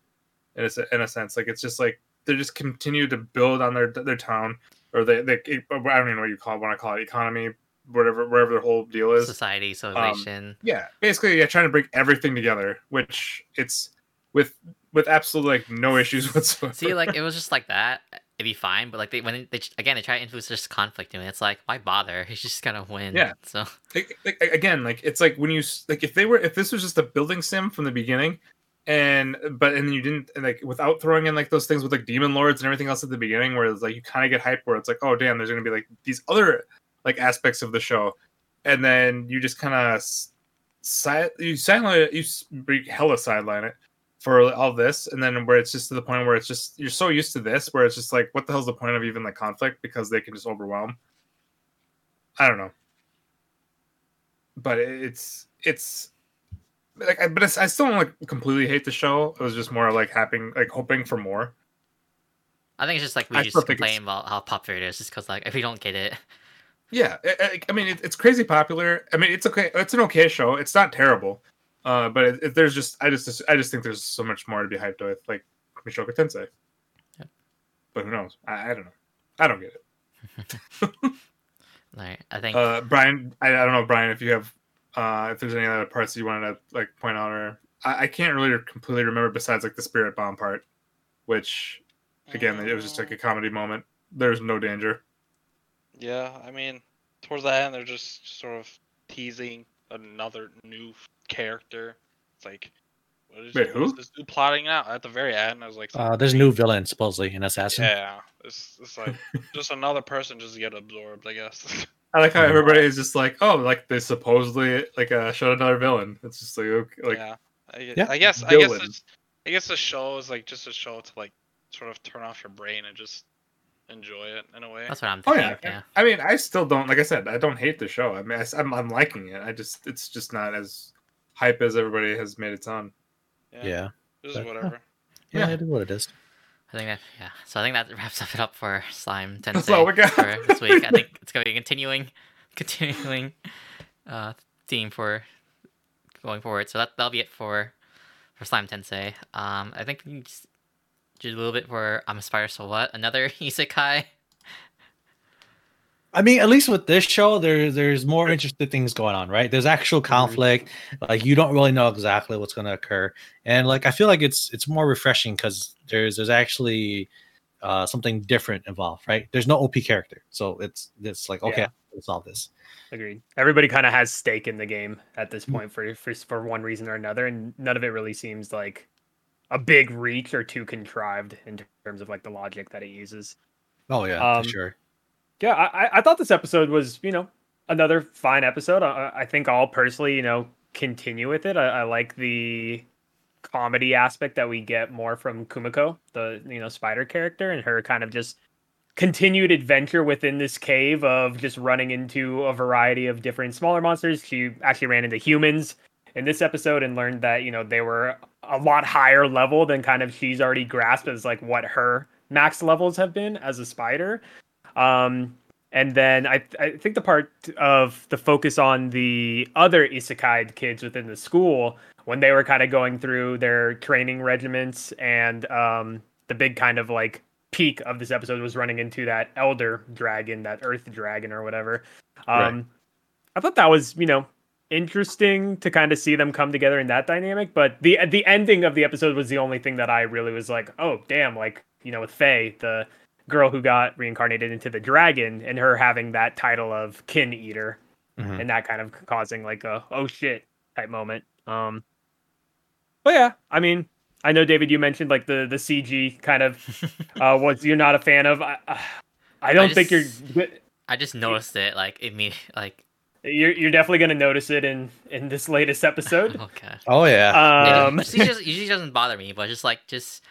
in a, in a sense. Like it's just like they just continue to build on their their town or they, they i don't even know what you call it want to call it economy whatever wherever their whole deal is. Society, civilization. yeah basically yeah trying to bring everything together which it's with with absolutely like no issues whatsoever. See, like it was just like that, it'd be fine. But like they when they again they try to influence just conflict, and it's like why bother? He's just gonna win. Yeah. So again like it's like when you like if they were if this was just a building sim from the beginning and but and you didn't and like without throwing in like those things with like demon lords and everything else at the beginning where it's like you kind of get hype where it's like oh damn there's gonna be like these other like aspects of the show and then you just kind of side you sideline it you hella sideline it for all this, and then where it's just to the point where it's just you're so used to this, where it's just like, what the hell's the point of even the conflict because they can just overwhelm. I don't know, but it's it's like, I- but it's, I still don't like completely hate the show. It was just more like happening, like hoping for more. I think it's just like we I just complain about how popular it is, just because like if we don't get it, Yeah, I, I- I mean it, it's crazy popular. I mean it's okay. It's an okay show. It's not terrible, uh, but it, it, there's just I just I just think there's so much more to be hyped with, like Mushoku Tensei. Yep. But who knows? I, I don't know. I don't get it. like I think Uh, Brian, I, I don't know, Brian, if you have uh, if there's any other parts that you wanted to like point out, or I, I can't really completely remember besides like the spirit bomb part, which again it was just like a comedy moment. There's no danger. Yeah, I mean, towards the end, they're just sort of teasing another new character. It's like, what is, Wait, what who? is this dude plotting out At the very end, I was like, Uh, there's a new villain supposedly, an assassin. yeah, it's, it's like just another person just to get absorbed, I guess. I like how everybody is just like, oh, like they supposedly like uh, showed another villain. It's just like okay, like yeah, I, Yeah. I guess, I guess, it's, I guess the show is like just a show to like sort of turn off your brain and just enjoy it in a way. that's what I'm Oh yeah. yeah. I mean, I still don't like I said, I don't hate the show. I mean, I, am I'm liking it. I just it's just not as hype as everybody has made it sound. Yeah, Yeah. just but- whatever. Yeah, Yeah. it is what it is. I think that yeah. So I think that wraps up it up for Slime That's all we Tensei got. for this week. I think it's gonna be a continuing, continuing uh, theme for going forward. So that that'll be it for for Slime Tensei. Um, I think we can just do a little bit for I'm a Spider. So what? Another isekai. I mean, at least with this show, there there's more interesting things going on, right? There's actual conflict. Like you don't really know exactly what's going to occur, and like I feel like it's it's more refreshing because there's there's actually uh, something different involved, right? There's no OP character, so it's it's like okay, Yeah. let's solve this. Agreed. Everybody kind of has stake in the game at this Mm. point for, for for one reason or another, and none of it really seems like a big reach or too contrived in terms of like the logic that it uses. Oh yeah, Um, for sure. Yeah, I, I- thought this episode was, you know, another fine episode. I, I think I'll personally, you know, continue with it. I, I like the comedy aspect that we get more from Kumoko, the you know spider character, and her kind of just continued adventure within this cave of just running into a variety of different smaller monsters. She actually ran into humans in this episode and learned that you know they were a lot higher level than kind of she's already grasped as like what her max levels have been as a spider. Um, and then I, I think the part of the focus on the other isekai kids within the school when they were kind of going through their training regiments and um, the big kind of like peak of this episode was running into that elder dragon, that earth dragon or whatever. Um, Right. I thought that was, you know, interesting to kind of see them come together in that dynamic. But the the ending of the episode was the only thing that I really was like, oh damn, like you know, with Faye, the girl who got reincarnated into the dragon, and her having that title of kin eater, Mhm. and that kind of causing like a oh shit type moment. Um, but yeah, I mean, I know David, you mentioned like the the CG kind of uh, what you're not a fan of. I, I don't think just- you're I just noticed it like immediately. Like you're you're definitely gonna notice it in in this latest episode. okay. Oh yeah. Um, it just, CG just, usually doesn't bother me, but just like just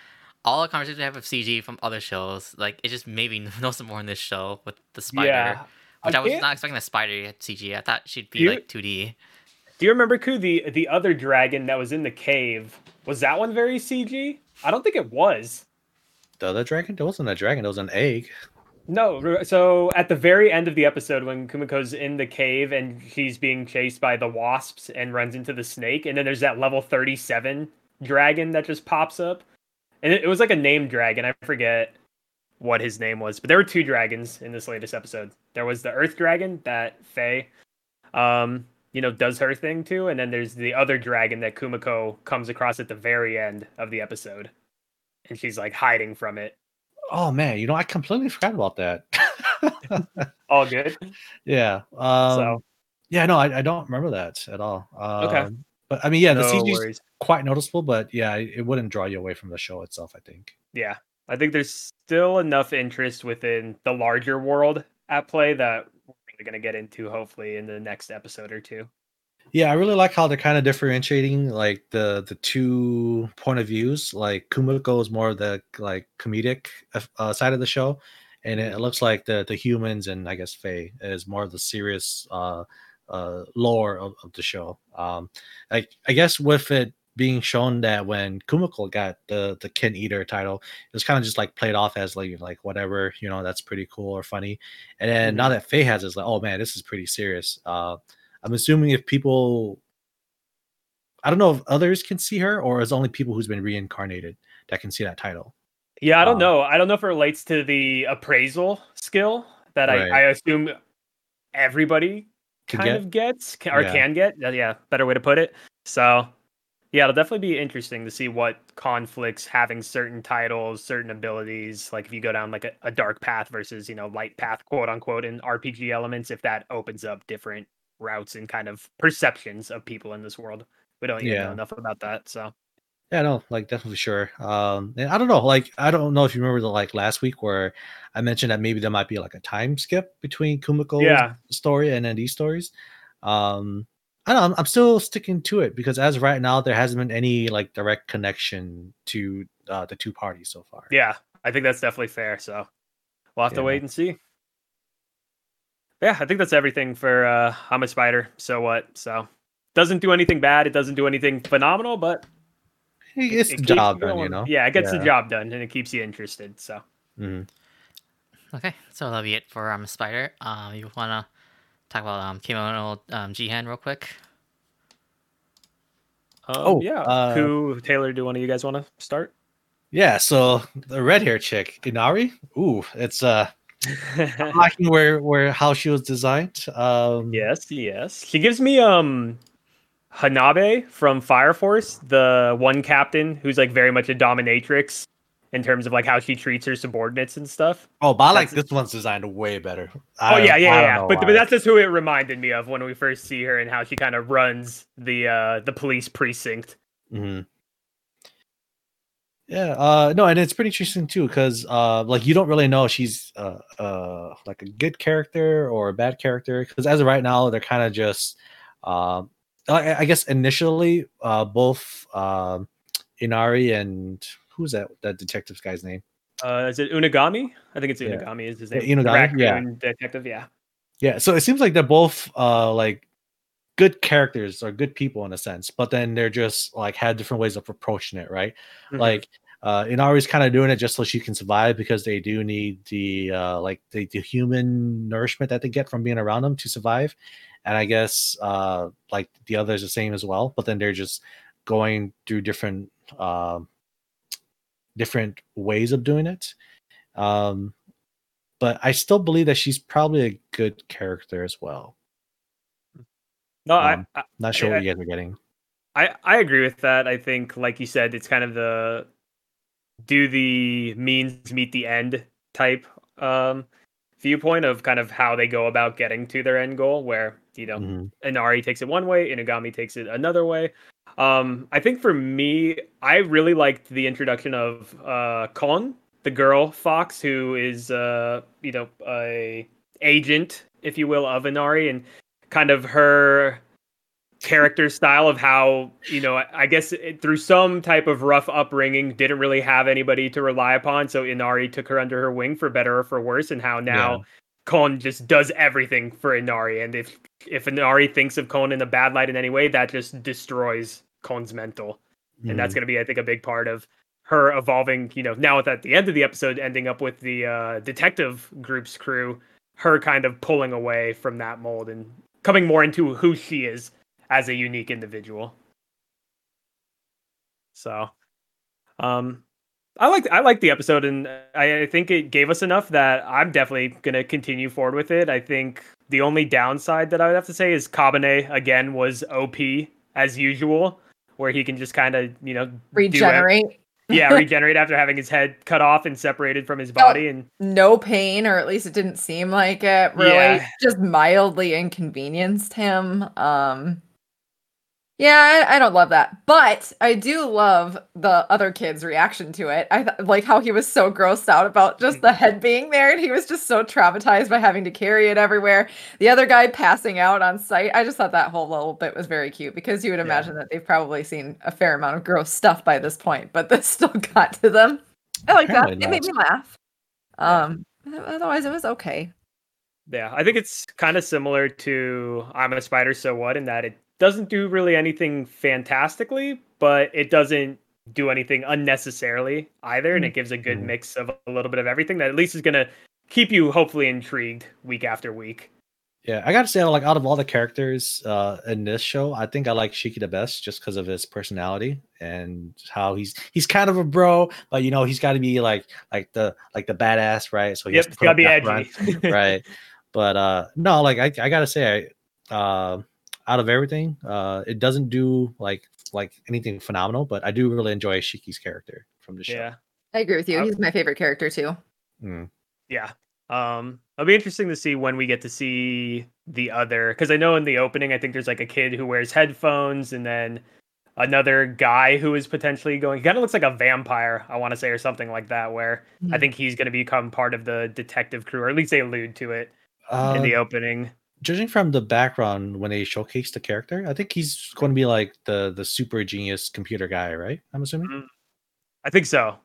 all the conversations I have with CG from other shows, like it just made me notice more in this show with the spider, yeah. which I, was can't- expecting the spider to CG. I thought she'd be You- like 2D. Do you remember Ku the the other dragon that was in the cave? Was that one very CG? I don't think it was. the other dragon? There wasn't a dragon. It was an egg. No, so at the very end of the episode, when Kumoko's in the cave and she's being chased by the wasps and runs into the snake, and then there's that level 37 dragon that just pops up. And it, it was like a named dragon. I forget what his name was, but there were two dragons in this latest episode. There was the earth dragon that Faye, um, you know, does her thing to, and then there's the other dragon that Kumoko comes across at the very end of the episode. And she's like hiding from it. Oh man, you know I completely forgot about that. All good. yeah. Um, So- yeah, no, I, I don't remember that at all. Um, Okay. But I mean, yeah, the no CG is worries. quite noticeable, but yeah, it wouldn't draw you away from the show itself. I think. Yeah, I think there's still enough interest within the larger world at play that we're really going to get into hopefully in the next episode or two. Yeah, I really like how they're kind of differentiating like the the two point of views. Like Kumoko is more of the like comedic uh, side of the show, and it looks like the the humans and I guess Faye is more of the serious uh, uh, lore of, of the show. Um, I I guess with it being shown that when Kumoko got the the Kin Eater title, it was kind of just like played off as like like whatever you know that's pretty cool or funny, and then now that Faye has it, it's like oh man, this is pretty serious. Uh, I'm assuming if people, I don't know if others can see her or it's only people who's been reincarnated that can see that title. Yeah, I don't Um, know. I don't know if it relates to the appraisal skill that Right. I, I assume everybody kind get- of gets or Yeah. can get. Uh, Yeah, better way to put it. So, yeah, it'll definitely be interesting to see what conflicts having certain titles, certain abilities, like if you go down like a, a dark path versus, you know, light path, quote unquote, in RPG elements, if that opens up different routes and kind of perceptions of people in this world. We don't even Yeah. know enough about that. So, Yeah, no, like definitely sure. Um, and I don't know, like I don't know if you remember the like last week where I mentioned that maybe there might be like a time skip between Kumoko's Yeah. story and then these stories. Um, I don't know, I'm, I'm still sticking to it because as of right now, there hasn't been any like direct connection to uh, the two parties so far. Yeah, I think that's definitely fair. So we'll have to wait and see. Yeah, I think that's everything for uh I'm a spider. So what? So doesn't do anything bad. It doesn't do anything phenomenal, but It- it- it's it the keeps job you done, you know. Yeah, it gets the job done and it keeps you interested. So Mhm. Okay, so that'll be it for um Spider. Um, you wanna talk about um Kemono um Jihen real quick? um, Oh, yeah. uh, Who Taylor? Do one of you guys want to start? Yeah, so the red hair chick, Inari. Ooh, it's uh liking where where how she was designed. Um, yes, yes. She gives me um Hibana from Fire Force, the one captain who's like very much a dominatrix in terms of like how she treats her subordinates and stuff. Oh, but I like That's- this one's designed way better. Oh yeah, yeah, yeah. But but that's just who it reminded me of when we first see her and how she kind of runs the uh the police precinct. Mm-hmm. Yeah, uh no, and it's pretty interesting too because uh like you don't really know if she's uh uh like a good character or a bad character because as of right now they're kind of just um I, I guess initially uh both um Inari and who's that that detective guy's name? Uh, is it Inugami? I think it's Yeah. Inugami. Is his name? The Inugami, yeah. detective. Yeah. Yeah, so it seems like they're both uh like good characters or good people in a sense, but then they're just like had different ways of approaching it, right? Mhm. Like uh Inari's kind of doing it just so she can survive because they do need the uh like the, the human nourishment that they get from being around them to survive. And I guess uh like the others the same as well, but then they're just going through different um different ways of doing it. Um but I still believe that she's probably a good character as well. no, um, I, I Not sure I- what you guys are getting. I I agree with that. I think, like you said, it's kind of the do the means meet the end type um viewpoint of kind of how they go about getting to their end goal. Where you know Mhm. Inari takes it one way, Inugami takes it another way. Um, I think for me, I really liked the introduction of uh, Kon, the girl fox, who is uh, you know a agent, if you will, of Inari, and kind of her character style of how you know I guess it, through some type of rough upbringing, didn't really have anybody to rely upon, so Inari took her under her wing for better or for worse, and how now. Yeah. Kon just does everything for Inari, and if if Inari thinks of Kon in a bad light in any way, that just destroys Kon's mental, and that's Mhm. going to be, I think, a big part of her evolving. You know, now at the end of the episode, ending up with the uh, detective group's crew, her kind of pulling away from that mold and coming more into who she is as a unique individual. So, um, I like I liked the episode, and I, I think it gave us enough that I'm definitely gonna continue forward with it. I think the only downside that I would have to say is Kabane again was OP as usual, where he can just kind of you know Regenerate. yeah, regenerate after having his head cut off and separated from his body, and no pain, or at least it didn't seem like it. Really, Yeah. just mildly inconvenienced him. Um, Yeah, I, I don't love that, but I do love the other kid's reaction to it. I th- like how he was so grossed out about just the head being there, and he was just so traumatized by having to carry it everywhere. The other guy passing out on site. I just thought that whole little bit was very cute because you would Yeah. imagine that they've probably seen a fair amount of gross stuff by this point, but this still got to them. I like that. Apparently It made me laugh. Um, otherwise it was okay. Yeah, I think it's kind of similar to I'm a Spider, so what? In that it doesn't do really anything fantastically, but it doesn't do anything unnecessarily either, and it gives a good Mhm. mix of a little bit of everything that at least is gonna keep you hopefully intrigued week after week. Yeah, I gotta say, like out of all the characters uh, in this show, I think I like Shiki the best just because of his personality and how he's he's kind of a bro, but you know he's got to be like like the like the badass, right? So he Yep, has to gotta be edgy. front, right? But uh no, like I, I gotta say, I, uh, out of everything, uh, it doesn't do like like anything phenomenal, but I do really enjoy Shiki's character from the show. Yeah. I agree with you. I- He's my favorite character too. Mm. Yeah. Um, it'll be interesting to see when we get to see the other because I know in the opening I think there's like a kid who wears headphones and then another guy who is potentially going he kind of looks like a vampire, I want to say, or something like that, where I Mhm. think he's gonna become part of the detective crew, or at least they allude to it in Uh, the opening. Judging from the background when they showcase the character, I think he's going to be like the the super genius computer guy, right? I'm assuming. I think so.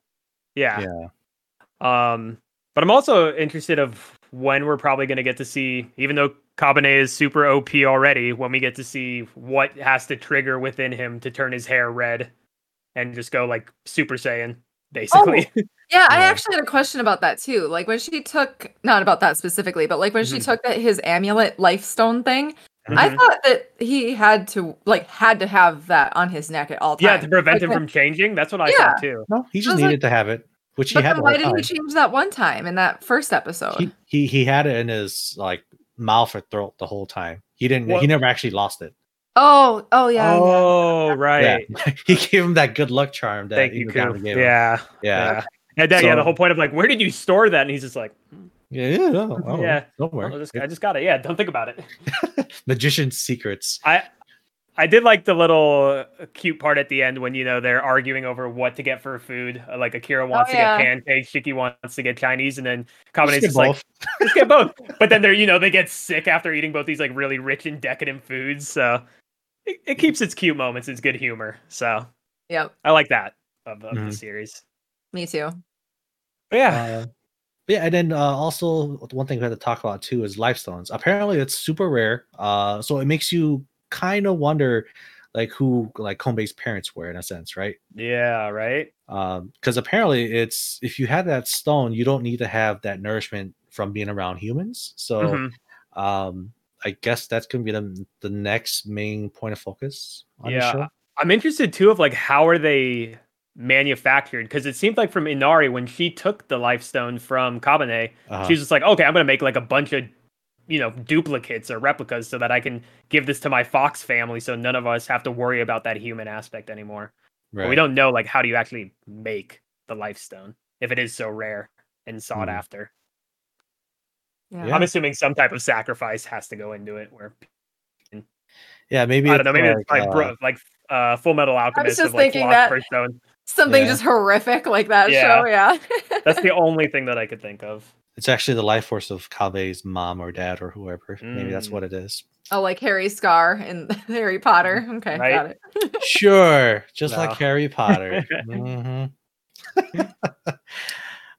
Yeah. Yeah. Um, but I'm also interested of when we're probably going to get to see, even though Kabane is super OP already, when we get to see what has to trigger within him to turn his hair red and just go like Super Saiyan, basically. Yeah, I actually had a question about that too. Like when she took, not about that specifically, but like when she Mhm. took that his amulet life stone thing, I Mhm. thought that he had to like had to have that on his neck at all times. yeah, to prevent Like, him from changing. That's what I Yeah. thought too. No, he just needed like- to have it, which he But had then why did time. he change that one time in that first episode? He, he he had it in his like mouth or throat the whole time. He didn't. What- He never actually lost it. oh, oh yeah. yeah. oh, right. Yeah. he gave him that good luck charm that Thank you, Inugami gave him. Yeah. yeah, Yeah. And that, yeah, the whole point of like, where did you store that? And he's just like, yeah, yeah. no, oh, Yeah. don't "Oh, worry. I just, I just got it. Yeah, don't think about it. Magician's secrets. I I did like the little uh, cute part at the end when you know they're arguing over what to get for food. Uh, Like Akira wants to yeah. get pancakes, Shiki wants to get Chinese, and then Just Kabane's just like, let's get both. But then they're you know they get sick after eating both these like really rich and decadent foods. So it, it keeps its cute moments, its good humor. So yeah, I like that of, of the Mhm. series. Me too. Yeah, Uh, yeah, and then uh, also one thing we had to talk about too is life stones. Apparently, it's super rare. Uh, so it makes you kind of wonder, like who like Kabane's parents were in a sense, right? yeah, right. because apparently it's if you have that stone, you don't need to have that nourishment from being around humans. So Mhm. um, I guess that's gonna be the the next main point of focus on the Yeah, show. I'm interested too of like how are they manufactured because it seemed like from Inari when she took the life stone from Kabane, Uh-huh. she's just like, okay, I'm gonna make like a bunch of you know duplicates or replicas so that I can give this to my Fox family, so none of us have to worry about that human aspect anymore. But we don't know like how do you actually make the life stone if it is so rare and sought Mhm. after. Yeah. Yeah. I'm assuming some type of sacrifice has to go into it. Where yeah, maybe I don't know, maybe like, it's like uh, bro, like uh, Full Metal Alchemist just of like thinking that. Philosopher's Stone. Something Yeah. just horrific like that Yeah. show. Yeah. That's the only thing that I could think of. it's actually the life force of Kabane's mom or dad or whoever. Maybe that's Mm. what it is. oh, like Harry Scar in Harry Potter. Okay, Right. got it. Sure, just like Harry Potter. Mhm.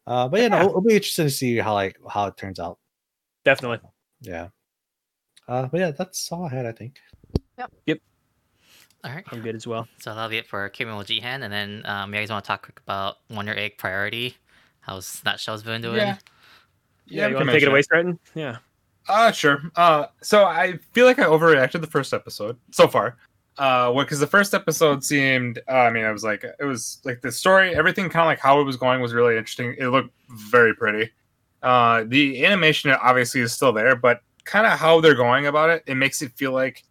uh, but yeah, no, it'll be interesting to see how like how it turns out. Definitely. Yeah. Uh, but yeah, that's all I had. I think. All right. I'm good as well. So that'll be it for Criminal Jihen. And then um, you guys want to talk quick about Wonder Egg Priority? How's that show's been doing? Yeah. Yeah, we you can want to take it mention away, Stratton? Yeah. Uh sure. Uh so I feel like I overreacted the first episode so far. Uh because the first episode seemed uh, I mean I was like it was like the story, everything kind of like how it was going was really interesting. It looked very pretty. Uh the animation obviously is still there, but kind of how they're going about it, it makes it feel like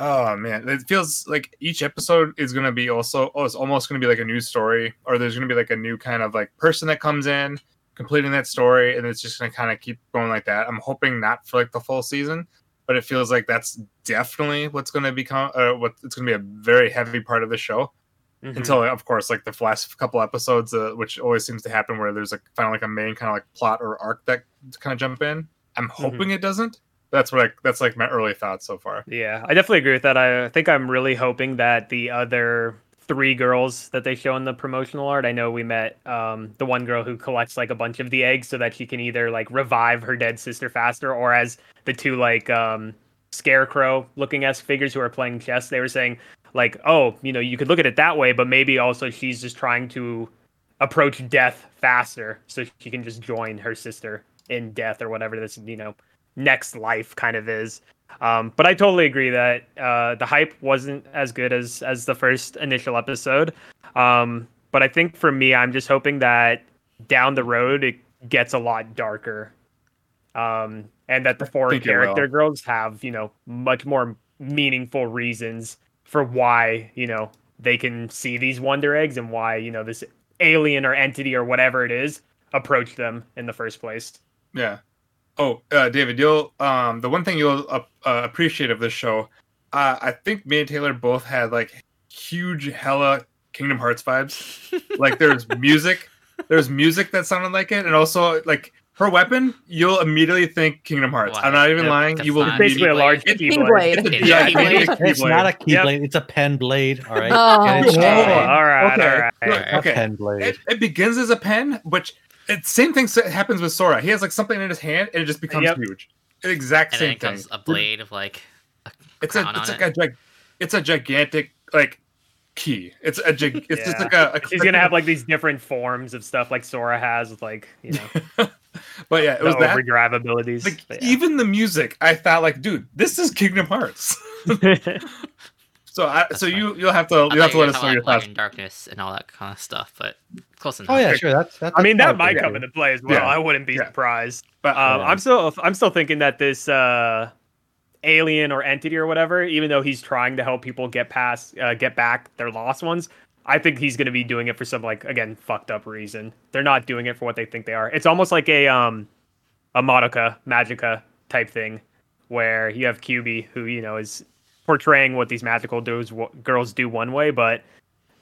oh man, it feels like each episode is gonna be also oh it's almost gonna be like a new story, or there's gonna be like a new kind of like person that comes in completing that story and it's just gonna kind of keep going like that. I'm hoping not for like the full season but it feels like that's definitely what's going to become uh, what it's going to be a very heavy part of the show. Mhm. until of course like the last couple episodes uh, which always seems to happen where there's like finally like a main kind of like plot or arc that kind of jump in. I'm hoping it doesn't that's what I, that's like my early thoughts so far Yeah, I definitely agree with that. I think I'm really hoping that the other three girls that they show in the promotional art. I know we met um, the one girl who collects like a bunch of the eggs so that she can either like revive her dead sister faster, or as the two like um, scarecrow looking s figures who are playing chess. They were saying like, oh, you know, you could look at it that way, but maybe also she's just trying to approach death faster so she can just join her sister in death or whatever this you know next life kind of is. Um, but I totally agree that uh, the hype wasn't as good as as the first initial episode. Um, but I think for me, I'm just hoping that down the road it gets a lot darker, um, and that the four character girls have you know much more meaningful reasons for why you know they can see these wonder eggs and why you know this alien or entity or whatever it is approached them in the first place. Yeah. Oh, uh, David, you'll um the one thing you'll uh, uh, appreciate of this show, uh, I think me and Taylor both had like huge hella Kingdom Hearts vibes. like there's music, there's music that sounded like it, and also like her weapon, you'll immediately think Kingdom Hearts. I'm not even Yep, lying. You will fine. Basically, a large It's keyblade. Keyblade. It's a, It's yeah, it's a It's not a Keyblade. keyblade. Yep. It's a pen blade. All right. Oh. Oh, all right. Okay. All right. Look, A okay. pen blade. It, it begins as a pen, which it same thing happens with Sora. He has like something in his hand, and it just becomes Yep. huge. Exact And then same it thing. a blade of like a it's a it's on like a it's a gigantic like key. It's a gig- it's just like a, a She's gonna have like these different forms of stuff like Sora has with like you know but yeah, it was that overdrive abilities. like yeah. even the music. I thought like, dude, this is Kingdom Hearts. so I That's so fine. you you'll have to you'll have to you let us know your about thoughts. and darkness and all that kind of stuff, but close enough. Oh yeah, sure. That's that's. I mean that might come into play as well. Yeah. I wouldn't be Yeah. surprised. But Um, Yeah. I'm still I'm still thinking that this uh, alien or entity or whatever, even though he's trying to help people get past uh, get back their lost ones, I think he's going to be doing it for some like again fucked up reason. They're not doing it for what they think they are. It's almost like a um a Madoka Magica type thing where you have QB who you know is portraying what these magical dudes girls do one way, but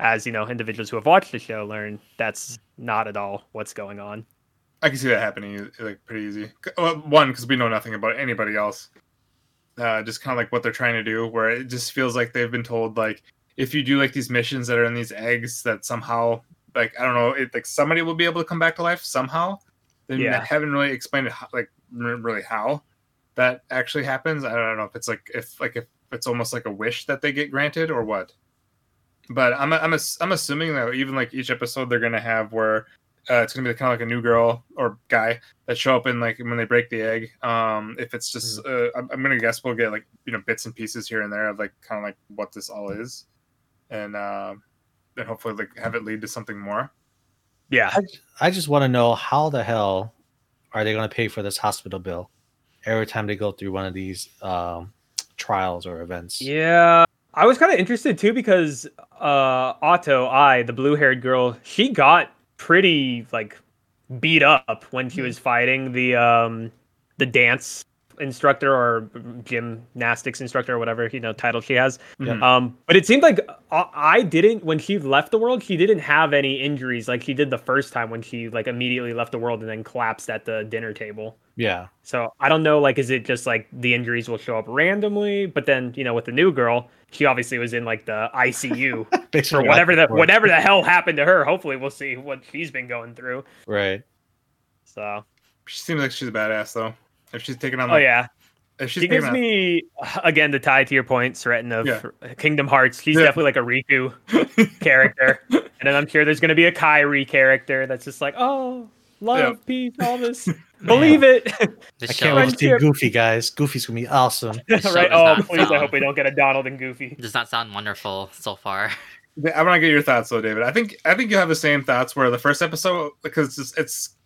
as you know, individuals who have watched the show learn that's not at all what's going on. I can see that happening like pretty easy. Well, one because we know nothing about anybody else. Uh, just kind of like what they're trying to do, where it just feels like they've been told like if you do like these missions that are in these eggs, that somehow like I don't know, it, like somebody will be able to come back to life somehow. They Yeah. haven't really explained it, how, like really how that actually happens. I don't know if it's like if like if it's almost like a wish that they get granted or what. But I'm I'm I'm assuming that even like each episode they're gonna have where uh, it's gonna be kind of like a new girl or guy that show up in like when they break the egg. Um, if it's just, uh, I'm, I'm gonna guess we'll get like you know bits and pieces here and there of like kind of like what this all is, and uh, then hopefully like have it lead to something more. Yeah. I just want to know how the hell are they going to pay for this hospital bill every time they go through one of these um, trials or events? Yeah. I was kind of interested too because uh Otto, I, the blue-haired girl, she got pretty like beat up when she was fighting the um the dance instructor or gymnastics instructor or whatever you know title she has. Mhm. Um, but it seemed like I I didn't when she left the world. She didn't have any injuries like she did the first time when she like immediately left the world and then collapsed at the dinner table. Yeah. So I don't know, like, is it just like the injuries will show up randomly? But then, you know, with the new girl, she obviously was in like the ICU for whatever the whatever the hell happened to her. Hopefully, we'll see what she's been going through. Right. So, She seems like she's a badass though. If she's taking on, oh like, yeah, if she's she gives on, me again to tie to your point, Sretton of Yeah. Kingdom Hearts. She's Yeah. definitely like a Riku character, and then I'm sure there's gonna be a Kairi character that's just like, oh, love, Yeah. peace, all this. Believe it, I can't wait to see Goofy, guys. Goofy's gonna be awesome. Right? Oh, not please! I hope we don't get a Donald and Goofy. does not sound wonderful so far. I want to get your thoughts though, David. I think I think you have the same thoughts where the first episode because it's, it's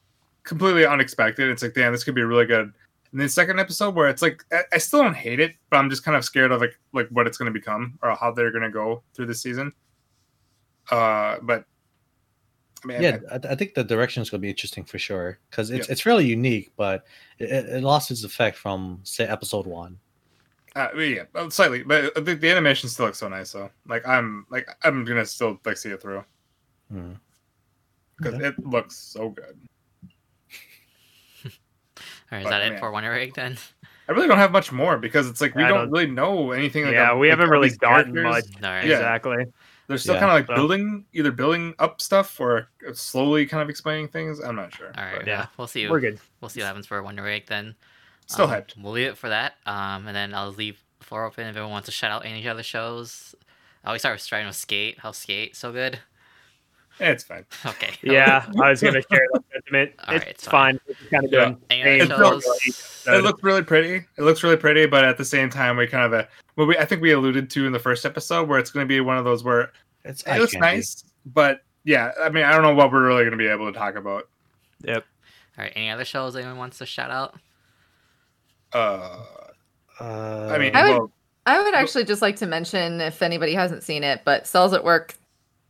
completely unexpected. It's like, damn, this could be really good. And then second episode where it's like I, I still don't hate it, but I'm just kind of scared of like like what it's going to become or how they're going to go through the season. Uh, but man, yeah, I, I think the direction is gonna be interesting for sure because it's Yeah. it's fairly unique, but it, it lost its effect from say episode one. Uh, yeah, slightly, but the, the animation still looks so nice. So, like, I'm like, I'm gonna still like see it through Hmm. because it looks so good. Or is But, that I it mean, for Wonder Egg then? I really don't have much more because it's like we I don't, don't- really know anything. Like, yeah, ab- we like, haven't really gotten characters. much. All right. Yeah. Exactly. They're still Yeah. kind of like So- building, either building up stuff or slowly kind of explaining things. I'm not sure. All right. but Yeah. yeah, We'll see. We're good. We'll see what happens for Wonder Egg then. Still Um, hyped. We'll leave it for that. Um, and then I'll leave the floor open if everyone wants to shout out any other shows. I always start with starting with Skate. How Skate so good? Yeah, it's fine. Okay. Yeah, I was gonna share that sentiment. All right, it's it's fine. It's kind of Yeah. good. Any It's other not- shows? It looks really pretty. It looks really pretty, but at the same time, we kind of uh, well, we I think we alluded to in the first episode where it's going to be one of those where It's it looks eye candy. nice, but yeah, I mean, I don't know what we're really going to be able to talk about. Yep. All right. Any other shows anyone wants to shout out? Uh, Uh, I mean, I would- well, I would actually just like to mention, if anybody hasn't seen it, but Cells at Work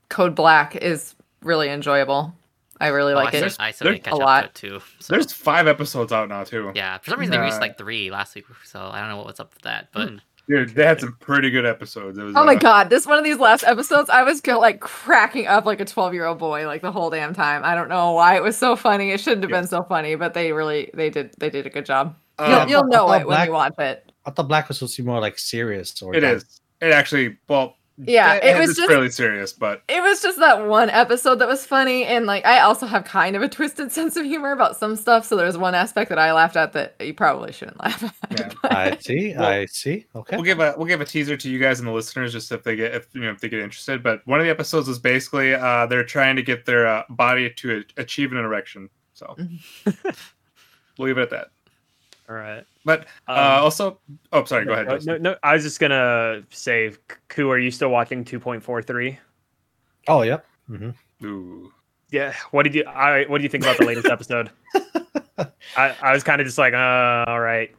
Code Black is really enjoyable. I really Oh, like I it. still, I still there's catch a up lot. to it too. So. there's five episodes out now too. Yeah, for some reason they released like three last week, so I don't know what's up with that. But Hmm. Dude, they had some pretty good episodes. It was, Oh my uh, god, this one of these last episodes, I was like cracking up like a 12 year old boy like the whole damn time. I don't know why it was so funny. It shouldn't have Yeah. been so funny, but they really they did they did a good job. um, You'll, you'll know thought it when you watch it. I thought Black was supposed to be more like serious. Or It dark. It actually, well, Yeah, it was it's just- fairly serious, but It was just that one episode that was funny, and like I also have kind of a twisted sense of humor about some stuff. So there's one aspect that I laughed at that you probably shouldn't laugh at. Yeah. but- I see. Well, I see. Okay. we'll give a we'll give a teaser to you guys and the listeners just if they get if you know if they get interested. But one of the episodes is basically uh, they're trying to get their uh, body to a- achieve an erection. So we'll leave it at that. All right. But uh, Um, also, oh, sorry, go ahead. No, no, no, I was just gonna say, Ku, are you still watching 2.43? Oh, yep. hmm Ooh. Yeah. What did you? I. What do you think about the latest episode? I, I was kind of just like, uh, all right.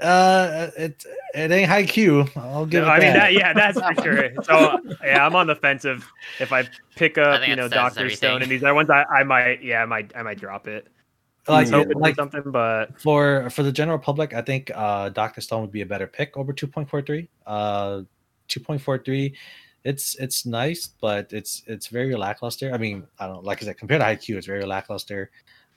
Uh, it it ain't Haikyuu. I'll give it I mean, that. that, yeah, that's for sure. So yeah, I'm on the fence of if I pick up, think you know, Doctor Stone and these other ones, I, I might, yeah, I might, I might drop it. Like, I was hoping like something, but for for the general public, I think uh Doctor Stone would be a better pick over 2.43. Uh 2.43, it's it's nice, but it's it's very lackluster. I mean, I don't like I said, compared to Haikyuu, it's very lackluster.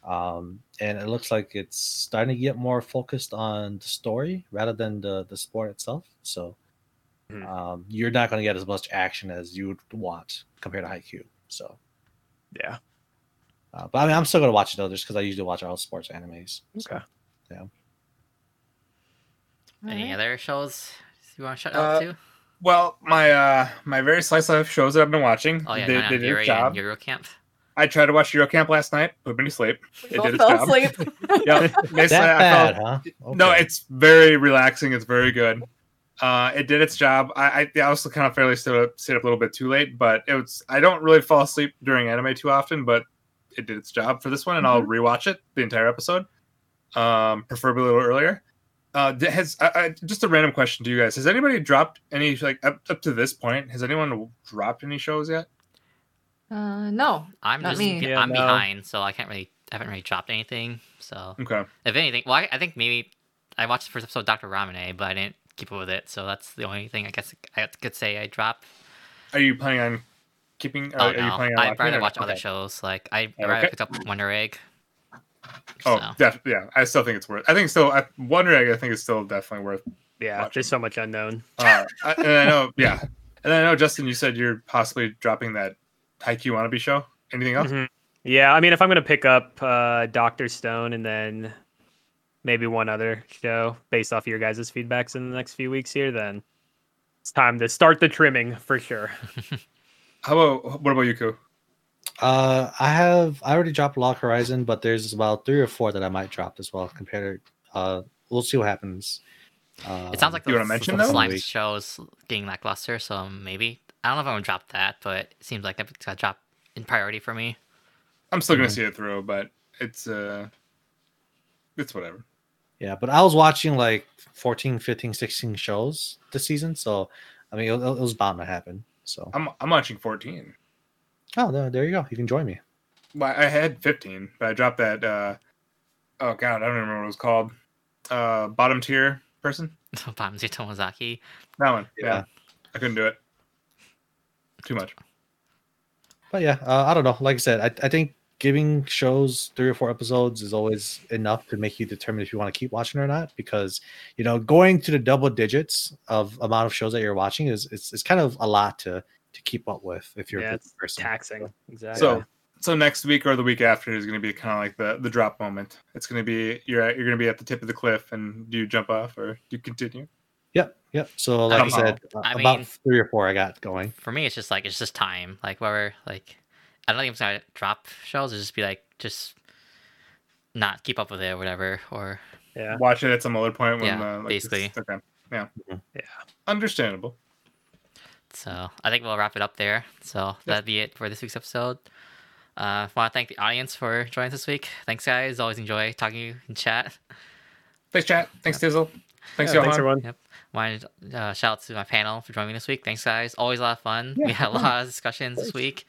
Um, and it looks like it's starting to get more focused on the story rather than the the sport itself. So Mhm. um, you're not going to get as much action as you would want compared to Haikyuu. So, yeah. Uh, but I mean, I'm still going to watch it though, just because I usually watch all sports animes. So, yeah. any Alright. other shows you want to shout Uh, out to? Well, my uh my very slice life shows that I've been watching. Oh yeah, they, they did Yuri job. and Yuru Camp. I tried to watch Yuru Camp last night, put me to sleep. It did its fell job. asleep. Yeah, that I bad, felt- huh? No, it's very relaxing. It's very good. Uh, it did its job. I, I also kind of fairly stayed up, stayed up a little bit too late, but it was. I don't really fall asleep during anime too often, but it did its job for this one, and I'll Mm-hmm. rewatch it the entire episode, um, preferably a little earlier. Uh, d- has I, I, just a random question to you guys: Has anybody dropped any like up, up to this point? Has anyone dropped any shows yet? Uh, no. I'm Not just me. Yeah, I'm no. behind, so I can't really I haven't really dropped anything. So Okay, if anything, well, I, I think maybe I watched the first episode of Doctor Ramune, but I didn't keep up with it. So that's the only thing I guess I could say I dropped. are you planning on keeping? Oh are, are you no, planning on I'd watching rather or- watch other okay. shows. Like I Oh, rather okay. pick up Wonder Egg. Oh, So, def- yeah. I still think it's worth. I think still. I, Wonder Egg. I think is still definitely worth Yeah, Watch there's so much unknown. Uh, I, and I know, yeah, and I know, Justin. You said you're possibly dropping that Haikyuu wannabe show. Anything else? Mhm. Yeah, I mean, if I'm gonna pick up uh, Doctor Stone and then maybe one other show based off of your guys' feedbacks in the next few weeks here, then it's time to start the trimming for sure. How about what about Yuko? Uh, I have I already dropped Log Horizon, but there's about three or four that I might drop as well. Compared, uh, we'll see what happens. Uh, it sounds like you the, wanna mention the those? slime Week. show is getting lackluster. So maybe I don't know if I'm gonna drop that, but it seems like it's gonna drop in priority for me. I'm still gonna Mhm. see it through, but it's uh, it's whatever. yeah, but I was watching like 14, 15, 16 shows this season, so I mean, it, it was bound to happen. So, I'm I'm watching 14. oh, there, there you go. You can join me. Well, I had 15, but I dropped that. uh Oh God, I don't remember what it was called. Uh, bottom tier person. Bamzi Tomozaki. That one. Yeah. Yeah. I couldn't do it. Too much. But yeah, uh, I don't know. Like I said, I, I think giving shows three or four episodes is always enough to make you determine if you want to keep watching or not. Because you know, going to the double digits of amount of shows that you're watching is it's, it's kind of a lot to to keep up with if you're Yeah, a it's busy person. Taxing. Exactly. So so next week or the week after is going to be kind of like the the drop moment. It's going to be you're at, you're going to be at the tip of the cliff, and do you jump off or do you continue? Yep, yep. So like I, don't said, uh, I about mean- three or four I got going. For me, it's just like it's just time. Like whether like I don't think I'm gonna drop shells. It's just be like just not keep up with it or whatever. Or yeah. Watch it at some other point when Yeah, uh, like, basically. okay. Yeah. Mhm. Yeah. Understandable. So I think we'll wrap it up there. So that'd be it for this week's episode. Uh, want to thank the audience for joining us this week. Thanks, guys. Always enjoy talking to you in chat. Thanks, chat. Thanks, Tizzle. Thanks, Yeah, thanks everyone. Want to uh, shout out to my panel for joining me this week. Thanks, guys. Always a lot of fun. we had a lot of discussions this week.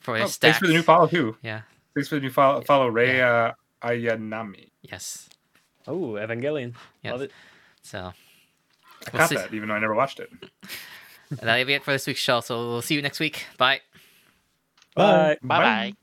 For Oh, this thanks for the new follow too. Yeah. Thanks for the new follow. Follow Rei uh, Ayanami. Yes. Oh, Evangelion. Yes. Love it. So I We'll caught see. that even though I never watched it. that'll be it for this week's show. So we'll see you next week. Bye. Bye. Bye bye.